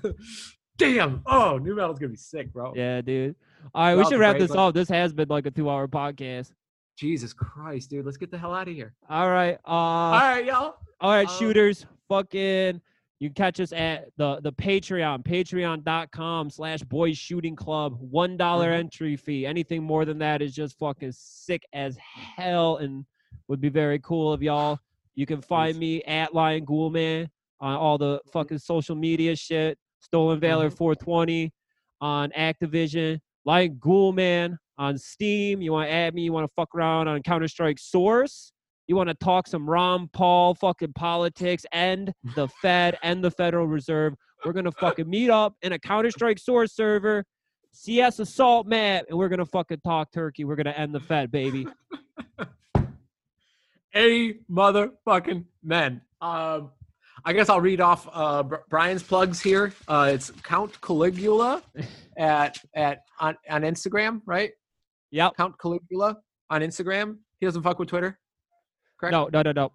stepdad. Damn. Oh, nu metal's gonna be sick, bro. Yeah, dude. All right, we should wrap this off. This has been like a two-hour podcast. Jesus Christ, dude. Let's get the hell out of here. All right, uh, All right, y'all. all right, um, shooters. Fucking, you can catch us at the the Patreon, patreon.com slash boys shooting club. One dollar Mhm. entry fee. Anything more than that is just fucking sick as hell and would be very cool of y'all. You can find me at Lion Ghoulman on all the fucking social media shit. Stolen Valor Mhm. 420 on Activision. Lion Ghoulman on Steam. You want to add me? You want to fuck around on Counter Strike Source? You want to talk some Ron Paul fucking politics and the Fed and the Federal Reserve? We're gonna fucking meet up in a Counter Strike Source server, CS Assault map, and we're gonna fucking talk turkey. We're gonna end the Fed, baby. A motherfucking men. Um, I guess I'll read off uh, Br- Brian's plugs here. Uh, it's Count Caligula at at on, on Instagram, right? Yep. Count Caligula on Instagram. He doesn't fuck with Twitter. Correct. No, no, no, no.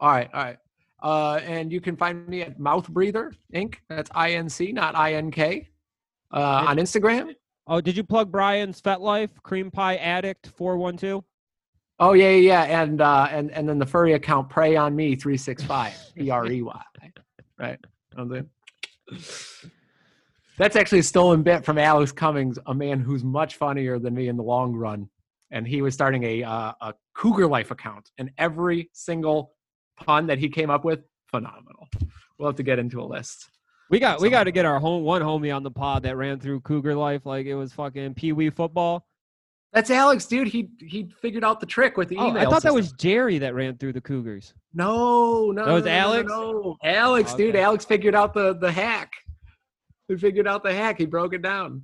All right, all right. Uh, and you can find me at Mouth Breather Inc. That's I N C, not I N K. Uh, on Instagram. Oh, did you plug Brian's FetLife Cream Pie Addict 412? Oh yeah, yeah, yeah. And uh, and and then the furry account Prey on Me three six five P R E Y. Right. know I'm saying? That's actually a stolen bit from Alex Cummings, a man who's much funnier than me in the long run. And he was starting a uh, a Cougar Life account, and every single pun that he came up with, phenomenal. We'll have to get into a list. We got we got to get our home one homie on the pod that ran through Cougar Life like it was fucking Pee Wee football. That's Alex, dude. He he figured out the trick with the Oh. I thought that was Jerry that ran through the Cougars. No, no. That was no, no, no, Alex? No, Alex, dude. Alex figured out the the hack. He figured out the hack. He broke it down.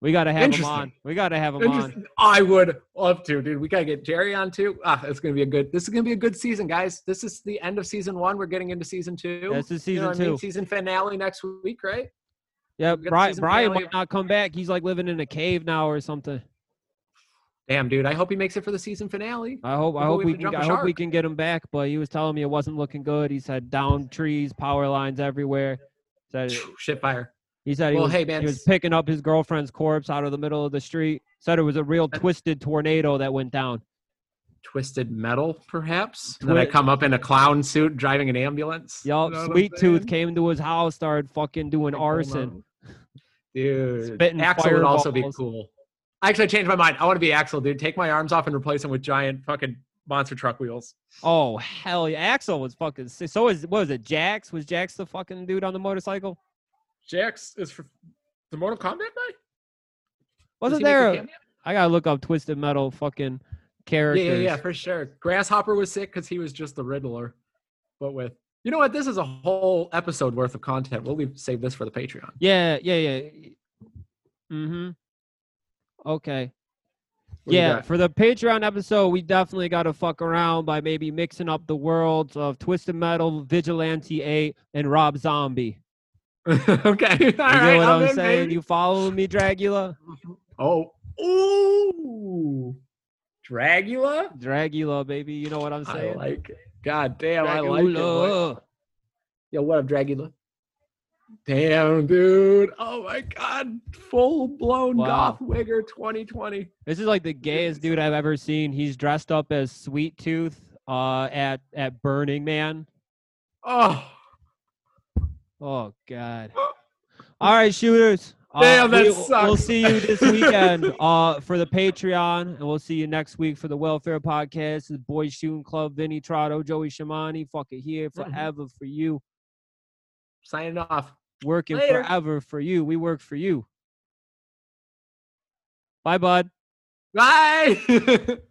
We got to have him on. We got to have him on. I would love to, dude. We gotta get Jerry on too. Ah, it's gonna be a good. This is gonna be a good season, guys. This is the end of season one. We're getting into season two. This is You know season I mean? two. Season finale next week, right? Yeah, got Brian, Brian might not come back. He's like living in a cave now or something. Damn, dude. I hope he makes it for the season finale. I hope I hope we can I hope we can get him back, but he was telling me it wasn't looking good. He said down trees, power lines everywhere. Said Shit fire. He said he Well, was hey, man, he was picking up his girlfriend's corpse out of the middle of the street. Said it was a real twisted tornado that went down. Twisted metal, perhaps. Then I come up in a clown suit driving an ambulance. Yup, You know Sweet Tooth came to his house, started fucking doing Like, arson. Dude, Spitting Axel would also be cool. I Actually, changed my mind. I want to be Axel, dude. Take my arms off and replace them with giant fucking monster truck wheels. Oh hell yeah! Axel was fucking sick. So was what was it? Jax was Jax the fucking dude on the motorcycle? Jax is for the Mortal Kombat guy. Wasn't he make a there? a- cameo? I gotta look up Twisted Metal fucking Yeah, characters. yeah, yeah, for sure. Grasshopper was sick because he was just the Riddler, but with you know what? This is a whole episode worth of content. We'll leave save this for the Patreon. Yeah, yeah, yeah. Mm-hmm. Okay. What yeah, for the Patreon episode, we definitely got to fuck around by maybe mixing up the worlds of Twisted Metal, Vigilante 8, and Rob Zombie. okay, all You right. know what I'm in, saying? baby. You following me, Dragula? Oh, ooh, Dragula. Dragula, baby. You know what I'm saying? I saying? like it. God damn, I like it. boy. Dragula. Yo, what up, Dragula? Damn, dude. Oh my god. Full blown Wow. goth wigger 2020. This is like the gayest dude I've ever seen. He's dressed up as Sweet Tooth uh, at at Burning Man. Oh, Oh God. All right, shooters. Uh, Damn, that we, We'll see you this weekend uh, for the Patreon, and we'll see you next week for the Welfare Podcast. The Boys Shooting Club, Vinny Trotto, Joey Shamani, fuck it here Mhm. forever for you, signing off. working Later. forever for you. We work for you. Bye, bud. Bye.